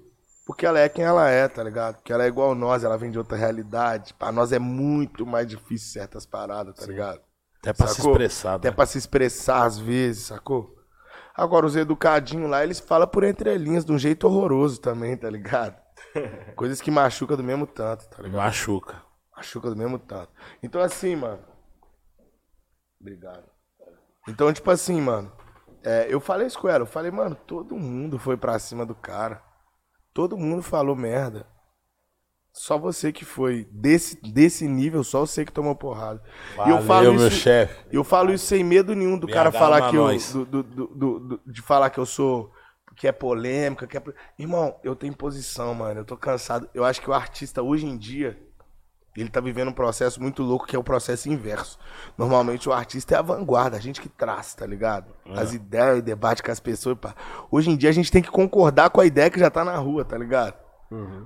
porque ela é quem ela é, tá ligado? Porque ela é igual nós, ela vem de outra realidade. Pra nós é muito mais difícil certas paradas, tá ligado? Até pra se Sacou? expressar. Até né? pra se expressar às vezes, sacou? Agora, os educadinhos lá, eles falam por entrelinhas de um jeito horroroso também, tá ligado? [LAUGHS] Coisas que machuca do mesmo tanto, tá ligado? Machuca. Machuca do mesmo tanto. Então, assim, mano. Obrigado. Então, tipo assim, mano. é, eu falei isso com ela. Eu falei, mano, todo mundo foi pra cima do cara. Todo mundo falou merda. Só você que foi desse, desse nível, só você que tomou porrada. e eu Valeu, falo meu isso, chefe. eu falo isso sem medo nenhum do BH cara falar que eu, do- do- do- de falar que eu sou que é polêmica, que é irmão, eu tenho posição, mano. Eu tô cansado. Eu acho que o artista hoje em dia ele tá vivendo um processo muito louco que é o processo inverso. Normalmente o artista é a vanguarda, a gente que traz, tá ligado? É. As ideias, debate com as pessoas. Pá. Hoje em dia a gente tem que concordar com a ideia que já tá na rua, tá ligado?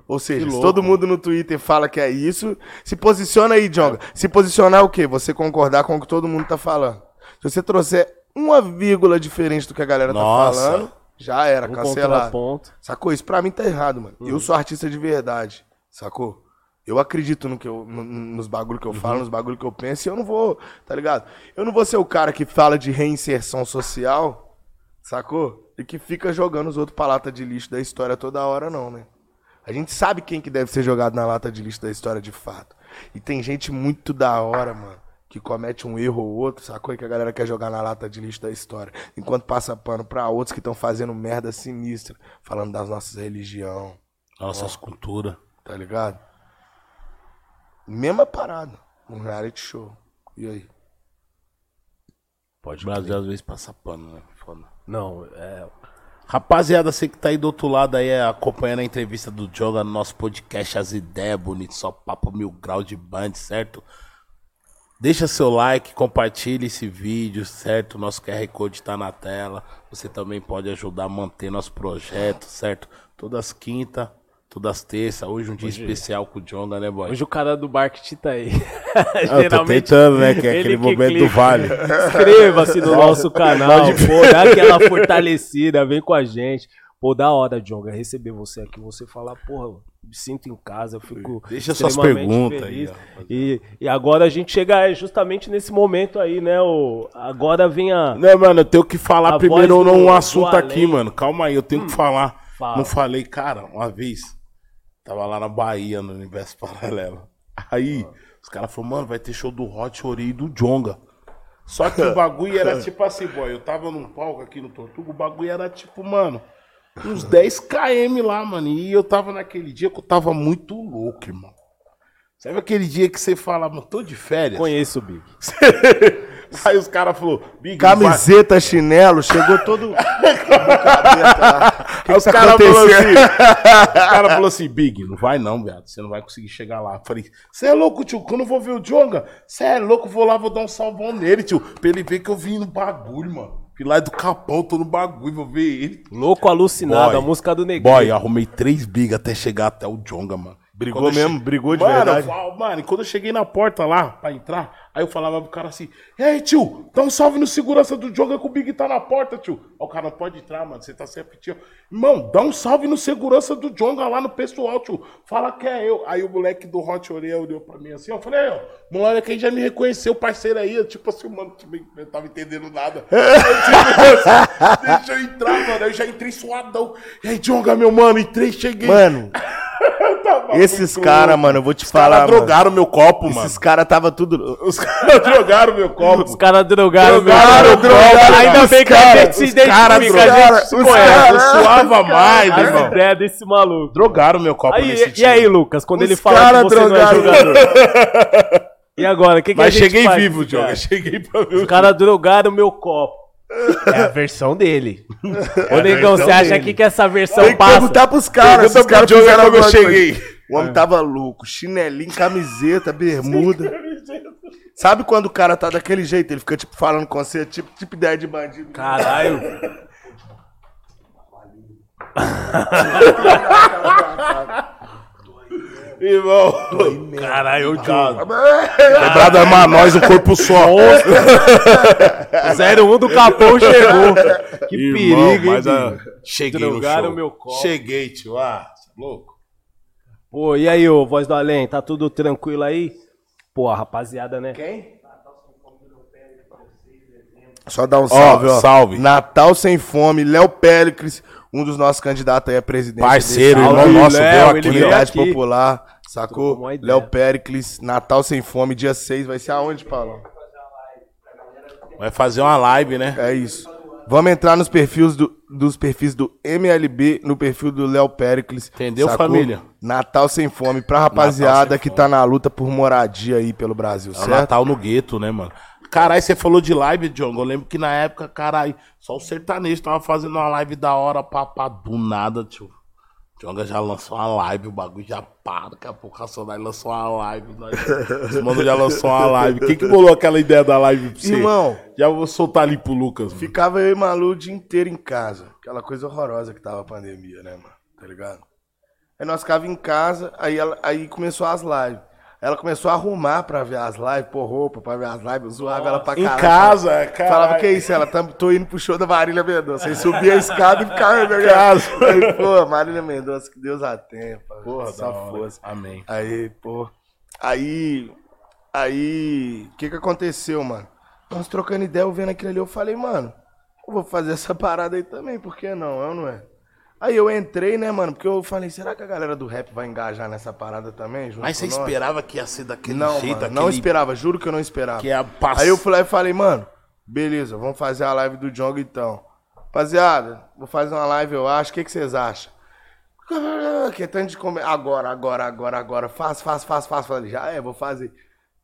Ou seja, louco. todo mundo no Twitter fala que é isso, se posiciona aí, Jonga. Se posicionar é o quê? Você concordar com o que todo mundo tá falando. Se você trouxer uma vírgula diferente do que a galera Nossa. tá falando, já era, Um cancelado. Sacou? Isso pra mim tá errado, mano. Eu sou artista de verdade, sacou? Eu acredito no que eu, no- nos bagulho que eu falo, nos bagulho que eu penso, e eu não vou, tá ligado? Eu não vou ser o cara que fala de reinserção social, sacou? E que fica jogando os outros pra lata de lixo da história toda hora, não, né? A gente sabe quem que deve ser jogado na lata de lixo da história de fato. E tem gente muito da hora, mano, que comete um erro ou outro, sacou? E que a galera quer jogar na lata de lixo da história. Enquanto passa pano pra outros que estão fazendo merda sinistra, falando das nossas religião, Nossas culturas. tá ligado? Mesma parada, um reality show. E aí? Pode O Brasil às vezes passa pano, né? Foda. Não, é. Rapaziada, você que tá aí do outro lado aí é, acompanhando a entrevista do Joga no nosso podcast As Ideias Bonitas, só papo mil grau de band, certo? Deixa seu like, compartilhe esse vídeo, certo? Nosso QR Code tá na tela. Você também pode ajudar a manter nosso projeto, certo? Todas quinta, todas terça. Hoje um dia especial com o Jonga, né, boy? Hoje o cara do marketing tá aí. Eu [LAUGHS] tô tentando, né? Que é ele aquele que momento do clica. vale. Inscreva-se no nosso canal, pô, dá aquela fortalecida, vem com a gente. Pô, da hora, Jonga, receber você aqui, você falar, porra, me sinto em casa, eu fico Deixa suas perguntas feliz. aí, ó, e, e agora a gente chega justamente nesse momento aí, né? O, agora vem a... Não, mano, eu tenho que falar primeiro do- num do assunto além. aqui, mano. Calma aí, eu tenho que falar. fala. Não falei, cara, uma vez. Tava lá na Bahia, no Universo [LAUGHS] Paralelo. Aí, os caras falaram, mano, vai ter show do Hot Ori e do Jonga. Só que o [LAUGHS] bagulho era [LAUGHS] tipo assim, boy. Eu tava num palco aqui no Tortuga, o bagulho era tipo, mano, uns 10 km lá, mano. E eu tava naquele dia que eu tava muito louco, irmão. Sabe aquele dia que você fala, mano, tô de férias? Conheço o Big. Aí os caras falaram, Big, vai- Camiseta, chinelo, chegou todo. Aí os tá caras falaram acontecendo? assim, o cara falou assim, Big, não vai não, viado, você não vai conseguir chegar lá. Eu falei, você é louco, tio, quando eu vou ver o Jonga, você é louco, vou lá, vou dar um salvão nele, tio, pra ele ver que eu vim no bagulho, mano. Fui lá do Capão, tô no bagulho, vou ver ele. Louco alucinado, Boy. a música do Neguinho. Boy, arrumei três Big até chegar até o Jonga, mano. Brigou Quando mesmo? Brigou de mano, verdade? Mano, e quando eu cheguei na porta lá, pra entrar, aí eu falava pro cara assim, e aí, tio, dá um salve no segurança do Jonga que o Big tá na porta, tio. Aí o cara não pode entrar, mano, você tá sempre, tio. Irmão, dá um salve no segurança do Jonga lá no pessoal, tio. Fala que é eu. Aí o moleque do Hot Orelha olhou pra mim assim, eu falei, ó, moleque aí já me reconheceu, parceiro aí. Eu, Tipo assim, mano, eu não tava entendendo nada. [LAUGHS] Aí, tipo, deixa eu entrar, mano. Eu já entrei suadão. E aí, Jonga, meu mano, entrei, cheguei. Mano, [LAUGHS] Tava esses caras, mano, eu vou te Os caras falar. mano. drogaram meu copo, mano. Esses caras tava tudo. Os caras [LAUGHS] drogaram meu copo. Os caras drogaram, Drogaram, meu- drogaram, Ainda bem que cara- a gente se cara identifica, a drogaram, gente se conhece. cara- Eu suava mais, As irmão. ideias desse maluco. Drogaram meu copo Aí, nesse e, time. aí, Lucas, quando Os ele fala que cara você não é drogaram. jogador? [LAUGHS] E agora, o que, que a Mas gente cheguei faz, vivo, cara? Diogo. Cheguei pra ver Os caras drogaram meu copo. É a versão dele. Ô, negão, você acha dele. aqui que essa versão Tem que passa? perguntar pros caras. Pergunta pro caras Diogo fizeram como eu cheguei. O homem tava louco. Chinelinho, camiseta, bermuda. Sabe quando o cara tá daquele jeito? Ele fica, tipo, falando com você, tipo, tipo ideia de bandido. Caralho. [LAUGHS] Irmão. Caralho, Diogo. Lembrado é armar nós um corpo só. 01 do Capão chegou. Que Irmão, perigo, hein, mas, ah? Cheguei no Drogaram show. meu copo. Cheguei, tio. Ah, cê é louco? Pô, e aí, ô, voz do além, tá tudo tranquilo aí? Pô, a rapaziada, né? Quem? Só dar um salve, ó. salve. Natal Sem Fome, Léo Péricles, um dos nossos candidatos aí a presidente. Parceiro, irmão Salve, nosso, Léo, aqui. Unidade. Popular, sacou? Léo Péricles, Natal Sem Fome, dia 6, vai ser aonde, Paulo? Vai fazer uma live, né? É isso. Vamos entrar nos perfis do, dos perfis do MLB, no perfil do Léo Pericles. Entendeu, família? Natal sem fome pra rapaziada que fome. tá na luta por moradia aí pelo Brasil, É certo? Natal no gueto, né, mano? Caralho, você falou de live, John. Eu lembro que na época, caralho, só o sertanejo tava fazendo uma live da hora, papá, do nada, tio. Jonga já lançou uma live, o bagulho já para. Daqui a pouco a Sonai lançou uma live. Nós... Os mano já lançou uma live. Quem que bolou aquela ideia da live pra você? Irmão. Já vou soltar ali pro Lucas, mano. Ficava eu e Malu o dia inteiro em casa. Aquela coisa horrorosa que tava a pandemia, né, mano? Tá ligado? Aí nós ficava em casa, aí, aí começou as lives. Ela começou a arrumar pra ver as lives, pôr roupa pra ver as lives, eu zoava ela pra Em caralho. casa, caralho. Falava, que isso? Ela, tá, tô indo pro show da Marília Mendonça. Aí subia a escada e ficava [LAUGHS] em casa. Aí, pô, Marília Mendonça, que Deus a tenha, pô. Porra, hora. força. Amém. Aí, pô. Aí. Aí. O que que aconteceu, mano? Nós trocando ideia, eu vendo aquilo ali, eu falei, mano, eu vou fazer essa parada aí também, por que não? É ou não é? Aí eu entrei, né, mano? Porque eu falei, será que a galera do rap vai engajar nessa parada também? Mas você esperava que ia ser daquele Não, jeito, mano, não aquele- esperava, juro que eu não esperava. Que ia passar. Aí eu fui lá e falei, mano, beleza, vamos fazer a live do Jong então. Rapaziada, vou fazer uma live, eu acho. O que, que vocês acham? Que tanto de comer. Agora, agora, agora, agora. Faz, faz, faz, faz. Falei, já é, vou fazer.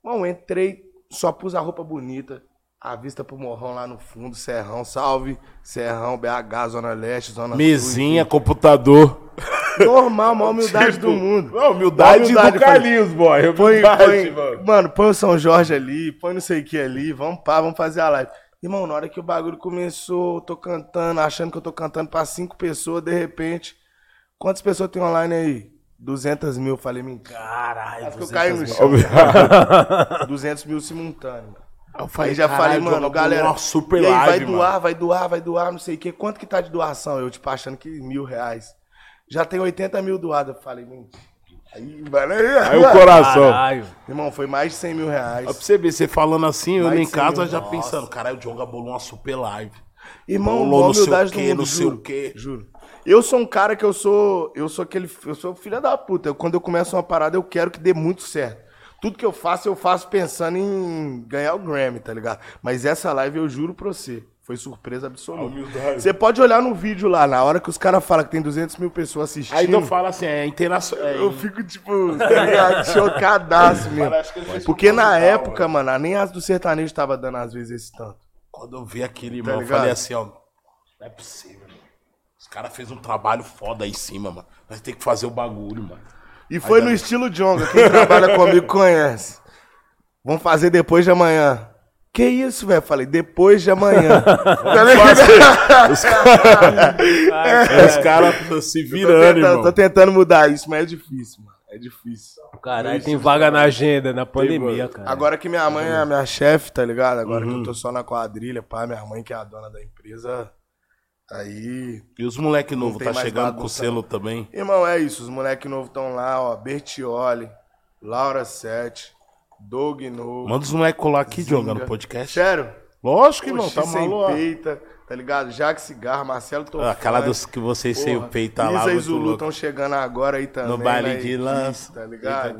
Bom, entrei, só pus a roupa bonita. A vista pro morrão lá no fundo, Serrão, salve. Serrão, BH, Zona Leste, Zona Sul, Mesinha, computador. enfim. Normal, maior humildade do mundo. Não, humildade, Humildade, do Carlinhos, boy. Põe, Humildade, põe- mano. mano, põe o São Jorge ali, põe não sei o que ali, vamos pá, vamos fazer a live. Irmão, na hora que o bagulho começou, eu tô cantando, achando que eu tô cantando pra cinco pessoas, de repente. Quantas pessoas tem online aí? 200 mil, falei, mentira. Caralho, Acho que eu caí no 200 chão. mil. [LAUGHS] 200 mil simultâneo, mano. Eu falei, Aí já falei, mano, galera. Uma super e aí, live, vai mano. doar, vai doar, vai doar, não sei o quê. Quanto que tá de doação? Eu, tipo, achando que mil reais. Já tem 80 mil doados. Eu falei, mentira. Aí, mano, aí, Aí o coração. Caralho. Irmão, foi mais de 100 mil reais. Ó, Pra você ver, você falando assim, eu Mais em de casa cem já mil. pensando, caralho, o Jonga bolou uma super live. Irmão, Bolou maior não sei o humildade do quê, mundo, não sei juro, o quê. Juro. Eu sou um cara que eu sou. Eu sou aquele. Eu sou filho da puta. Eu, quando eu começo uma parada, eu quero que dê muito certo. Tudo que eu faço, eu faço pensando em ganhar o Grammy, tá ligado? Mas essa live, eu juro pra você, foi surpresa absoluta. Você pode olhar no vídeo lá, na hora que os caras falam que tem 200 mil pessoas assistindo. Aí não fala assim, é internacional. Eu fico, tipo, tá ligado? [LAUGHS] chocadaço mesmo. Porque na época, mano, nem as do sertanejo tava dando às vezes esse tanto. Quando eu vi aquele, Tá irmão, eu falei assim, ó, não é possível, mano. Os caras fez um trabalho foda aí em cima, mano. Nós tem que fazer o bagulho, mano. E foi no estilo Jonga. Quem trabalha comigo conhece. Vamos fazer depois de amanhã. Que isso, velho? Falei, depois de amanhã. [LAUGHS] Tá? Os caras se tô, virando, tentando, irmão. tô tentando mudar isso, mas é difícil, mano. É difícil. Caralho, tem vaga na agenda, na pandemia, cara. Agora que minha mãe é a minha chefe, tá ligado? Agora que Uhum. eu tô só na quadrilha, pá, minha mãe que é a dona da empresa. Aí. E os moleque novo tá chegando com o selo também. Irmão, é isso. Os moleques novos estão lá, ó. Bertioli, Laura Sete, Doug novo. Manda os moleque colar aqui, Jonga, no podcast. Sério? Lógico, irmão, tá sem maluco. peita, tá ligado? Jaque Cigarro, Marcelo Tofã. Ah, Aquela dos que vocês sem o peito tá lá, Lisa e Zulu estão chegando agora aí também. No baile na de lança. Tá ligado?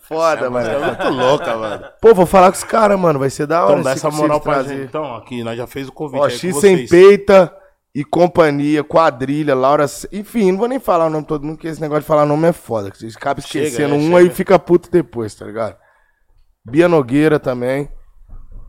Foda, É mano. muito louca, mano. Pô, vou falar com os caras, mano. Vai ser da hora. Então dá essa moral pra gente. Então, aqui, nós já fez o convite Ó, X sem peita e companhia, quadrilha, Laura. Enfim, não vou nem falar o nome de todo mundo, porque esse negócio de falar nome é foda. que Vocês acabam Chega, esquecendo é, um chega. aí fica puto depois, tá ligado? Bia Nogueira também.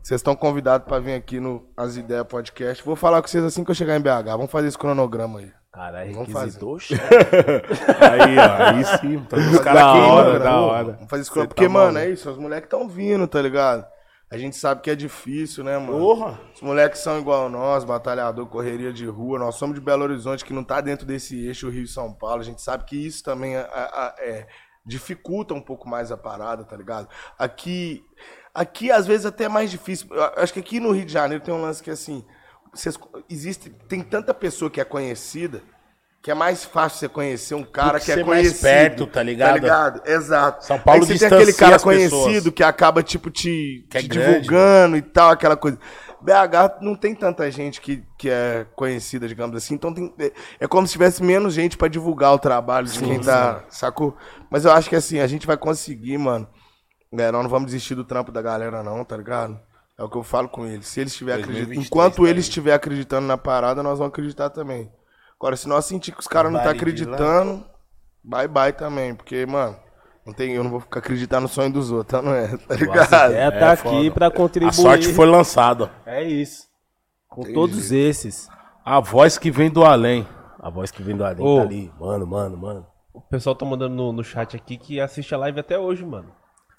Vocês estão convidados pra vir aqui no As Ideias Podcast. Vou falar com vocês assim que eu chegar em BH. Vamos fazer esse cronograma aí. Caralho, Vamos requisitou [LAUGHS] Aí, ó, aí sim. Tá [LAUGHS] os caras Da hora, da hora. Vamos fazer esse cronograma. tá Porque, mano, maluco. é isso. Os moleques estão vindo, tá ligado? A gente sabe que é difícil, né, mano? Porra. Os moleques são igual nós, batalhador, correria de rua. Nós somos de Belo Horizonte, que não tá dentro desse eixo Rio e São Paulo. A gente sabe que isso também é, é- é- dificulta um pouco mais a parada, tá ligado? Aqui, aqui às vezes até é mais difícil. Eu acho que aqui no Rio de Janeiro tem um lance que assim, vocês, existe, tem tanta pessoa que é conhecida que é mais fácil você conhecer um cara que que, é ser mais conhecido. perto, tá ligado? Tá ligado? Exato. São Paulo Aí você tem aquele cara as pessoas. conhecido que acaba, tipo, te, Que é te grande, divulgando e tal, aquela coisa. BH não tem tanta gente que, que é conhecida, digamos assim, então tem, é, é como se tivesse menos gente pra divulgar o trabalho de quem tá, sacou? Mas eu acho que assim, a gente vai conseguir, mano. É, nós não vamos desistir do trampo da galera, não, tá ligado? É o que eu falo com eles. Se eles estiverem acreditando. 2023 Enquanto tá ele aí. estiver acreditando na parada, nós vamos acreditar também. Agora, se nós sentir que os caras não tá acreditando, bye bye também. Porque, mano, não tem, eu não vou ficar acreditando no sonho dos outros, não é? [LAUGHS] Tá ligado? É, tá É aqui foda. pra A contribuir. sorte foi lançada. É isso. Com todos esses. A voz que vem do além. A voz que vem do além Ô. tá ali. Mano, mano, mano. O pessoal tá mandando no, no chat aqui que assiste a live até hoje, mano.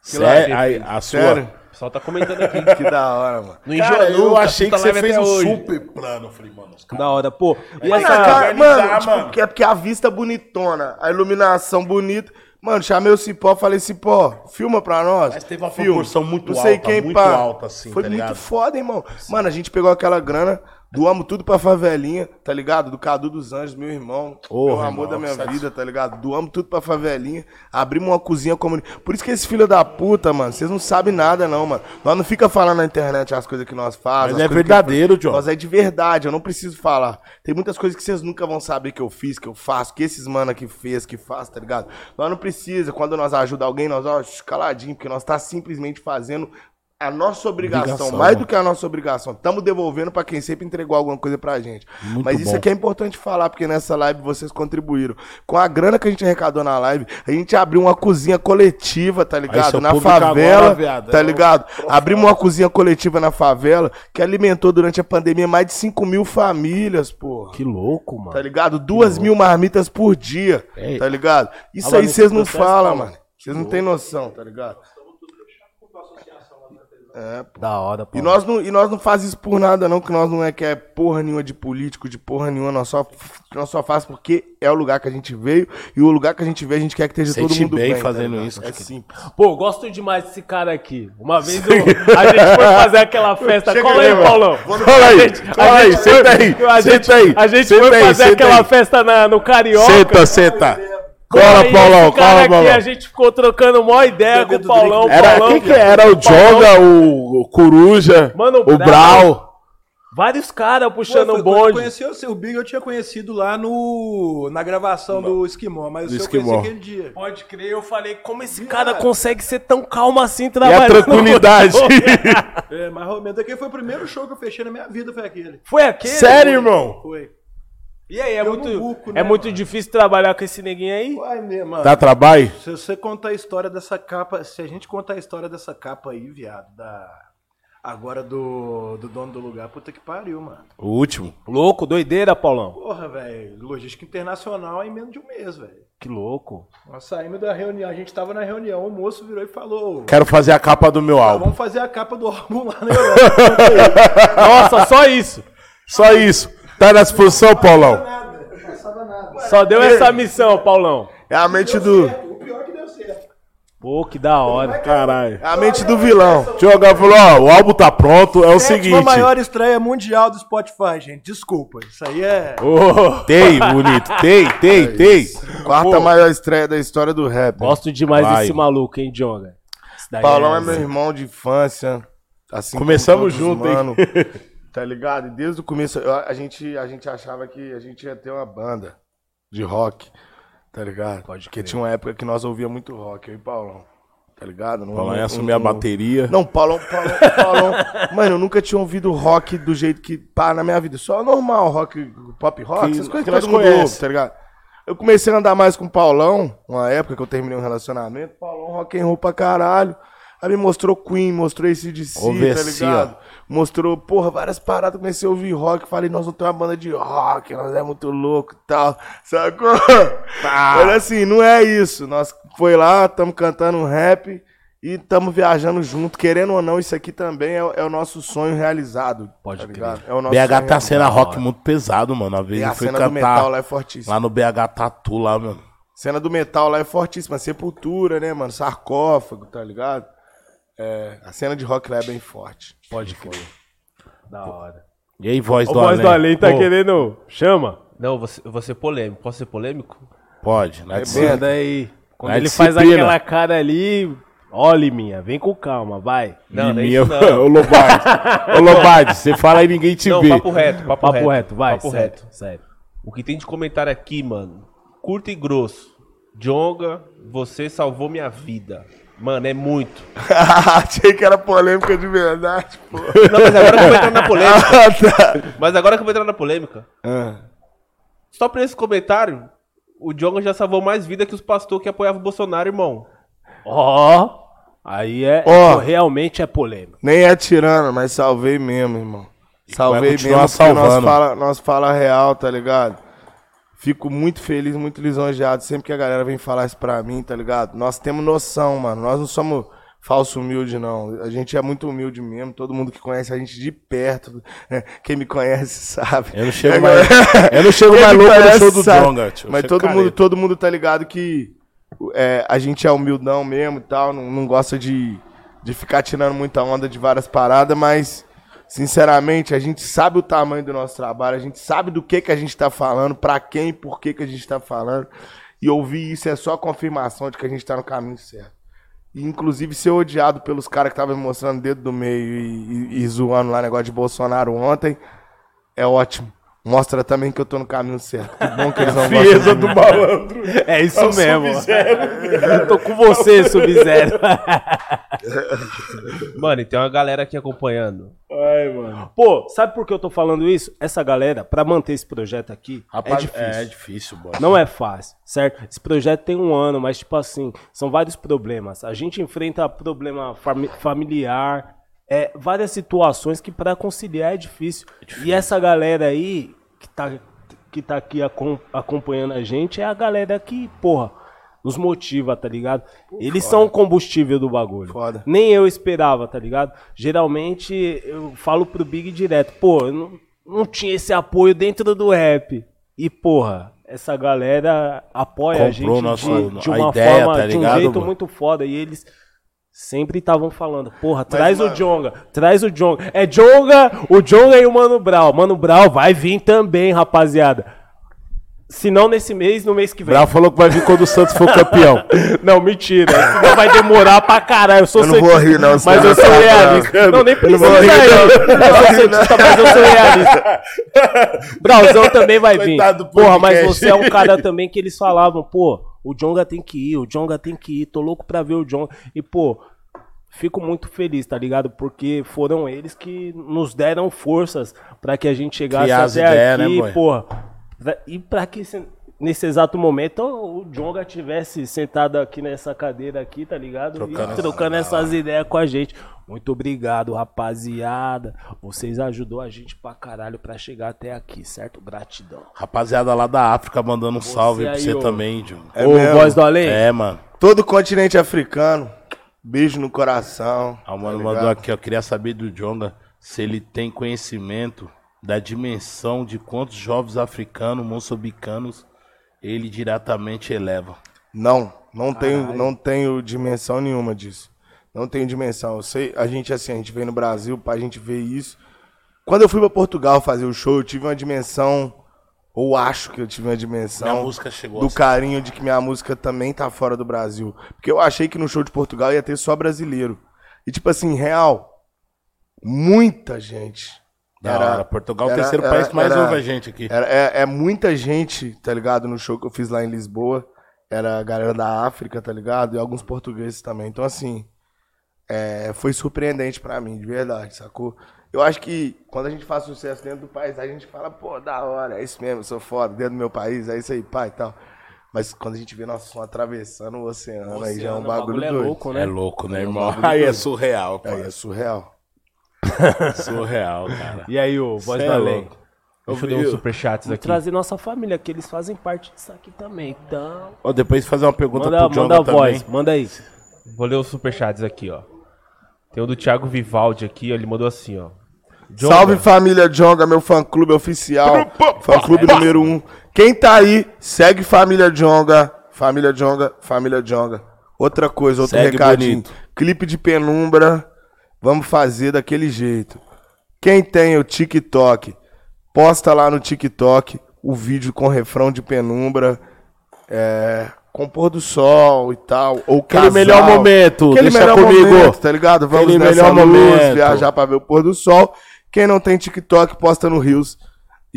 Que Sério? live, Aí, a sua. Sério? O pessoal tá comentando aqui. [LAUGHS] Que da hora, mano. Não Cara, eu nunca, achei que a você fez um hoje. super plano. Eu falei, mano, os caras. Da hora, pô. E Mano, essa. cara, mano, organizar, tipo, mano. que é porque a vista bonitona, a iluminação bonita. Mano, chamei o Cipó, falei, Cipó, filma pra nós. Mas teve uma Filma. proporção muito Não sei alta, quem, muito pá. alta, assim, Foi tá muito ligado? foda, irmão. Mano, a gente pegou aquela grana, doamos tudo pra favelinha, tá ligado? Do Cadu dos Anjos, meu irmão. Ô, meu irmão, amor da minha vida, tá ligado? Doamos tudo pra favelinha, abrimos uma cozinha comunitária. Por isso que esse filho da puta, mano, vocês não sabem nada, não, mano. Nós não fica falando na internet as coisas que nós fazemos. Mas as é verdadeiro, John. nós é de verdade, eu não preciso falar. Tem muitas coisas que vocês nunca vão saber que eu fiz, que eu faço, que esses mano aqui fez, que faz, tá ligado? Nós não precisa, quando nós ajudamos alguém, nós, ó, caladinho, porque nós tá simplesmente fazendo a nossa obrigação, Obrigação, mais do que a nossa obrigação. Estamos devolvendo pra quem sempre entregou alguma coisa pra gente. Muito Mas isso bom. aqui é importante falar, porque nessa live vocês contribuíram. Com a grana que a gente arrecadou na live, a gente abriu uma cozinha coletiva, tá ligado? Na favela, agora, tá é ligado? Abrimos uma cozinha coletiva na favela que alimentou durante a pandemia mais de 5 mil famílias, porra. Que louco, mano. Tá ligado? Duas mil marmitas por dia, É. tá ligado? Isso aí vocês não falam, Paulo. mano. Vocês não têm noção, tá ligado? É, pô. Da hora, pô. E nós não, e nós não faz isso por nada, não, que nós não é que é porra nenhuma de político, de porra nenhuma, nós só, nós só faz porque é o lugar que a gente veio, e o lugar que a gente veio, a gente quer que esteja todo Sente mundo bem bem. fazendo ligado? isso, É que- simples. Pô, gosto demais desse cara aqui. Uma vez eu- a gente foi fazer aquela [LAUGHS] festa. Chega Cola aí, aí. Paulão. Cola aí, cola aí, senta aí, A gente, senta aí, a gente senta foi aí, fazer aquela aí. festa na- no Carioca. Senta, senta. Aí Cola, esse Paulão, cara cola, aqui, Paulão. A gente ficou trocando mó ideia com o Paulão. Era, Paulão, quem que era? O Jonga, o, o Coruja, Mano, o Brau. Vários caras puxando Foi, o foi quando eu bonde. conheci o seu Big, eu tinha conhecido lá no, na gravação do Esquimó, mas Do o seu eu conheci Esquimó. aquele dia. Pode crer, eu falei, como esse cara consegue ser tão calmo assim trabalhando? E a tranquilidade. [LAUGHS] É, mas realmente aquele foi o primeiro show que eu fechei na minha vida, foi aquele. Foi aquele? Sério, irmão? Foi. E aí, é Eu muito, buco, é né, muito mano? difícil trabalhar com esse neguinho aí? Uai, mesmo, mano. Dá trabalho? Se você contar a história dessa capa, se a gente contar a história dessa capa aí, viado, da. Agora do, do dono do lugar, puta que pariu, mano. O último. Louco, doideira, Paulão. Porra, velho. Logística internacional em menos de um mês, velho. Que louco. Nós saímos da reunião, a gente tava na reunião, o moço virou e falou: Quero fazer a capa do meu "Ah, álbum. vamos fazer a capa do [LAUGHS] álbum lá na Europa. [LAUGHS] Nossa, só isso. Só isso. Tá na disposição, Paulão? Não passava nada. Só deu essa missão, Paulão. É a mente do, O pior é que deu certo. Pô, que da hora. Caralho. é a mente do vilão. Diogo falou, ó, o álbum tá pronto, é o Sétima seguinte. maior estreia mundial do Spotify, gente. Desculpa. Isso aí é. Tem, bonito. Tem, tem, tem. Quarta maior estreia da história do rap. Gosto demais Vai. desse maluco, hein, Jonga? Daí Paulão é meu irmão de infância. Assim Começamos como todos, junto, hein? [LAUGHS] Tá ligado? E desde o começo a, gente, a gente achava que a gente ia ter uma banda de rock. Tá ligado? Porque tinha uma época que nós ouvia muito rock, eu e Paulão. Tá ligado? Não- Paulão ia não- assumir a não- bateria. Não, Paulão, Paulão, Paulão. [LAUGHS] Mano, eu nunca tinha ouvido rock do jeito que pá na minha vida. Só normal, rock, pop rock, Que- essas coisas que nós todo mundo conhece. ouve, tá ligado? Eu comecei a andar mais com o Paulão, uma época que eu terminei um relacionamento. Paulão rock and roll pra caralho. Aí me mostrou Queen, mostrou esse de si, tá ligado? Mostrou, porra, várias paradas. Comecei a ouvir rock. Falei, nós vamos ter uma banda de rock, nós é muito louco e tal. Sacou? Olha assim, não é isso. Nós foi lá, tamo cantando um rap e tamo viajando junto. Querendo ou não, isso aqui também é, é o nosso sonho realizado. Pode tá crer. ligado? É o nosso BH tá sendo a rock muito pesado, mano. Uma vez E a cena cantar do metal lá é fortíssima. lá no BH Tatu, lá, mano. Cena do metal lá é fortíssima. Sepultura, né, mano? Sarcófago, tá ligado? É, a cena de rock lá é bem forte. Pode crer. Da hora. E aí, voz O do voz além? do além tá Pô. querendo. Chama. Não, você, eu vou ser polêmico. Posso ser polêmico? Pode, né? bem- daí. Quando Na ele faz disciplina. aquela cara ali. Olhe, minha, vem com calma, vai. Não, não é Minha- isso não. [LAUGHS] Ô, Lombardi. Ô, Lombardi, você fala aí ninguém te Não, vê. papo reto, papo, Papo reto. reto, vai, Papo sério, reto. sério. O que tem de comentário aqui, mano, curto e grosso. Jonga, você salvou minha vida. Mano, é muito. [LAUGHS] Achei que era polêmica de verdade, pô. Não, mas agora que eu vou entrar na [LAUGHS] polêmica. Ah, tá. Mas agora que eu vou entrar na polêmica. Ah. Só por esse comentário, o Jonga já salvou mais vida que os pastores que apoiavam o Bolsonaro, irmão. Ó, aí é Ó. realmente é polêmico. Nem é tirando, mas salvei mesmo, irmão. Salvei mesmo, nós salvando. fala, nós fala real, tá ligado? Fico muito feliz, muito lisonjeado sempre que a galera vem falar isso pra mim, tá ligado? Nós temos noção, mano. Nós não somos falso humilde, não. A gente é muito humilde mesmo. Todo mundo que conhece a gente de perto, né? quem me conhece [LAUGHS] sabe. Eu não chego É, mais, eu não chego mais louco no show do. Jonga, tio. Mas todo mundo, todo mundo tá ligado que é, a gente é humildão mesmo e tal, não, não gosta de, de ficar tirando muita onda de várias paradas, mas sinceramente a gente sabe o tamanho do nosso trabalho, a gente sabe do que que a gente tá falando, pra quem e por que que a gente tá falando. E ouvir isso é só a confirmação de que a gente tá no caminho certo. E, inclusive ser odiado pelos caras que estavam mostrando o dedo do meio e, e- e zoando lá negócio de Bolsonaro ontem é ótimo. Mostra também que eu tô no caminho certo. Que bom que eles [LAUGHS] não gostam de mim. malandro. É isso mesmo. [LAUGHS] Eu tô com você, Sub-Zero. [LAUGHS] Mano, e tem uma galera aqui acompanhando. Ai, mano. Pô, sabe por que eu tô falando isso? Essa galera, pra manter esse projeto aqui, Rapaz, é difícil. É difícil, boy. Não é fácil, certo? Esse projeto tem um ano, mas, tipo assim, são vários problemas. A gente enfrenta problema fami- familiar, é, várias situações que pra conciliar é difícil. E essa galera aí, que tá, que tá aqui acom- acompanhando a gente, é a galera que, porra, nos motiva, tá ligado? Eles são o combustível do bagulho. Foda. Nem eu esperava, tá ligado? Geralmente eu falo pro Big direto, pô, eu não, não tinha esse apoio dentro do rap. E, porra, essa galera apoia a gente Comprou nosso- de, de uma ideia, forma, tá de um ligado, jeito mano? muito foda. E eles sempre estavam falando, porra, traz o Jonga, traz o Jonga. É Jonga, o Jonga e o Mano Brown. Mano Brown vai vir também, rapaziada. Se não nesse mês, no mês que vem. Brau falou que vai vir quando o Santos for campeão. [LAUGHS] Não, mentira. Senão vai demorar pra caralho. Eu sou Eu não vou rir, não, Mas eu sou realista. Não, nem Eu não precisa vou rir, ir. não. Eu sou [LAUGHS] santista, mas eu sou realista. [LAUGHS] Brauzão também vai vir. Coitado do Porra, mas você é um cara também que eles falavam, pô, o Jonga tem que ir, o Jonga tem que ir. Tô louco pra ver o Jonga. E, pô, fico muito feliz, tá ligado? Porque foram eles que nos deram forças pra que a gente chegasse até ideias, né, aqui, boy? porra. Pra- E pra que se- nesse exato momento o Jonga tivesse sentado aqui nessa cadeira aqui, tá ligado? Trocando e essa- trocando essas ideias com a gente. Muito obrigado, rapaziada. Vocês ajudou a gente pra caralho pra chegar até aqui, certo? Gratidão. Rapaziada lá da África mandando um salve pra aí, você ô. também, Diogo. É Ô, voz do além. É, mano. Todo o continente africano. Beijo no coração. A mano tá mandou aqui, ó. Queria saber do Jonga se ele tem conhecimento da dimensão de quantos jovens africanos, moçambicanos, ele diretamente eleva. Não, não tenho, não tenho dimensão nenhuma disso. Não tenho dimensão. Eu sei, a gente assim, a gente veio no Brasil pra gente ver isso. Quando eu fui pra Portugal fazer o show, eu tive uma dimensão, ou acho que eu tive uma dimensão Minha música chegou do assim. carinho de que minha música também tá fora do Brasil. Porque eu achei que no show de Portugal ia ter só brasileiro. E tipo assim, real, muita gente. Da Era- hora. Portugal é o terceiro era- país que mais era- ouve a gente aqui. Era- é, é muita gente, tá ligado? No show que eu fiz lá em Lisboa. Era a galera da África, tá ligado? E alguns portugueses também. Então, assim, é, foi surpreendente pra mim, de verdade, sacou? Eu acho que quando a gente faz sucesso dentro do país, a gente fala, pô, da hora, é isso mesmo, eu sou foda, dentro do meu país, é isso aí, pai e tal. Mas quando a gente vê nosso som atravessando o oceano, aí já é um Oceano, o bagulho, é doido. louco, né? É louco, né, É um irmão? bagulho [LAUGHS] Aí é doido. surreal, Aí é pai. surreal. [LAUGHS] Surreal, cara. E aí, ô, voz Cê do é louco. Deixa eu dar uns superchats aqui. trazer nossa família, que eles fazem parte disso aqui também. Então. Ó, depois fazer uma pergunta Manda, pro Jonga manda a voz, manda aí. Vou ler os superchats aqui, ó. Tem o do Thiago Vivaldi aqui, ó. Ele mandou assim, ó. Jonga, Salve família Jonga, meu fã clube oficial. Fã clube número um. Quem tá aí, segue família Jonga. Família Jonga, família Jonga. Outra coisa, outro Segue recadinho. bonito. Clipe de penumbra. Vamos fazer daquele jeito. Quem tem o TikTok, posta lá no TikTok o vídeo com refrão de penumbra. É, com pôr do sol e tal. Ou Aquele casal. melhor momento, Aquele deixa melhor comigo. momento, tá ligado? Vamos Aquele nessa melhor luz, momento. viajar pra ver o pôr do sol. Quem não tem TikTok, posta no Rios.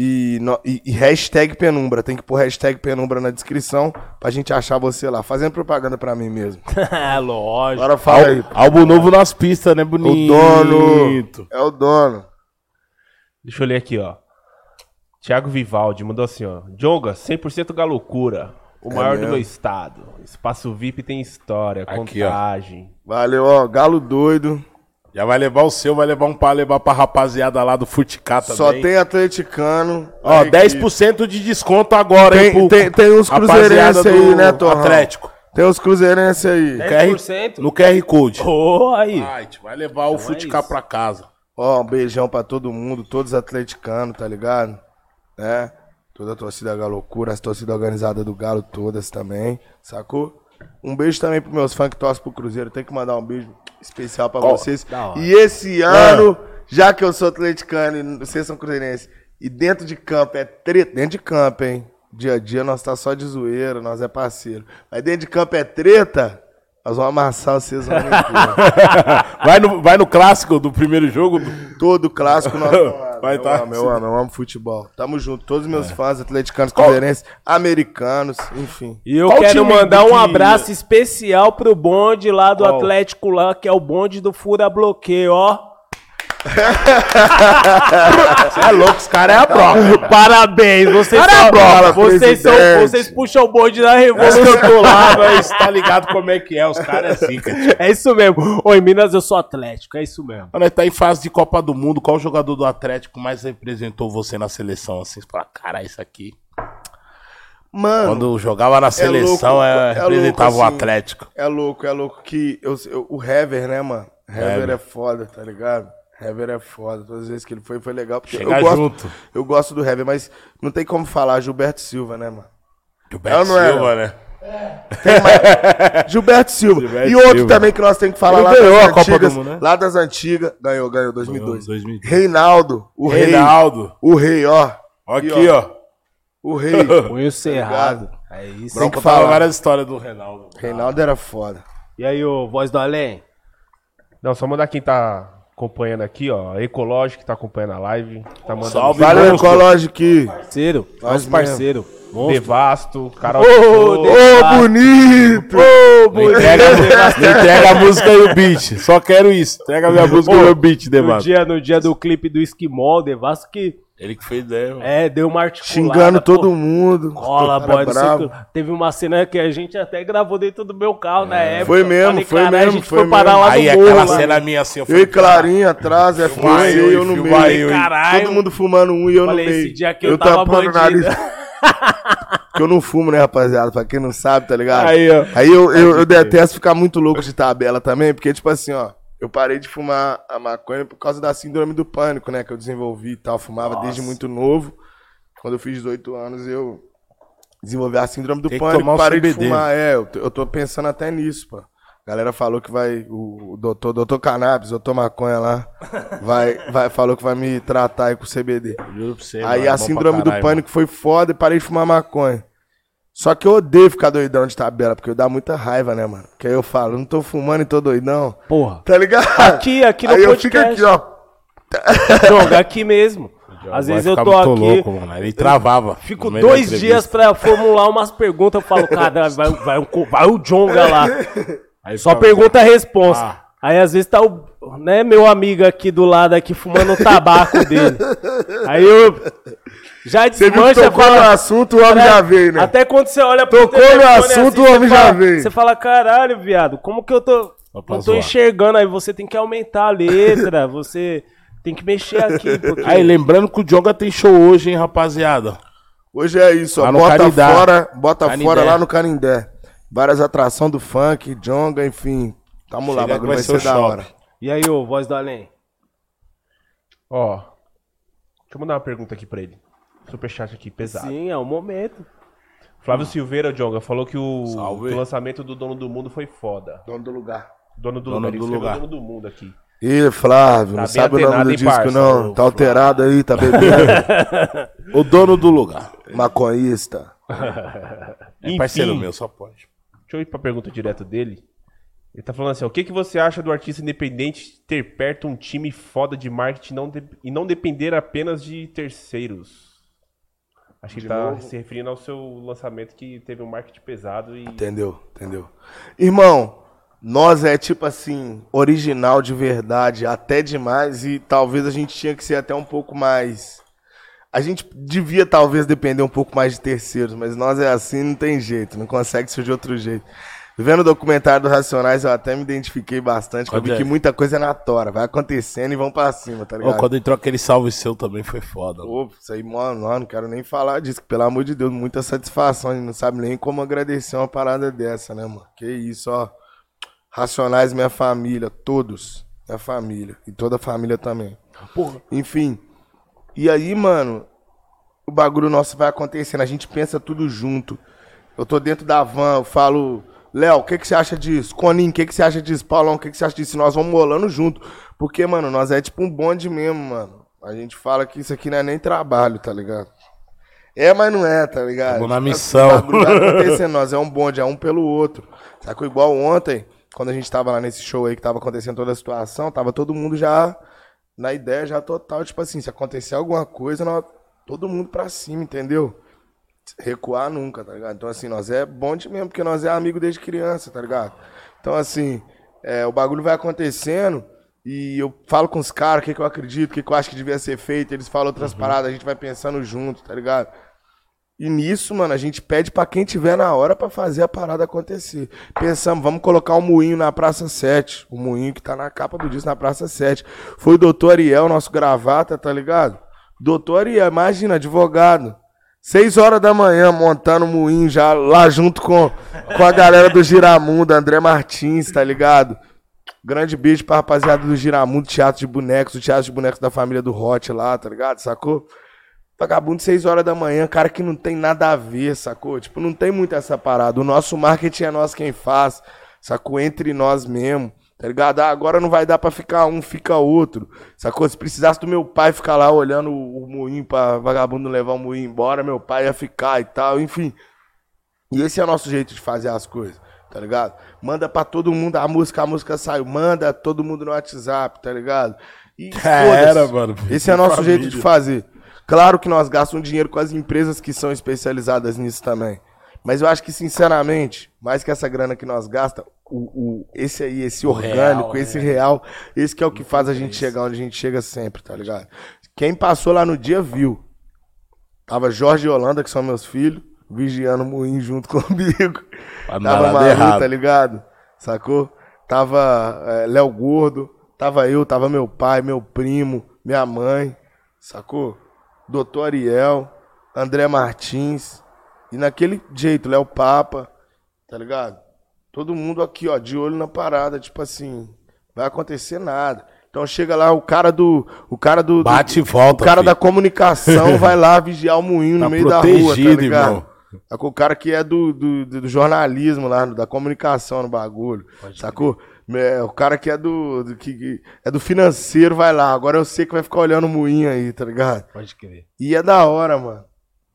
E, no- e- e hashtag Penumbra. Tem que pôr hashtag Penumbra na descrição pra gente achar você lá. Fazendo propaganda pra mim mesmo. [LAUGHS] É, lógico. Agora fala aí. Álbum novo nas pistas, né, O bonito? dono. É o dono. Deixa eu ler aqui, ó. Thiago Vivaldi mandou assim, ó. Jonga, 100% galocura. O maior do mesmo? meu estado. Espaço VIP tem história, Aqui, ó. contagem. Valeu, ó. Galo doido. Já vai levar o seu, vai levar um pra levar pra rapaziada lá do Futicá também. Só tem atleticano. Ó, Aí 10% de desconto agora, Tem, hein, pro tem, tem uns cruzeirenses aí, né, Torrão? Atlético. Tem uns cruzeirenses aí. 10%? No QR Code. Ô, aí. Vai, vai levar o Então é Futicá isso. pra casa. Ó, um beijão pra todo mundo, todos atleticanos, tá ligado? Né? Toda a torcida Galocura, as torcidas organizadas do Galo, todas também, sacou? Um beijo também pros meus fãs que torcem pro Cruzeiro. Tem que mandar um beijo especial pra Ó, vocês. E esse ano, já que eu sou atleticano e vocês são cruzeirenses, e dentro de campo é treta, dentro de campo, hein? Dia a dia nós tá só de zoeira, nós é parceiro. Mas dentro de campo é treta, nós vamos amassar vocês. [LAUGHS] Vai no, vai no clássico do primeiro jogo. do- Todo clássico nós vamos. [LAUGHS] Vai tá. amo, eu amo, eu amo futebol. Tamo junto, todos os meus fãs, atleticanos, cruzeirenses, americanos, enfim. E eu Qual quero mandar um que- abraço especial pro bonde lá do Qual? Atlético lá, que é o bonde do Fura Bloqueio, ó. Você é louco, os caras é a prova. Parabéns, vocês Cara, são, bola, vocês, são vocês puxam o bonde da revolução. eu tô lá, mas tá ligado como é que é. Os caras é zica. É isso mesmo. Ô, em Minas eu sou Atlético, é isso mesmo. Quando tá em fase de Copa do Mundo, qual jogador do Atlético mais representou você na seleção? Assim, você fala, cara, isso aqui. Mano, Quando jogava na seleção, louco, é, é representava louco, o assim. Atlético. é louco, é louco que eu, eu- o Hever, né, mano? Hever Hever. é foda, tá ligado? Hever é foda. Todas as vezes que ele foi, foi legal. Porque Chegar eu gosto, junto. Eu gosto do Hever, mas não tem como falar Gilberto Silva, né, mano? Gilberto não é, Silva, né? [LAUGHS] Gilberto Silva. Gilberto e outro Silva. também que nós temos que falar Ele lá ganhou das a Copa antigas. do Mundo, né? Lá das antigas. Ganhou, ganhou, 2002. Ganhou, 2002. Reinaldo, o rei. Reinaldo. O rei, ó. Aqui, ó. O rei. [LAUGHS] Punho cerrado. É isso. Tem que Bronco tava falar. várias histórias do Reinaldo. Reinaldo era foda. E aí, ô, voz do além? Não, só mandar quem tá acompanhando aqui, ó. Ecológico que tá acompanhando a live. Tá mandando Salve, Valeu. Ecológico. Parceiro, nosso parceiro. Monstro. Devasto, Carol Ô. De- Ô, bonito! Ô, entrega, me entrega a música e o beat. Só quero isso. Entrega a minha música e o meu beat, no, Devato. dia, no dia do clipe do Esquimol, Devasto que Ele que fez ideia, mano. é, deu uma articulada. Xingando pô. todo mundo. Cola, boy, Teve uma cena que a gente até gravou dentro do meu carro na época. Foi mesmo, foi "Caralho, mesmo, A gente foi foi parar mesmo." lá Aí no aquela morro. lá. cena minha assim, eu Eu falei, e Clarinha atrás, é Filma foi eu, eu no meio. eu? Caralho. Todo mundo fumando um e eu Falei, no meio. esse dia que eu tava tampando o bandido. [LAUGHS] Que eu não fumo, né, rapaziada? Pra quem não sabe, tá ligado? Aí, ó. Aí eu, eu, eu detesto ficar muito louco de tabela também, porque, tipo assim, ó, eu parei de fumar a maconha por causa da síndrome do pânico, né? Que eu desenvolvi e tal. Fumava desde muito novo. Quando eu fiz 18 anos, eu desenvolvi a síndrome do Tem pânico. tomar parei de CBD. fumar. É, eu tô, eu tô pensando até nisso, pô. A galera falou que vai. O, o doutor, doutor Cannabis, doutor Maconha lá, [LAUGHS] vai, vai, falou que vai me tratar aí com CBD. Juro pra você, Aí mano, é a síndrome do caralho, pânico foi foda e parei de fumar maconha. Só que eu odeio ficar doidão de tabela, porque dá muita raiva, né, mano? Porque aí eu falo, não tô fumando e tô doidão. Porra. Tá ligado? Aqui, aqui no aí eu fico podcast. aqui, ó. [LAUGHS] Joga aqui mesmo. Às vezes eu tô aqui. louco, mano. Ele travava. Fico dois dias pra formular umas perguntas. Eu falo, [LAUGHS] cara, vai, vai, um- vai o Jonga lá. Aí Só pergunta a resposta. Ah. Aí às vezes tá o, né, meu amigo aqui do lado aqui fumando o tabaco dele. [LAUGHS] Aí eu já Você viu desmancha e tocou no fala. assunto, o homem já veio, né? Até quando você olha pro Tocou no telefone assunto, assim, o homem você já fala- veio. Você fala, caralho, viado, como que eu tô. Pra Não tô zoar. enxergando, aí você tem que aumentar a letra, [LAUGHS] você tem que mexer aqui. Porque... Aí, lembrando que o Jonga tem show hoje, hein, rapaziada. Hoje é isso, ó. Lá no Bota fora, bota Canindé. fora lá no Canindé. Várias atrações do funk, jonga, enfim. Tamo lá, Chega bagulho que vai vai ser ser da hora. E aí, ô, voz do além? Ó. Deixa eu mandar uma pergunta aqui pra ele. Superchat aqui, pesado. Sim, é o momento. Flávio Silveira, Jonga, falou que o, Salve. o lançamento do Dono do Mundo foi foda. Dono do lugar. Dono do Dono lugar. Do lugar. Dono do Mundo aqui. Ih, Flávio, Tá não sabe o nome do disco, parça? não. Tá alterado aí, tá [LAUGHS] bebendo. O dono do lugar. Maconhista. [LAUGHS] É parceiro meu, só pode. Deixa eu ir pra pergunta direto dele. Ele tá falando assim, o que, que você acha do artista independente ter perto um time foda de marketing não de- e não depender apenas de terceiros? Acho que ele tá novo. se referindo ao seu lançamento que teve um marketing pesado e. Entendeu? Entendeu? Irmão, nós é tipo assim, original de verdade, até demais, e talvez a gente tinha que ser até um pouco mais. A gente devia talvez depender um pouco mais de terceiros, mas nós é assim, não tem jeito, não consegue ser de outro jeito. Vendo o documentário do Racionais, eu até me identifiquei bastante, que eu vi é? que muita coisa é na tora, vai acontecendo e vão pra cima, tá ligado? quando entrou aquele salve seu também foi foda. Pô, isso aí, mano, não, quero nem falar disso, pelo amor de Deus, muita satisfação. A gente não sabe nem como agradecer uma parada dessa, né, mano? Que isso, ó. Racionais, minha família, todos. Minha família. E toda a família também. Enfim. E aí, mano, o bagulho nosso vai acontecendo. A gente pensa tudo junto. Eu tô dentro da van, eu falo, Léo, o que, que você acha disso? Coninho, o que, que você acha disso? Paulão, o que, que você acha disso? Nós vamos molando junto. Porque, mano, nós é tipo um bonde mesmo, mano. A gente fala que isso aqui não é nem trabalho, tá ligado? É, mas não é, tá ligado? Tamo na Tipo, missão. o bagulho vai acontecendo, nós é um bonde, é um pelo outro. Sacou? Igual ontem, quando a gente tava lá nesse show aí que tava acontecendo toda a situação, tava todo mundo já na ideia já total, tipo assim, se acontecer alguma coisa, nós, todo mundo pra cima, entendeu? Recuar nunca, tá ligado? Então, assim, nós é bonde mesmo, porque nós é amigo desde criança, tá ligado? Então, assim, é, o bagulho vai acontecendo e eu falo com os caras o que, que eu acredito, o que, que eu acho que devia ser feito, eles falam outras paradas, a gente vai pensando junto, tá ligado? E nisso, mano, a gente pede pra quem tiver na hora pra fazer a parada acontecer. Pensamos, vamos colocar um moinho na Praça 7. O moinho que tá na capa do disco na Praça 7. Foi o doutor Ariel, nosso gravata, tá ligado? Doutor Ariel, imagina, advogado. Seis horas da manhã montando o moinho já lá junto com, com a galera do Giramundo, André Martins, tá ligado? Grande beijo pra rapaziada do Giramundo, Teatro de Bonecos, o Teatro de Bonecos da família do Hot lá, tá ligado? Sacou? Vagabundo 6 horas da manhã, cara que não tem nada a ver, sacou? Tipo, não tem muito essa parada. O nosso marketing é nós quem faz, sacou? Entre nós mesmo, tá ligado? Ah, agora não vai dar pra ficar um, fica outro, sacou? Se precisasse do meu pai ficar lá olhando o, o moinho pra vagabundo levar o moinho embora, meu pai ia ficar e tal, enfim. E esse é o nosso jeito de fazer as coisas, tá ligado? Manda pra todo mundo a música, a música saiu. Manda todo mundo no WhatsApp, tá ligado? E [LAUGHS] era, mano. Esse é o nosso Família. jeito de fazer. Claro que nós gastamos dinheiro com as empresas que são especializadas nisso também. Mas eu acho que, sinceramente, mais que essa grana que nós gastamos, o, o- esse aí, esse orgânico, real, esse real, esse que é o que faz a gente chegar onde a gente chega sempre, tá ligado? Quem passou lá no dia viu. Tava Jorge e Holanda, que são meus filhos, vigiando o moinho junto [LAUGHS] comigo. Dar Tava Malu, tá ligado? Sacou? Tava é, Léo Gordo, tava eu, tava meu pai, meu primo, minha mãe, sacou? Doutor Ariel, André Martins. E naquele jeito, Léo Papa, tá ligado? Todo mundo aqui, ó, de olho na parada, tipo assim, vai acontecer nada. Então chega lá o cara do. O cara do. do- Bate e volta, O cara filho. da comunicação vai lá [LAUGHS] vigiar o moinho Tá no meio da rua, tá ligado? irmão. Sacou? O cara que é do, do, do- jornalismo lá, da comunicação no bagulho. sacou? É, o cara que é do, do que, que é do financeiro vai lá. Agora eu sei que vai ficar olhando o moinho aí, tá ligado? Pode crer. E é da hora, mano.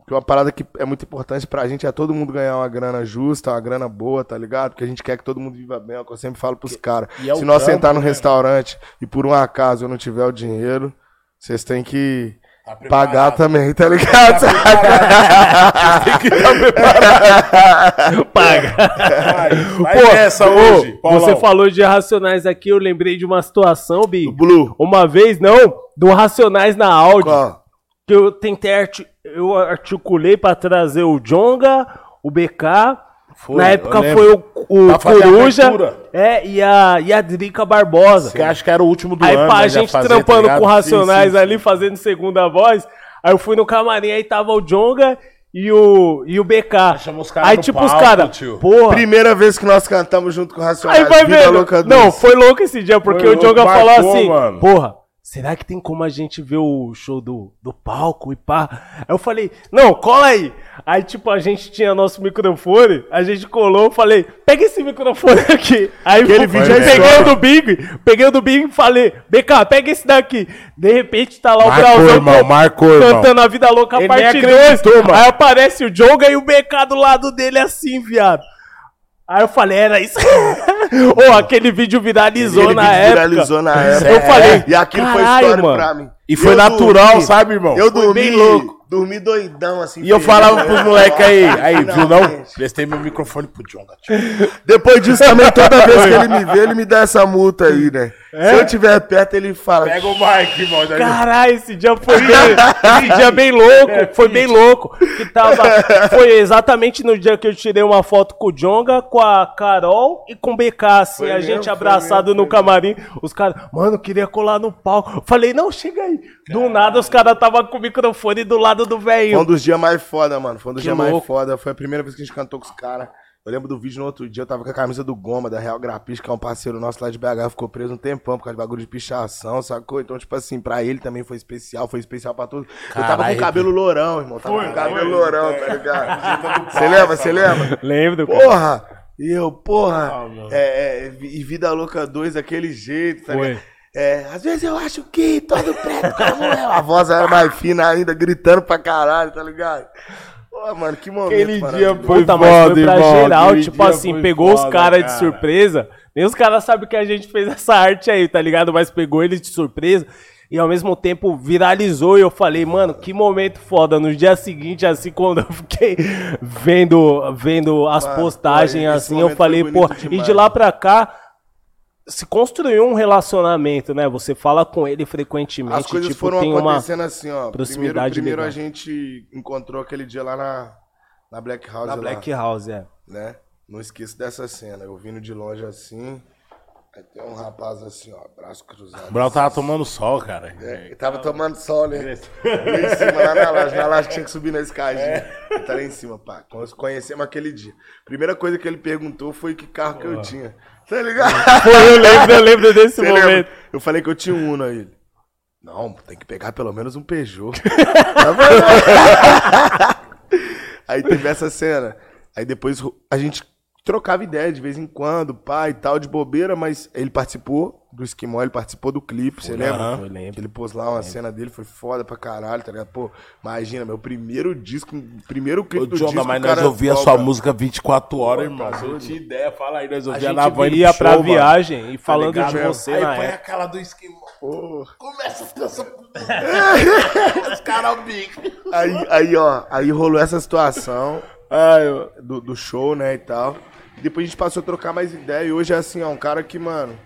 Porque uma parada que é muito importante pra gente é todo mundo ganhar uma grana justa, uma grana boa, tá ligado? Porque a gente quer que todo mundo viva bem, é o que eu sempre falo pros caras. é Se nós sentar no né, restaurante e por um acaso eu não tiver o dinheiro, vocês têm que Tá pagar também, tá ligado? Tem que estar preparado. [LAUGHS] Paga. Vai, vai Pô, nessa ô, hoje. Paulão. Você falou de Racionais aqui, eu lembrei de uma situação, Bi. Blue. Uma vez, não, do Racionais na áudio. Qual? que eu tentei eu articulei pra trazer o Jonga, o BK. Foi, Na época foi o, o Pra Coruja é, e, a, e a Drica Barbosa. Que acho que era o último do Aí ano. pá, né, a já gente fazer, trampando tá com Racionais Sim, sim, ali, fazendo segunda voz. Aí eu fui no camarim, aí tava o Jonga e o, e o BK. Chamou os caras Aí tipo os palco, caras, tio. porra. Primeira vez que nós cantamos junto com o Racionais. Aí vai. Louca Não, foi louco esse dia, porque Foi o Jonga falou assim, mano. porra, será que tem como a gente ver o show do, do palco e pá? Aí eu falei, não, cola aí. Aí, tipo, a gente tinha nosso microfone, a gente colou, eu falei, pega esse microfone [LAUGHS] aqui. Aí Aquele vídeo é peguei o do Big, peguei o do Big e falei, BK, pega esse daqui. De repente tá lá o Brauzão irmão, irmão. cantando a Vida Louca Ele parte nem 2. acreditou, mano. Aí aparece o Jonga e o BK do lado dele assim, viado. Aí eu falei, era isso. [LAUGHS] [LAUGHS] Ô, aquele vídeo viralizou Aquele na vídeo época. viralizou na época. Eu falei, E aquilo foi caralho, histórico mano. pra mim. E foi Eu natural, dormi- sabe, irmão? Eu Foi dormi, bem louco. dormi doidão, assim. E eu falava pros moleques aí, aí, viu não? Prestei meu microfone pro Jonga. Depois disso também, toda vez que ele me vê, ele me dá essa multa aí, né? Se eu tiver perto, ele fala. Pega o Mike, irmão. daí- Caralho, esse dia foi bem, [LAUGHS] esse dia bem louco, foi bem louco. Que tava, foi exatamente no dia que eu tirei uma foto com o Jonga, com a Carol e com o BK, assim, Foi a mesmo, gente foi abraçado mesmo, no camarim. Os caras, mano, queria colar no palco. Falei, não, chega aí. Do nada os caras tava com o microfone do lado do Foi um velho. dos dias mais foda, mano. Foi um dos dias mais foda. Foi a primeira vez que a gente cantou com os caras. Eu lembro do vídeo no outro dia, eu tava com a camisa do Goma, da Real Grapis, que é um parceiro nosso lá de BH, ficou preso um tempão por causa de bagulho de pichação, sacou? Então, tipo assim, pra ele também foi especial, foi especial pra todos. Eu tava com cabelo lourão, irmão. Tava com o cabelo foi. lourão, tá ligado? [LAUGHS] Você lembra? Você lembra? Lembro. Porra! E eu, porra, Ah, é, é, e Vida Louca 2 daquele jeito, tá Foi. ligado? É, às vezes eu acho que todo preto como eu. A voz era mais fina ainda, gritando pra caralho, tá ligado? Pô, mano, que momento. Aquele dia foi Puta, mas foi pra irmão. geral, tipo assim, pegou os caras de cara. surpresa. Nem os caras sabem que a gente fez essa arte aí, tá ligado? Mas pegou eles de surpresa. E ao mesmo tempo viralizou e eu falei, mano, que momento foda. No dia seguinte, assim, quando eu fiquei vendo, vendo as Mano, postagens, assim, eu falei, pô, e de lá pra cá se construiu um relacionamento, né? Você fala com ele frequentemente, As coisas tipo, foram tem uma acontecendo assim, ó. Primeiro, proximidade primeiro a legal. gente encontrou aquele dia lá na, na Black House. na lá, Black House, é. né? Não esqueço dessa cena. Eu vindo de longe assim. Aí tem um rapaz assim, ó, braço cruzado. O Brau tava tomando sol, cara. É, ele tava tomando sol, né? Lá em cima, lá na laje. Na laje tinha que subir na escadinha. Ele tá lá em cima, pá. Nós conhecemos aquele dia. Primeira coisa que ele perguntou foi que carro que eu tinha. Tá ligado? eu lembro, eu lembro [LAUGHS] desse Você lembra? momento. Eu falei que eu tinha um Uno aí. Não, tem que pegar pelo menos um Peugeot. [LAUGHS] aí teve essa cena. Aí depois a gente trocava ideia de vez em quando, pai e tal, de bobeira, mas ele participou do Esquimó, ele participou do clipe, você lembra? eu lembro. Que ele pôs lá uma cena dele, foi foda pra caralho, tá ligado? Pô, imagina, meu primeiro disco, primeiro clipe Ô, do Jonga, disco. mas o nós ouvia sua música 24 horas, Pô, irmão. tá Você não tinha ideia, fala aí, nós A ouvia gente na van ia pra show, mano. viagem e falando ligado de você Aí na põe época. aquela do esquimó. Pô. Começa as [LAUGHS] canções. Os caras bico. Aí, aí, ó, aí rolou essa situação. Ai, do, do show, né, e tal. Depois a gente passou a trocar mais ideia. E hoje é assim, ó, um cara que, mano.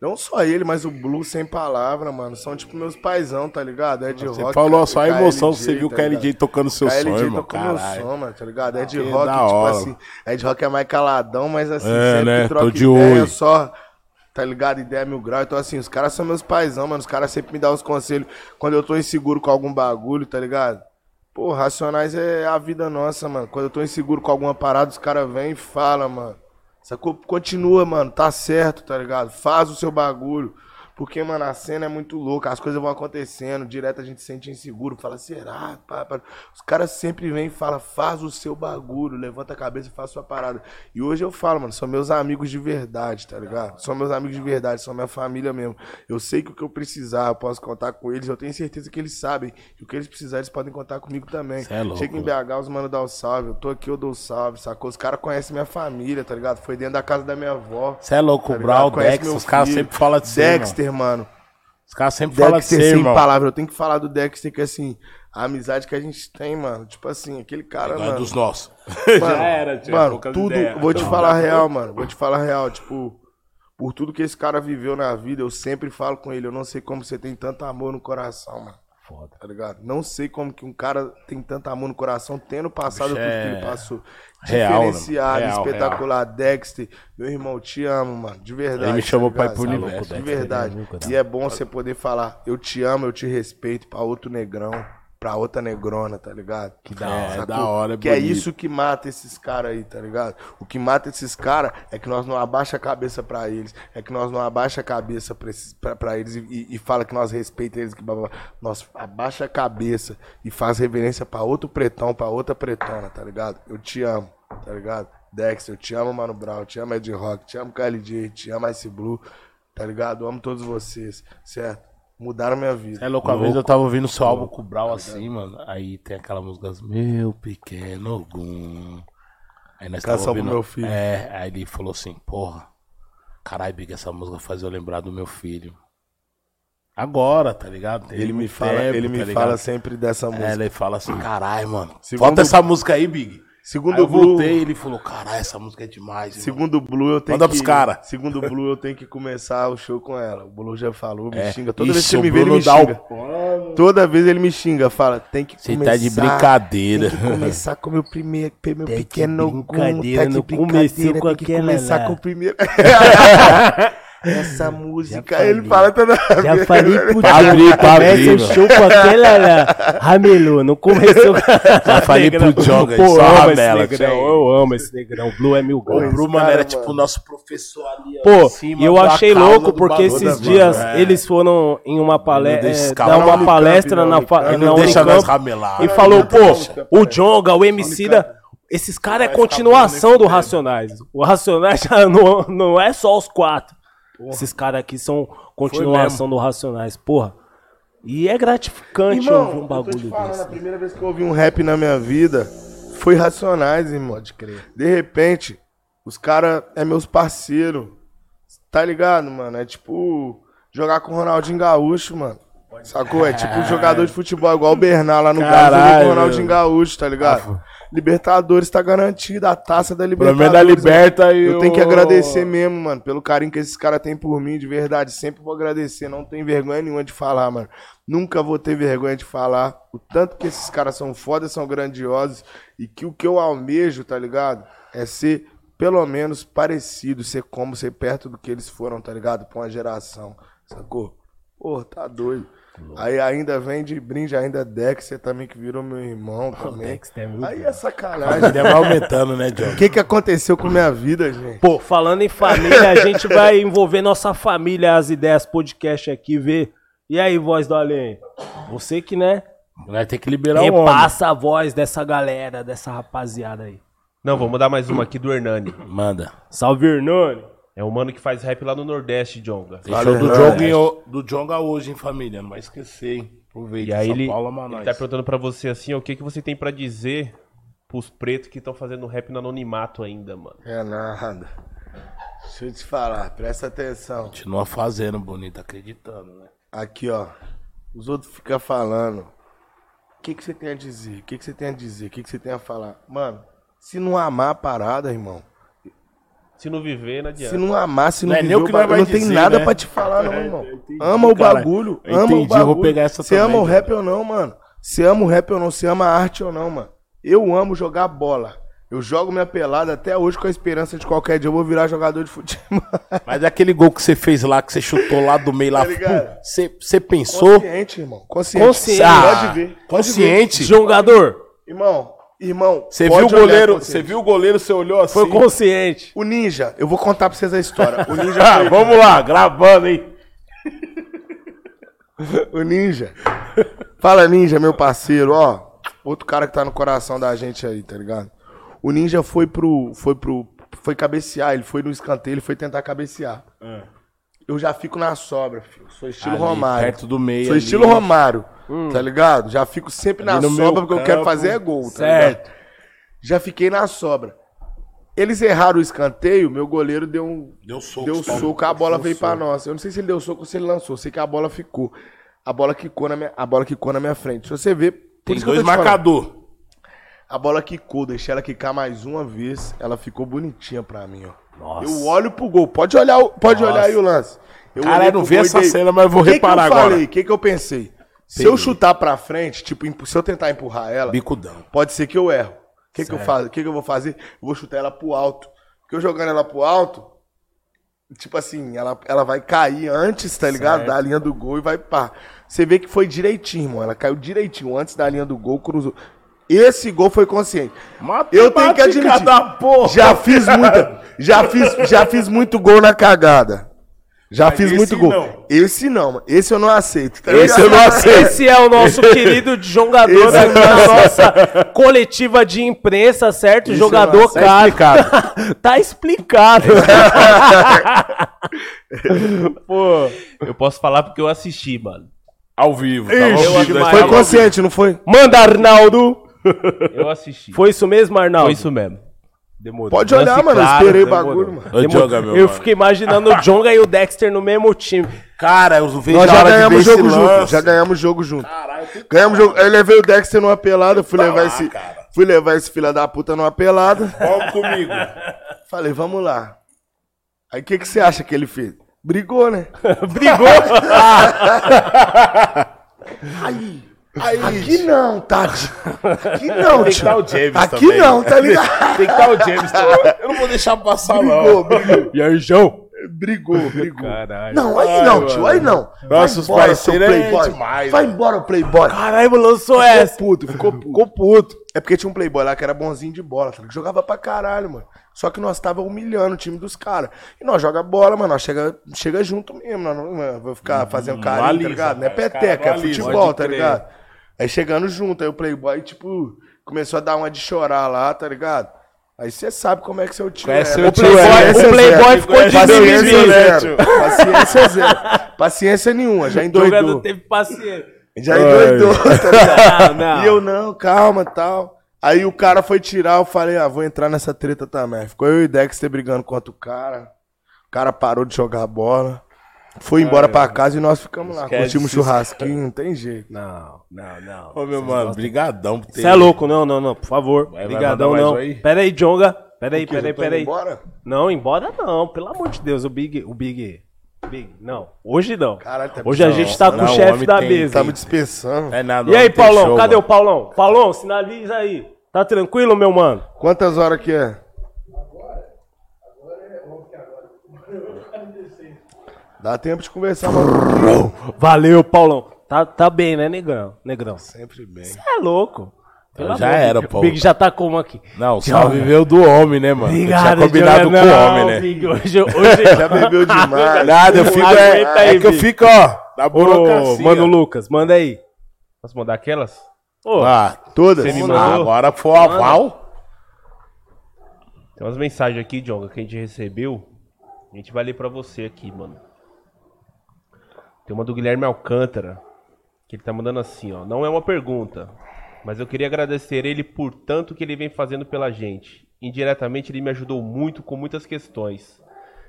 Não só ele, mas o Blue sem palavra, mano. São tipo meus paizão, tá ligado? Ed Você Rock. falou só a emoção, você viu o tá KLJ ligado? tocando seu som, KLJ irmão. tocou meu Caralho. som, mano, tá ligado? Ed Que Rock, da tipo hora. assim. Ed Rock é mais caladão, mas assim, É, sempre né? que troca Tô de ideia, olho. só. Tá ligado? Ideia mil grau. Então, assim, os caras são meus paizão, mano. Os caras sempre me dão os conselhos quando eu tô inseguro com algum bagulho, tá ligado? Pô, Racionais é a vida nossa, mano. Quando eu tô inseguro com alguma parada, os caras vêm e falam, mano. Sacou? Continua, mano. Tá certo, tá ligado? Faz o seu bagulho. Porque, mano, a cena é muito louca, as coisas vão acontecendo, direto a gente se sente inseguro, fala, será? Pá, pá. Os caras sempre vêm e falam, faz o seu bagulho, levanta a cabeça e faz a sua parada. E hoje eu falo, mano, são meus amigos de verdade, tá ligado? São meus amigos de verdade, são minha família mesmo. Eu sei que o que eu precisar, eu posso contar com eles, eu tenho certeza que eles sabem. que o que eles precisarem, eles podem contar comigo também. Cê é louco, Chega em. BH, os mano dá o salve, eu tô aqui, eu dou o salve, sacou? Os caras conhecem minha família, tá ligado? Foi dentro da casa da minha avó. Você é louco, tá Brau, ligado? Conhece Dex, meu os caras sempre falam de irmão. Dexter, mano. Os caras sempre falam de Dexter você, sem irmão. palavra. Eu tenho que falar do Dexter, que assim, a amizade que a gente tem, mano. Tipo assim, aquele cara, Não é mano. dos nossos. [LAUGHS] Mano, Já era, tio, mano tudo. Vou te Não, falar real, mano. Vou te falar real. Tipo, por tudo que esse cara viveu na vida, eu sempre falo com ele. Eu não sei como você tem tanto amor no coração, mano. Foda. Tá ligado? Não sei como que um cara tem tanto amor no coração, tendo passado Bicho tudo que é ele passou. Real, né? Diferenciado, Real, espetacular. Dexter, meu irmão, te amo, mano. De verdade. Ele me chamou tá pra ir pro Tá universo. De Dexter, verdade. é E é bom você poder falar, eu te amo, eu te respeito pra outro negrão, pra outra negrona, tá ligado? Que da hora. É, da hora, é Que é isso que mata esses caras aí, tá ligado? O que mata esses caras é que nós não abaixa a cabeça pra eles, é que nós não abaixa a cabeça pra, esses, pra, pra eles e, e- fala que nós respeitamos eles, que blá, blá, blá. nós abaixa a cabeça e faz reverência pra outro pretão, pra outra pretona, tá ligado? Eu te amo, tá ligado? Dexter, eu te amo, Mano Brown, te amo Ed Rock, te amo KLJ, te amo Ice Blue, tá ligado? Eu amo todos vocês, certo? Mudaram minha vida. É louco, uma vez eu tava ouvindo seu álbum com o Brau assim, mano. Aí tem aquela música, Meu Pequeno Ogum. Aí nós tava ouvindo. meu filho. É, aí ele falou assim, porra, caralho, Big, essa música faz eu lembrar do meu filho. Agora, tá ligado? Tem Ele me fala, tempo, ele me tá ligado? fala sempre dessa É, música. ele fala assim, caralho, mano. Segundo- Falta essa música aí, Big. Segundo o Blue, voltei ele falou, caralho, essa música é demais. irmão." segundo o Blue eu tenho Manda que pros cara. Segundo o Blue eu tenho que começar o show com ela. O Blue já falou, me É. xinga. Toda vez que ele me vê, ele me dá o xinga. Toda vez ele me xinga, fala, tem que Você começar. tá de brincadeira. Tem que começar com o meu primeiro, meu de pequeno brincadeira, Tá de não brincadeira, começou com tem que começar lá. com o primeiro. [LAUGHS] [LAUGHS] Essa música, falei. ele fala toda Já falei pro o show com aquela. Ramelô, não começou [LAUGHS] Já falei pro Jonga, Pô, só eu amo ramela, esse negrão, tchau. eu amo esse negrão. O Blue é mil O gols. Bru, mano, cara, era mano. tipo o nosso professor ali, Pô, e eu da achei louco porque esses né, dias mano? É. eles foram em uma palestra, deixa é, escapar. dar Na uma Unicamp, palestra na Unicamp. e falou, pô, o Jonga, o Emicida, esses caras é continuação do Racionais. O Racionais [LAUGHS] já não, não é só os quatro. Esses caras aqui são continuação do Racionais, porra. E é gratificante Irmão, ouvir um eu tô bagulho te falando, desse. a primeira vez que eu ouvi um rap na minha vida foi Racionais, irmão. Pode crer. De repente, os caras é meus parceiros. Tá ligado, mano? É tipo jogar com o Ronaldinho Gaúcho, mano. Sacou? É tipo jogador de futebol, igual o Bernard lá no Galo, jogou com Caralho, o Ronaldinho meu. Gaúcho, tá ligado? Libertadores tá garantida, a taça da Pelo menos Libertadores. da Liberta e Eu tenho que agradecer mesmo, mano, pelo carinho que esses caras têm por mim, de verdade. Sempre vou agradecer, não tenho vergonha nenhuma de falar, mano. Nunca vou ter vergonha de falar o tanto que esses caras são fodas, são grandiosos e que o que eu almejo, tá ligado? É ser pelo menos parecido, ser como, ser perto do que eles foram, tá ligado? Pra uma geração, sacou? Pô, tá doido. Aí ainda vem de brinde, ainda Dexter também, que virou meu irmão também. Dexter é muito Aí é sacanagem. Ele vai aumentando, né, John? O que que aconteceu com minha vida, gente? Pô, falando em família, a gente vai envolver nossa família, as ideias podcast aqui, ver. E aí, voz do além? Você que, né, Vai ter que liberar o homem. repassa a voz dessa galera, dessa rapaziada aí. Não, vou mandar mais uma aqui do Hernani. Manda. Salve, Hernani. É um mano que faz rap lá no Nordeste, Jonga. Valeu, show do. Jonga em- do Jonga hoje, hein, família? Não vai esquecer, hein? Aproveita. E aí São ele, Paulo ama ele tá perguntando pra você assim, ó, o que, que você tem pra dizer pros pretos que estão fazendo rap no anonimato ainda, mano? É nada. Deixa eu te falar, presta atenção. Continua fazendo, bonito, acreditando, né? Aqui, ó. Os outros ficam falando. O que, que você tem a dizer? O que, que você tem a dizer? O que, que você tem a falar? Mano, se não amar a parada, irmão. Se não viver, não adianta. Se não amar, se não, Não é nem viver o que o nós bagulho, vai não tem dizer, nada né? pra te falar, não, irmão. entendi, Ama o cara. bagulho. Eu ama entendi, o eu vou bagulho. pegar essa Você ama o John. rap ou não, mano? Você ama o rap ou não? Você ama a arte ou não, mano? Eu amo jogar bola. Eu jogo minha pelada até hoje com a esperança de qualquer dia eu vou virar jogador de futebol. [LAUGHS] Mas aquele gol que você fez lá, que você chutou lá do meio lá, Tá você, você pensou? Consciente, irmão. Consciente. Consciente. Pode ver. Pode ver. Consciente. Jogador, Irmão, irmão. Você viu o goleiro, você viu o goleiro, você olhou assim. foi consciente. O Ninja, eu vou contar pra vocês a história. O Ninja [LAUGHS] Ah, foi- vamos lá, gravando, hein? O Ninja. Fala, Ninja, meu parceiro, ó. Outro cara que tá no coração da gente aí, tá ligado? O Ninja foi pro. Foi pro. Foi cabecear, ele foi no escanteio, ele foi tentar cabecear. Eu já fico na sobra, filho. Sou estilo Ali, Romário. perto do meio Sou ali. estilo Romário, tá ligado? Já fico sempre na Ali no sobra porque eu campo. quero fazer é gol, tá Certo. ligado? Já fiquei na sobra. Eles erraram o escanteio, meu goleiro deu um, Deu soco. deu soco, a bola veio pra soco. nós. Eu não sei se ele deu soco ou se ele lançou, sei que a bola ficou. A bola quicou na minha, a bola quicou na minha frente. Se você ver, por Tem isso que eu dois tô te falando. marcador. A bola quicou, deixei ela quicar mais uma vez, ela ficou bonitinha pra mim, ó. Eu olho pro gol, pode olhar, pode Nossa. olhar aí o lance. Eu Caralho, olhei não vi essa dei- cena, mas vou que reparar que eu agora. falei? O que, que eu pensei? Se Peguei. eu chutar pra frente, tipo, se eu tentar empurrar ela, Bicudão. pode ser que eu erro. O que, que eu faço? O que, que eu vou fazer? Eu vou chutar ela pro alto. Porque eu jogando ela pro alto, tipo assim, ela, ela vai cair antes, tá ligado? Da linha do gol e vai pá. Você vê que foi direitinho, irmão. Ela caiu direitinho antes da linha do gol, cruzou. Esse gol foi consciente. Eu tenho que admitir. Já fiz muita, [LAUGHS] já fiz, já fiz muito gol na cagada. Já Mas fiz esse muito gol. não. Esse não, mano. Esse eu não aceito. tá Esse eu não aceito. Esse é o nosso querido jogador Esse é da nosso. nossa coletiva de imprensa, certo? Isso jogador é nosso. caro. [LAUGHS] tá explicado. [LAUGHS] Pô, Eu posso falar porque eu assisti, mano. Ao vivo. Ixi, tava ao vivo, demais. nós Foi consciente, não foi? manda Arnaldo. Eu assisti. Foi isso mesmo, Arnaldo? Foi isso mesmo. Demorou. Pode olhar, Lance mano. Eu claro, esperei o demorou. bagulho, mano. Demorou. Meu eu mano. fiquei imaginando o Jonga e o Dexter no mesmo time. Cara, eu vejo Nós já ganhamos jogo junto. Já ganhamos jogo junto. Caralho, Ganhamos jogo. Eu levei o Dexter numa pelada, fui Vai levar lá, esse. cara. Fui levar esse filho da puta numa pelada. Vamos comigo. [LAUGHS] Falei, vamos lá. Aí o que, que você acha que ele fez? Brigou, né? [LAUGHS] Brigou. [LAUGHS] Aí. Aí. Aqui não, Tati. Aqui não, Tem que tio. dar o James Aqui também. não, tá ligado? [LAUGHS] Tem que dar o James também. Eu não vou deixar passar, Brigou, não. brigou. e aí, João? Brigou, brigou. Caralho. Não, aí Ai, não, tio, aí não. Nossa, os parceiros é playboy. demais, Vai mano. embora, playboy. Caralho, lançou Ficou essa. puto, ficou puto. Ficou puto. É porque tinha um playboy lá que era bonzinho de bola, tá ligado? Jogava pra caralho, mano. Só que nós tava humilhando o time dos caras. E nós joga bola, mano. Nós chega, chega junto mesmo. Nós não mano, vou ficar fazendo carinho, alisa, tá ligado? Não é peteca, é futebol, tá ligado? Aí chegando junto, aí o playboy, tipo, começou a dar uma de chorar lá, tá ligado? Aí você sabe como é que seu tio Conhece é. seu O tio, playboy, é. o playboy ficou de Paciência mimimi, zero. zero. Paciência zero. Paciência nenhuma, já endoidou. teve paciência. Já endoidou, tá ligado? Não, não. E eu, não, calma tal. Aí o cara foi tirar, eu falei, ah, vou entrar nessa treta também. Ficou eu e Dexter brigando contra o cara. O cara parou de jogar bola. Foi embora pra casa e nós ficamos lá. Esquece Curtimos churrasquinho, não tem jeito. Não, não, não. Ô, meu mano, brigadão por ter... Você é louco, não, não, não, por favor. Vai, vai Obrigadão, mandar mais não. um aí? Pera aí, Jonga. Pera aí, pera aí, pera aí. Embora? Não, embora não, pelo amor de Deus, o Big, o Big, Big, não, hoje não. Caralho, tá hoje a gente tá com não, o o chefe homem da tem- mesa. Tá me dispensando. É nada, E aí, Paulão, show, cadê mano. o Paulão? Paulão, sinaliza aí. Tá tranquilo, meu mano? Quantas horas que é? Dá tempo de conversar, mano. Valeu, Paulão. Tá, tá bem, né, negrão? Negrão. Sempre bem. É louco. Pelo Já era. Paulo. O Big já tá como aqui? Não, só viveu do homem, né, mano? Obrigado, tinha combinado com o Não, homem, né? Big, hoje, hoje... [LAUGHS] Já bebeu [LAUGHS] demais. Nada, eu fico... É, aí, é que eu fico, ó, na Ô, burocracia. mano Lucas, manda aí. Posso mandar aquelas? Ô, Ah, Todas. Você me ah, agora foi o aval. Tem umas mensagens aqui, Jonga, que a gente recebeu. A gente vai ler pra você aqui, mano. Tem uma do Guilherme Alcântara, que ele tá mandando assim, ó. Não é uma pergunta, mas eu queria agradecer ele por tanto que ele vem fazendo pela gente. Indiretamente ele me ajudou muito com muitas questões.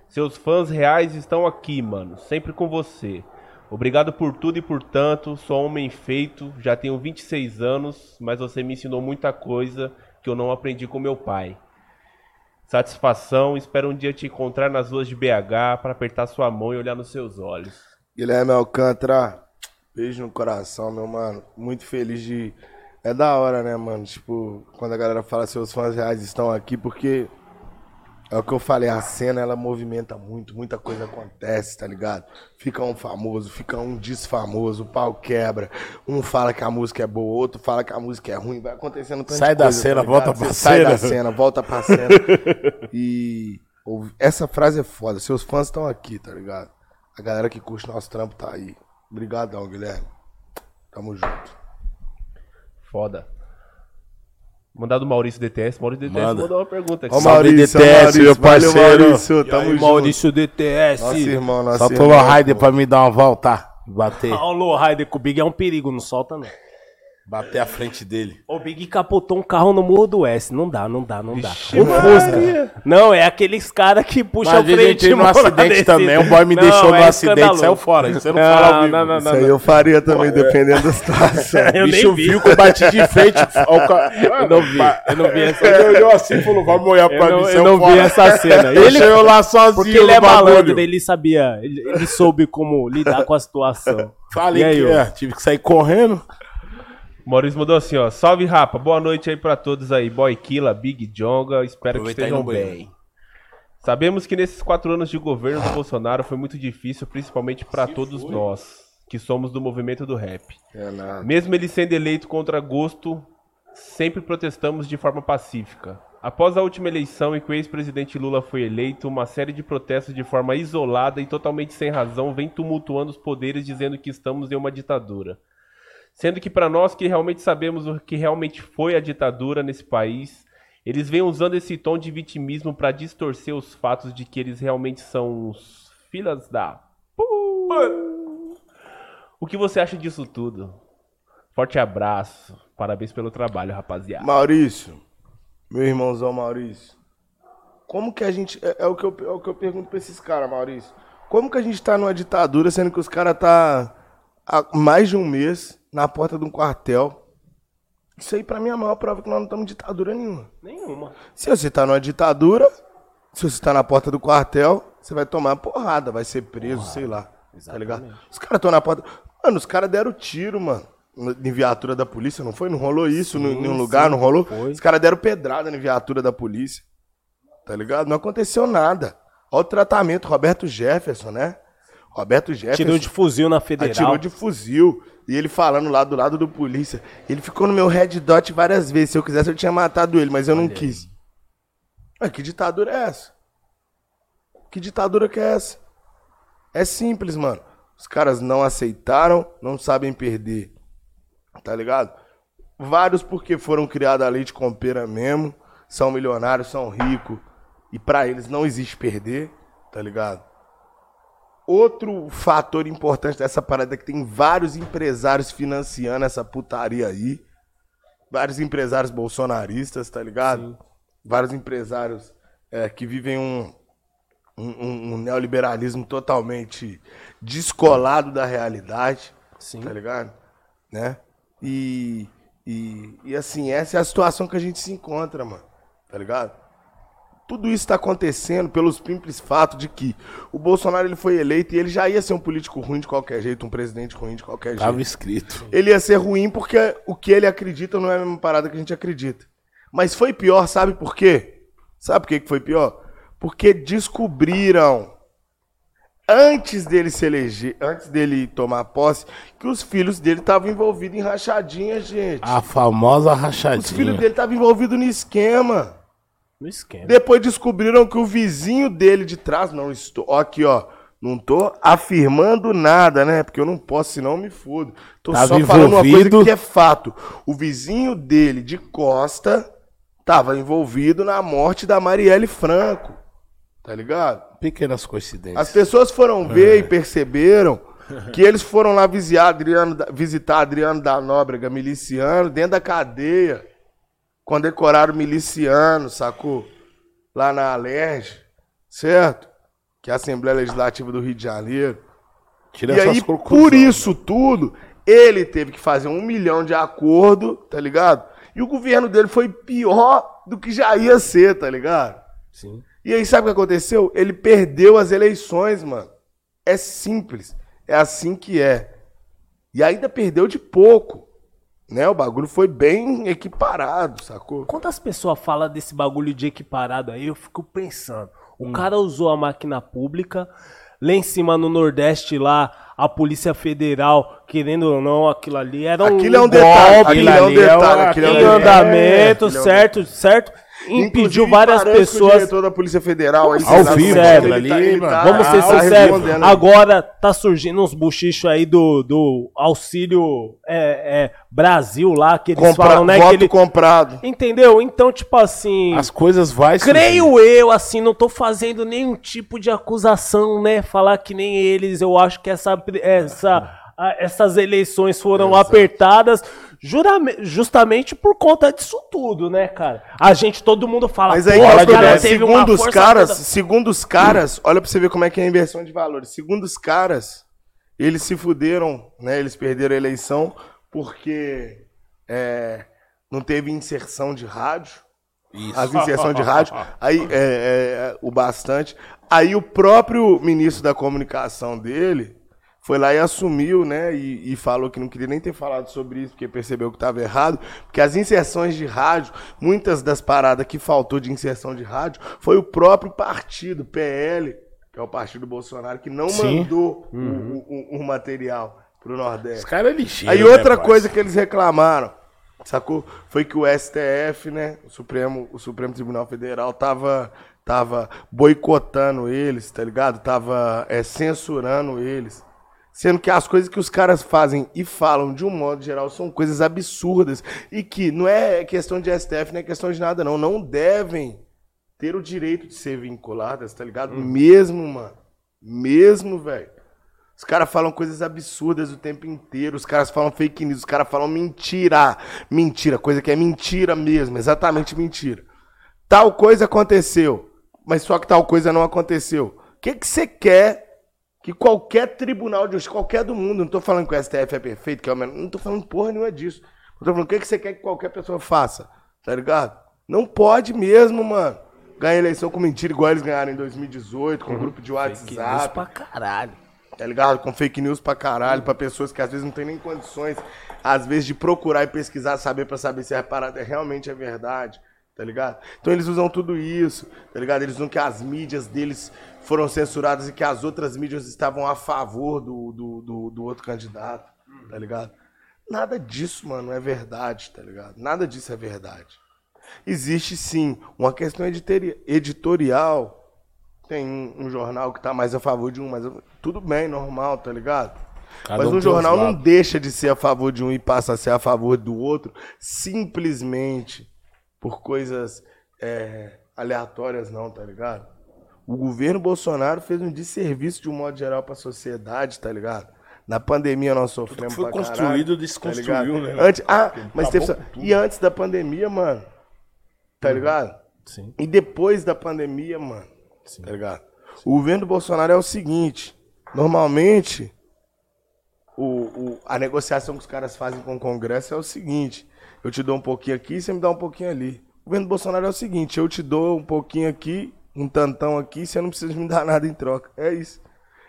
Seus fãs reais estão aqui, mano, sempre com você. Obrigado por tudo e por tanto. Sou homem feito, já tenho 26 anos, mas você me ensinou muita coisa que eu não aprendi com meu pai. Satisfação, espero um dia te encontrar nas ruas de BH para apertar sua mão e olhar nos seus olhos. Guilherme Alcântara, beijo no coração, meu mano. Muito feliz de. É da hora, né, mano? Tipo, quando a galera fala seus fãs reais estão aqui, porque é o que eu falei, a cena ela movimenta muito, muita coisa acontece, tá ligado? Fica um famoso, fica um desfamoso, o pau quebra. Um fala que a música é boa, outro fala que a música é ruim, vai acontecendo tanta Sai da coisa, cena, ligado? volta Você pra Sai cena. da cena, volta pra cena. [LAUGHS] E essa frase é foda. Seus fãs estão aqui, tá ligado? A galera que curte nosso trampo tá aí. Obrigadão, Guilherme. Tamo junto. Foda. Mandar do Maurício DTS. Maurício DTS Manda. mandou uma pergunta aqui. Ó, Salve, Maurício, DTS, Maurício, meu valeu, parceiro. Maurício, tamo junto. Maurício DTS. Nosso irmão, nosso Só irmão. no Raider pra me dar uma volta. Bater. Paulo Raider com o Big é um perigo, não solta não. Bater a frente dele. O Big capotou um carro no Morro do S. Não dá, não dá, não dá. Vixe, Um Fusca. Não, é aqueles caras que puxam Mas a eu frente entrei no acidente também. Um boy me Não, deixou no é acidente, saiu fora. Isso você não ao Não, vivo. não, não, Isso aí eu faria também, dependendo da situação. [LAUGHS] Eu O bicho nem vi. viu que eu bati de frente. [LAUGHS] ao ca- Eu não vi, eu não vi essa Ele olhou assim e falou, vai molhar pra Eu não, mim, eu não vi fora. essa cena. Ele eu lá sozinho porque ele é malandro, ele sabia, ele, ele soube como lidar com a situação. Falei E aí, que é, tive que sair correndo. Maurício mandou assim, ó. Salve, rapa. Boa noite aí pra todos aí. Boy Killa, Big Jonga. Espero que Aproveitar estejam bem. Sabemos que nesses quatro anos de governo do Bolsonaro foi muito difícil, principalmente pra todos nós, que somos do movimento do rap. É nada. Mesmo ele sendo eleito contra gosto, sempre protestamos de forma pacífica. Após a última eleição em que o ex-presidente Lula foi eleito, uma série de protestos de forma isolada e totalmente sem razão vem tumultuando os poderes dizendo que estamos em uma ditadura. Sendo que para nós que realmente sabemos o que realmente foi a ditadura nesse país, eles vêm usando esse tom de vitimismo para distorcer os fatos de que eles realmente são os filhas da O que você acha disso tudo? Forte abraço. Parabéns pelo trabalho, rapaziada. Maurício, meu irmãozão Maurício, como que a gente. É, é o, que eu, é o que eu pergunto pra esses caras, Maurício. Como que a gente tá numa ditadura, sendo que os caras tá há mais de um mês na porta de um quartel? Isso aí pra mim é a maior prova que nós não estamos em ditadura nenhuma. Nenhuma. Se você tá numa ditadura, se você tá na porta do quartel, você vai tomar porrada, vai ser preso, sei lá. Tá ligado? Os caras estão na porta. Mano, os caras deram tiro, mano. Em viatura da polícia, não foi? Não rolou isso em nenhum lugar, não rolou? foi. Os caras deram pedrada na viatura da polícia. Tá ligado? Não aconteceu nada. Olha o tratamento, Roberto Jefferson, né? Roberto Jefferson. Tirou de fuzil na federal. Atirou de fuzil. E ele falando lá do lado do polícia. Ele ficou no meu red dot várias vezes. Se eu quisesse, eu tinha matado ele, mas eu não quis. Mas que ditadura é essa? Que ditadura que é essa? É simples, mano. Os caras não aceitaram, não sabem perder. Tá ligado? Vários porque foram criados a leite com pera mesmo. São milionários, são ricos. E pra eles não existe perder, tá ligado? Outro fator importante dessa parada é que tem vários empresários financiando essa putaria aí. Vários empresários bolsonaristas, tá ligado? Vários empresários é, que vivem um, um, um- um neoliberalismo totalmente descolado da realidade. Sim. Tá ligado? Né? E, e, e assim, essa é a situação que a gente se encontra, mano. Tá ligado? Tudo isso está acontecendo pelo simples fato de que o Bolsonaro ele foi eleito e ele já ia ser um político ruim de qualquer jeito, um presidente ruim de qualquer Tava jeito. escrito. Ele ia ser ruim porque o que ele acredita não é a mesma parada que a gente acredita. Mas foi pior, sabe por quê? Sabe por que que foi pior? Porque descobriram antes dele se eleger, antes dele tomar posse, que os filhos dele estavam envolvidos em rachadinha, gente. A famosa os filhos rachadinha. dele estavam envolvidos no esquema. No esquema. Depois descobriram que o vizinho dele de trás, não estou, ó, aqui ó, não tô afirmando nada, né? Porque eu não posso, senão eu me fodo. Tô Tava só falando uma coisa que é fato. O vizinho dele de Costa tava envolvido na morte da Marielle Franco. Tá ligado? Pequenas coincidências. As pessoas foram ver e perceberam que eles foram lá visitar Adriano, visitar Adriano da Nóbrega, miliciano, dentro da cadeia. Condecoraram miliciano, sacou? Lá na Alerj, certo? Que é a Assembleia Legislativa do Rio de Janeiro. Tira e aí, por isso tudo, ele teve que fazer um milhão de acordo, tá ligado? E o governo dele foi pior do que já ia ser, tá ligado? Sim. E aí, sabe o que aconteceu? Ele perdeu as eleições, mano. É simples. É assim que é. E ainda perdeu de pouco. Né? O bagulho foi bem equiparado, sacou? Quantas pessoas falam desse bagulho de equiparado aí, eu fico pensando. Hum. O cara usou a máquina pública, lá em cima no Nordeste, lá, a Polícia Federal, querendo ou não, aquilo ali era um Aquilo é um detalhe. golpe Aquilo é um detalhe. um- Aquilo é um detalhe. andamento, é um certo, certo? Impediu Inclusive, várias O pessoas. diretor da Polícia Federal aí, Ao sabe, vivo, ele aquilo ali, ele mano. Vamos ser tá sinceros, agora tá surgindo uns buchichos aí do, do auxílio é, é, Brasil lá, que eles Compra- falam, né? voto Que ele... comprado. Entendeu? Então, tipo assim. As coisas vai surgir. Creio eu, assim, não tô fazendo nenhum tipo de acusação, né? Falar que nem eles, eu acho que essa, essa, a- essas eleições foram apertadas justamente por conta disso tudo, né, cara? A gente, todo mundo fala, Mas aí, "Pô, qual os que é problema? teve uma segundo os caras, toda." segundo os caras, olha pra você ver como é que é a inversão de valores. Segundo os caras, eles se fuderam, né? Eles perderam a eleição porque é, não teve inserção de rádio. Isso. As inserções de rádio, aí é, é, o bastante. Aí o próprio ministro da comunicação dele foi lá e assumiu, né? E, e falou que não queria nem ter falado sobre isso, porque percebeu que estava errado. Porque as inserções de rádio, muitas das paradas que faltou de inserção de rádio, foi o próprio partido, PL, que é o partido Bolsonaro, que não Sim. mandou o- o, o- o material pro Nordeste. Os caras é lixeiro. Aí né, outra parça? coisa que eles reclamaram, sacou? Foi que o STF, né, o Supremo, o Supremo Tribunal Federal tava tava boicotando eles, tá ligado? Tava é, censurando eles. Sendo que as coisas que os caras fazem e falam de um modo geral são coisas absurdas e que não é questão de STF, não é questão de nada não, não devem ter o direito de ser vinculadas, tá ligado? Mesmo, mano. Mesmo, velho. Os caras falam coisas absurdas o tempo inteiro. Os caras falam fake news. Os caras falam mentira. Mentira, coisa que é mentira mesmo. Exatamente mentira. Tal coisa aconteceu. mas só que tal coisa não aconteceu. O que que você quer que qualquer tribunal de justiça, qualquer do mundo, não tô falando que o STF é perfeito, que é o menor, não tô falando porra nenhuma disso. Eu tô falando o que que você quer que qualquer pessoa faça, tá ligado? Não pode mesmo, mano. Ganhar eleição com mentira igual eles ganharam em 2018, com grupo de WhatsApp pra caralho. tá ligado? Com fake news pra caralho, pra pessoas que às vezes não tem nem condições, às vezes, de procurar e pesquisar, saber pra saber se a parada realmente é verdade, tá ligado? Então eles usam tudo isso, tá ligado? Eles usam que as mídias deles foram censuradas e que as outras mídias estavam a favor do, do, do, do outro candidato, tá ligado? Nada disso, mano, é verdade, tá ligado? Nada disso é verdade. Existe sim uma questão editorial tem um, um jornal que tá mais a favor de um, mas tudo bem, normal, tá ligado? Cada mas um um jornal não deixa de ser a favor de um e passa a ser a favor do outro simplesmente por coisas é, aleatórias, não, tá ligado? O governo Bolsonaro fez um desserviço de um modo geral pra sociedade, tá ligado? Na pandemia nós sofremos foi pra construído, caralho, tá desconstruiu, ligado? né? Antes, ah, mas teve, tudo. e antes da pandemia, mano, tá ligado? Sim. E depois da pandemia, mano, tá ligado? O governo do Bolsonaro é o seguinte: normalmente, o, o- a negociação que os caras fazem com o Congresso é o seguinte: eu te dou um pouquinho aqui, você me dá um pouquinho ali. O governo Bolsonaro é o seguinte: eu te dou um pouquinho aqui, um tantão aqui, você não precisa me dar [LAUGHS] nada em troca. É isso.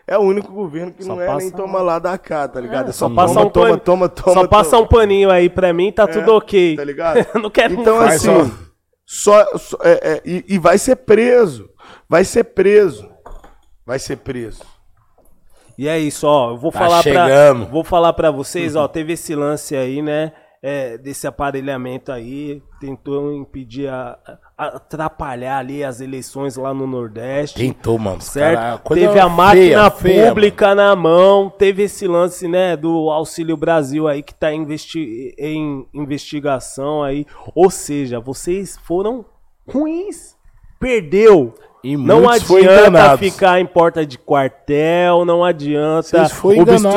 É o único governo que Só não é nem toma lá da cá, tá ligado? É, Só toma, passa um toma, pano- toma, toma, Só passa toma. um paninho aí pra mim, tá tudo ok. Tá ligado? Eu [LAUGHS] não quero Então, assim, só- só, só- é, é, e, e vai ser preso. Vai ser preso. Vai ser preso. E é isso, ó. Eu vou Tá falar pra, chegando. vou falar para vocês, ó. Teve esse lance aí, né? É, desse aparelhamento aí, tentou impedir, a, a- atrapalhar ali as eleições lá no Nordeste. Tentou, mano. Certo? cara- teve a máquina feia, feia, pública na mão, teve esse lance, né, do Auxílio Brasil aí que tá investi em investigação aí. Ou seja, vocês foram ruins. Perdeu. E não adianta ficar em porta de quartel, não adianta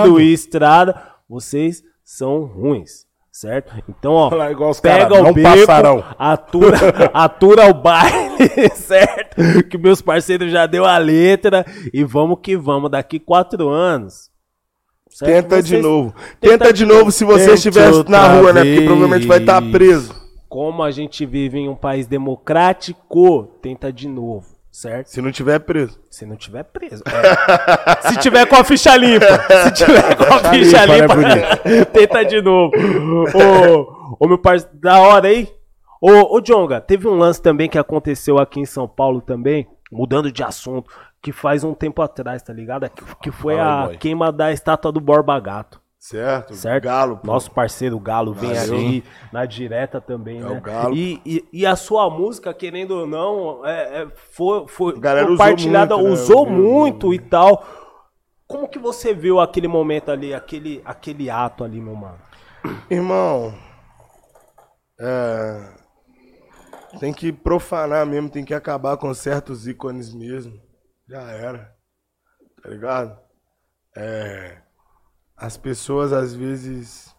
obstruir estrada. Vocês são ruins. Certo? Então, ó, os pega caras, o beco, passarão. atura, [LAUGHS] atura o baile, [LAUGHS] certo? Que meus parceiros já deu a letra e vamos que vamos, daqui quatro anos. certo? Tenta de Vocês- novo. Tenta Tenta de novo se você estiver na rua, né? Porque provavelmente vai estar vez. preso. Como a gente vive em um país democrático, tenta de novo, certo? Se não tiver preso. Se não tiver preso. É. [LAUGHS] Se tiver com a ficha limpa. Se tiver com a ficha limpa, né, [LAUGHS] tenta de novo. Ô, ô meu parceiro, da hora aí. Ô, ô, Jonga, teve um lance também que aconteceu aqui em São Paulo também, mudando de assunto, que faz um tempo atrás, tá ligado? Que, que foi a queima da estátua do Borba Gato. Certo? Certo? Galo, pô. Nosso parceiro Galo vem Valeu. aqui na direta também, É né? o Galo. E, e, e a sua música, querendo ou não, é, é, foi, foi usou compartilhada, muito, né? usou muito eu vi. e tal. Como que você viu aquele momento ali, aquele, aquele ato ali, meu mano? Irmão, é, tem que profanar mesmo, tem que acabar com certos ícones mesmo. Já era. Tá ligado? É, as pessoas às vezes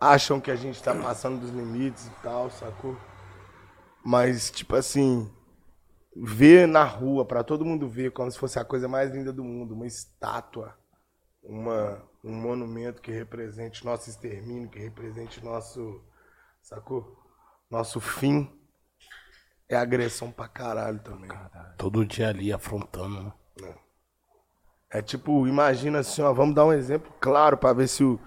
acham que a gente tá passando dos limites e tal, sacou? Mas, tipo assim, ver na rua, pra todo mundo ver, como se fosse a coisa mais linda do mundo, uma estátua uma, um monumento que represente nosso extermínio, que represente nosso, sacou? Nosso fim. É agressão pra caralho também. Todo dia ali afrontando, né? É tipo, imagina assim, ó, vamos dar um exemplo claro pra ver se o,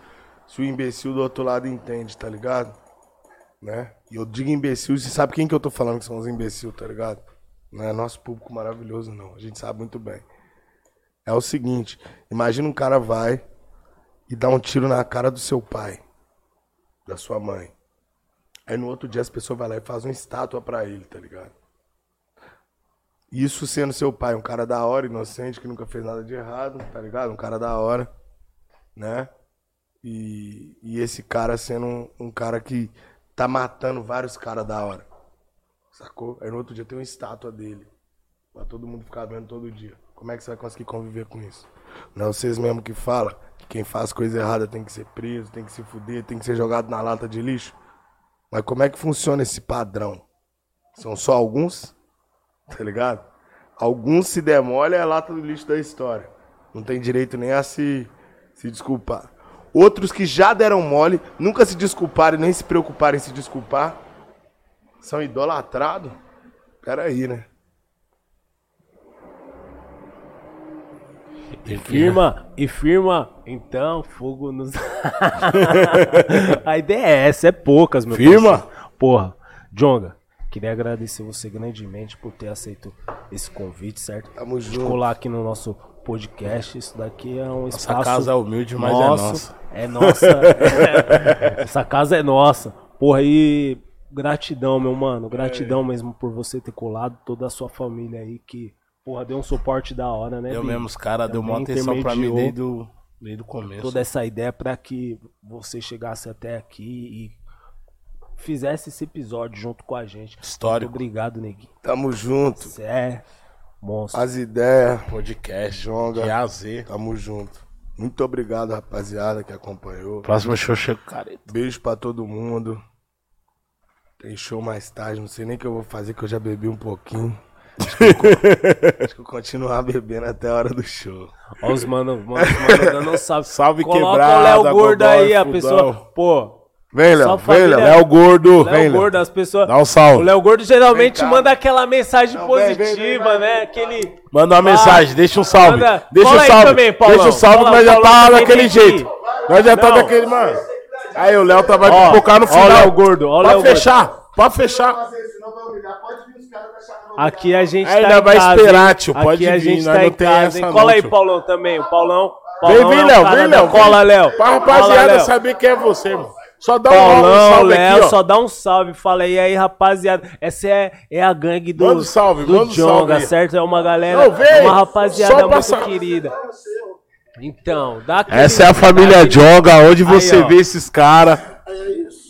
se o imbecil do outro lado entende, tá ligado? Né? E eu digo imbecil, você sabe quem que eu tô falando que são os imbecil, tá ligado? Não é nosso público maravilhoso, não. A gente sabe muito bem. É o seguinte, imagina um cara vai e dá um tiro na cara do seu pai, da sua mãe. Aí no outro dia as pessoas vão lá e fazem uma estátua pra ele, tá ligado? Isso sendo seu pai, um cara da hora, inocente, que nunca fez nada de errado, tá ligado? Um cara da hora, né? E, e esse cara sendo um, um cara que tá matando vários caras da hora. Sacou? Aí no outro dia tem uma estátua dele. Pra todo mundo ficar vendo todo dia. Como é que você vai conseguir conviver com isso? Não é vocês mesmo que falam que quem faz coisa errada tem que ser preso, tem que se fuder, tem que ser jogado na lata de lixo? Mas como é que funciona esse padrão? São só alguns? Tá ligado? Alguns se demolem é a lata do lixo da história. Não tem direito nem a se, se desculpar. Outros que já deram mole, nunca se desculparam nem se preocuparam em se desculpar, são idolatrados. Peraí, né? E firma, e firma, então, fogo nos. [LAUGHS] a ideia é essa, é poucas, meu Firma? parceiro. Porra, Jonga, queria agradecer você grandemente por ter aceito esse convite, certo? Tamo De junto. colar aqui no nosso podcast. Isso daqui é um Essa espaço. casa é humilde, mas nosso, é nossa. É nossa. [LAUGHS] Essa casa é nossa. Porra, e gratidão, meu mano. Gratidão É. mesmo por você ter colado, toda a sua família aí que, porra, deu um suporte da hora, né? Eu mesmo, os caras deu uma atenção pra mim desde o, desde o começo. toda essa ideia para que você chegasse até aqui e fizesse esse episódio junto com a gente. Histórico. Muito obrigado, Neguinho. Tamo junto. Você é monstro. As ideias, Podcast, Jonga. Z. tamo junto. Muito obrigado, rapaziada, que acompanhou. Próximo show chega o careta. Beijo pra todo mundo. Tem show mais tarde, não sei nem o que eu vou fazer, que eu já bebi um pouquinho. Acho que eu, [LAUGHS] acho que eu continuar bebendo até a hora do show. Ó, os mano, mano, mano dando um salve. Coloca quebrada, o Léo Gordo aí, a pessoa. Pô, Vem, Léo, vem. Léo. Léo Gordo. Léo Gordo, as pessoas. Dá um salve. O Léo Gordo geralmente Vem manda aquela mensagem Não, vem, vem, positiva, vem, vem, né? vem. Aquele. Manda uma mensagem, deixa um salve. Manda- Deixa Cola um aí salve. também, Paulão. deixa um salve, Cola, nós já Paulão tá daquele jeito. Nós já tá Não. daquele, mano. Aí o Léo tá vai Ó, pipocar no ó final. o Léo Gordo, ó Léo Pode fechar, pode fechar. Aqui a gente Aí tá vai casa, esperar, hein? tio, pode Aqui a vir, gente nós tá não em tem casa, hein? Cola aí. Paulão, também. O Paulão. Vem, vem, o Léo, vem, Léo. Cola, Léo. Pra rapaziada saber quem é você, mano. Só dá um, um Paulão, salve Léo, aqui, ó. só dá um salve. Fala aí, aí, rapaziada. Essa é, é a gangue do, Manda um salve, do manda um salve Jonga, aí. certo? É uma galera, Não, vem, uma rapaziada muito querida. Então, dá aquele, Essa é a família aquele- Jonga, onde Aí, você ó. vê esses caras.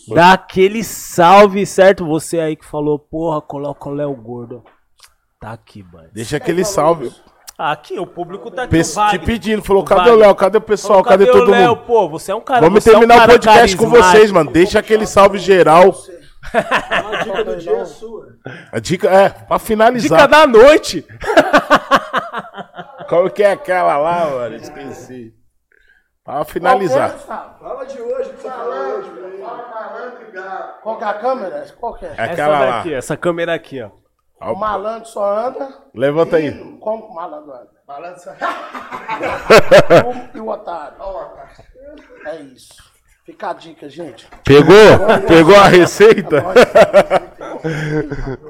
Dá aquele salve, certo? Você aí que falou, porra, coloca o Léo Gordo. Tá aqui, mano. Deixa aquele salve. Aqui, o público tá aqui. Te pedindo, falou, O cadê o. Léo? Cadê o pessoal? Falou, Cadê, todo o Léo? mundo? Pô, você é um cara Vamos você é um terminar o podcast com vocês, mano. Deixa aquele salve geral. A dica do dia é sua. A dica é, pra finalizar. Dica da noite. [LAUGHS] Qual que é aquela lá, mano? Esqueci. Pra finalizar. Fala de hoje, que você falou hoje. Qual que é a câmera? Qual que é? É aquela essa lá. daqui, essa câmera aqui, ó. O malandro só anda. Levanta aí. Como que o malandro anda? Malandro só [LAUGHS] E o otário? É isso. Fica a dica, gente. Pegou? Pegou a receita?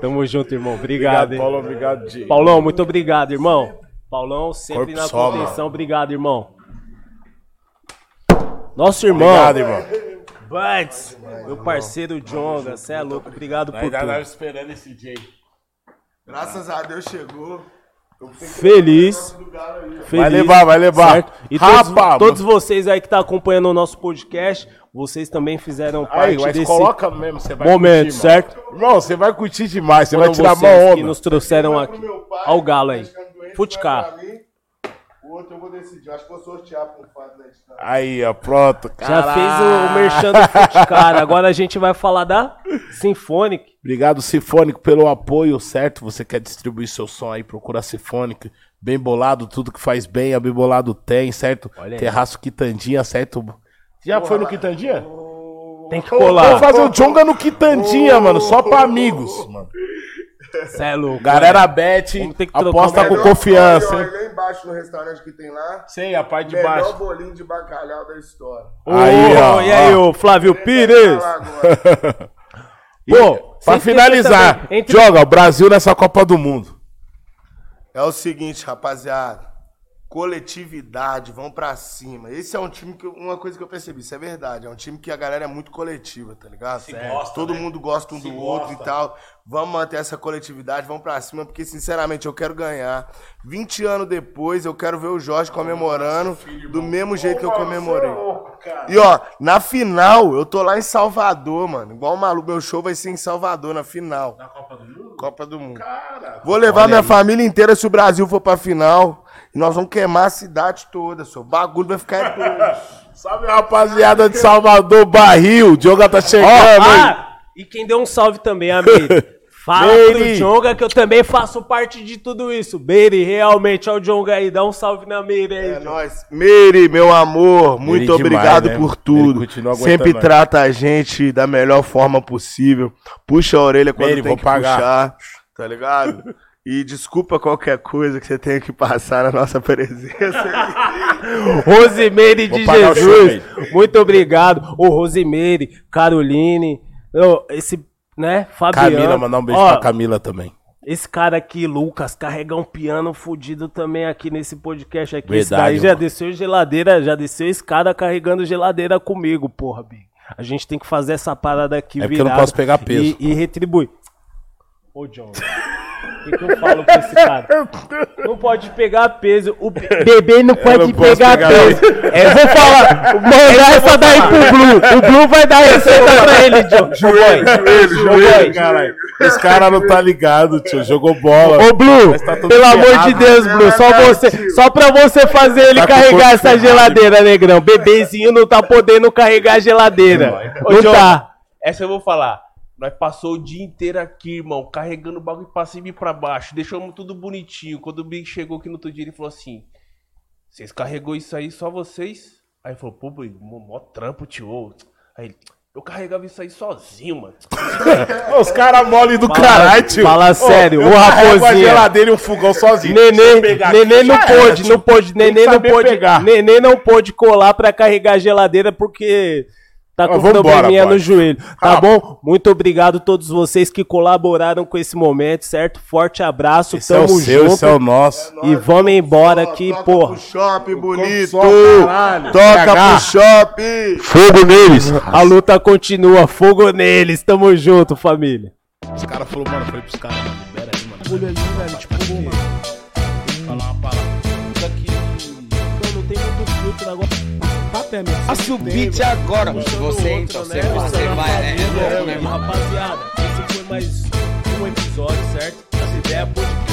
Tamo junto, irmão. Obrigado, Obrigado, hein? Paulo. Obrigado, Diego. Paulão, muito obrigado, irmão. Paulão, sempre Corpo na contenção. Obrigado, irmão. Nosso irmão, Obrigado, irmão. Buds, meu parceiro Jonga, cê é louco. Obrigado por Ainda tava tudo. esperando esse dia. Graças a Deus chegou. Feliz. Vai Feliz, levar, vai levar. certo? E todos, Rapa, todos vocês aí que tá acompanhando o nosso podcast, vocês também fizeram parte Aí, mas desse coloca mesmo, você vai momento, curtir, mano. certo? Irmão, você vai curtir demais, você vai Foram tirar vocês uma que onda. nos trouxeram aqui. Olha o galo aí. Futcar. Outro eu vou decidir. Acho que vou sortear pro fato da edição. Aí, ó, pronto. Já fez o, o merchan do Futcar. [LAUGHS] Agora a gente vai falar da Symphonic. Obrigado, Sinfônico, pelo apoio, certo? Você quer distribuir seu som aí, procura a Sinfônico. Bem bolado, tudo que faz bem, a Bem Bolado tem, certo? Terraço Quitandinha, certo? Já foi no Quitandinha? Tem que Vamos colar. fazer o Jonga no Quitandinha, mano, só pra amigos. Mano. Cê é louco. Galera bet, Vamos ter que trocar aposta com Melhor confiança, ó, Lá embaixo no restaurante que tem lá. Sei, a parte de Melhor baixo. bolinho de bacalhau da história. Aí, ó. E aí, ô Flávio Pires? [LAUGHS] Pô, Pra finalizar, esquecer também, entre- joga o Brasil nessa Copa do Mundo. É o seguinte, rapaziada. Coletividade, vão pra cima. Esse é um time que. Uma coisa que eu percebi, isso é verdade. É um time que a galera é muito coletiva, tá ligado? gosta, Todo né? mundo gosta um Se do outro gosta. e tal. Vamos manter essa coletividade, vamos pra cima, porque sinceramente eu quero ganhar. 20 anos depois, eu quero ver o Jorge comemorando do mesmo jeito que eu comemorei. E ó, na final, eu tô lá em Salvador, mano. Igual o maluco, meu show vai ser em Salvador na final. Na Copa do Mundo? Copa do Mundo. Vou levar minha família inteira se o Brasil for pra final. E nós vamos queimar a cidade toda, seu. O bagulho vai ficar doido. [LAUGHS] Salve, rapaziada de Salvador, Barril. O Diogo tá chegando, hein? ah, e quem deu um salve também, amigo. [LAUGHS] Fala Meire. pro Jonga que eu também faço parte de tudo isso. Meire, realmente, ó o Jonga aí, dá um salve na Meire aí. É nóis. Meire, meu amor, muito demais, obrigado né? por tudo. Sempre trata a gente da melhor forma possível. Puxa a orelha quando Meire, tem vou que pagar. puxar, tá ligado? [LAUGHS] E desculpa qualquer coisa que você tenha que passar na nossa presença. [LAUGHS] Rosimeire de Jesus, muito obrigado. Ô, Rosimeire, Caroline, esse, né, Fabiano. Camila, mandar um beijo Ó, pra Camila também. Esse cara aqui, Lucas, carrega um piano fudido também aqui nesse podcast aqui. esse Verdade, daí já mano. desceu geladeira, já desceu escada carregando geladeira comigo, porra, Big. A gente tem que fazer essa parada aqui É porque eu não virada posso pegar peso. E, e retribuir. Ô, John, [LAUGHS] o que, que eu falo pra esse cara? Não pode pegar peso. O be- bebê não pode não pegar, pegar peso. É, vou falar, mandar essa daí pro Blue. O Blue vai dar receita pra ele, John. Ô, boy. Ô, boy. Caralho. Os caras não tá ligado, tio. Jogou bola. Ô, Blue, tá pelo amor ferrado. de Deus, Blue, só você, só pra você fazer ele Tá carregar essa geladeira, negrão. Bebezinho não tá podendo carregar a geladeira. Ô, Não John, tá. Essa eu vou falar. Nós passou o dia inteiro aqui, irmão, carregando o bagulho pra cima e pra baixo. Deixamos tudo bonitinho. Quando o Big chegou aqui no outro dia, ele falou assim: Vocês carregou isso aí só vocês? Aí ele falou, pô, Big, mó, trampo, tio. Aí ele, eu carregava isso aí sozinho, mano. [LAUGHS] Os caras mole do caralho, tio. fala Ô, sério, eu ô, carrego a raposinha. geladeira e um fogão sozinho. Eu Nenê, nenê aqui, não pôde, não pôde, nenê não pôde, nenê não pôde colar pra carregar a geladeira porque tá com Ó, vambora, probleminha no joelho, tá Calma. bom? Muito obrigado a todos vocês que colaboraram com esse momento, certo? Forte abraço, Esse é o tamo seu, junto esse é o nosso. e vamos embora aqui, Toca porra. pro shopping bonito. Toca pro shopping. Fogo neles. A luta continua, fogo neles. Tamo junto, família. Os caras falaram, mano, eu falei pros caras, mano, libera aí, mano. Olha aí, velho, tipo, mano. Falar uma palavra. Isso aqui. Não, não tem muito filtro agora. Temer. Assim, agora. Você então, você, você vai, né? né? né Rapaziada, esse foi mais um episódio, certo? Essa ideia é podcast.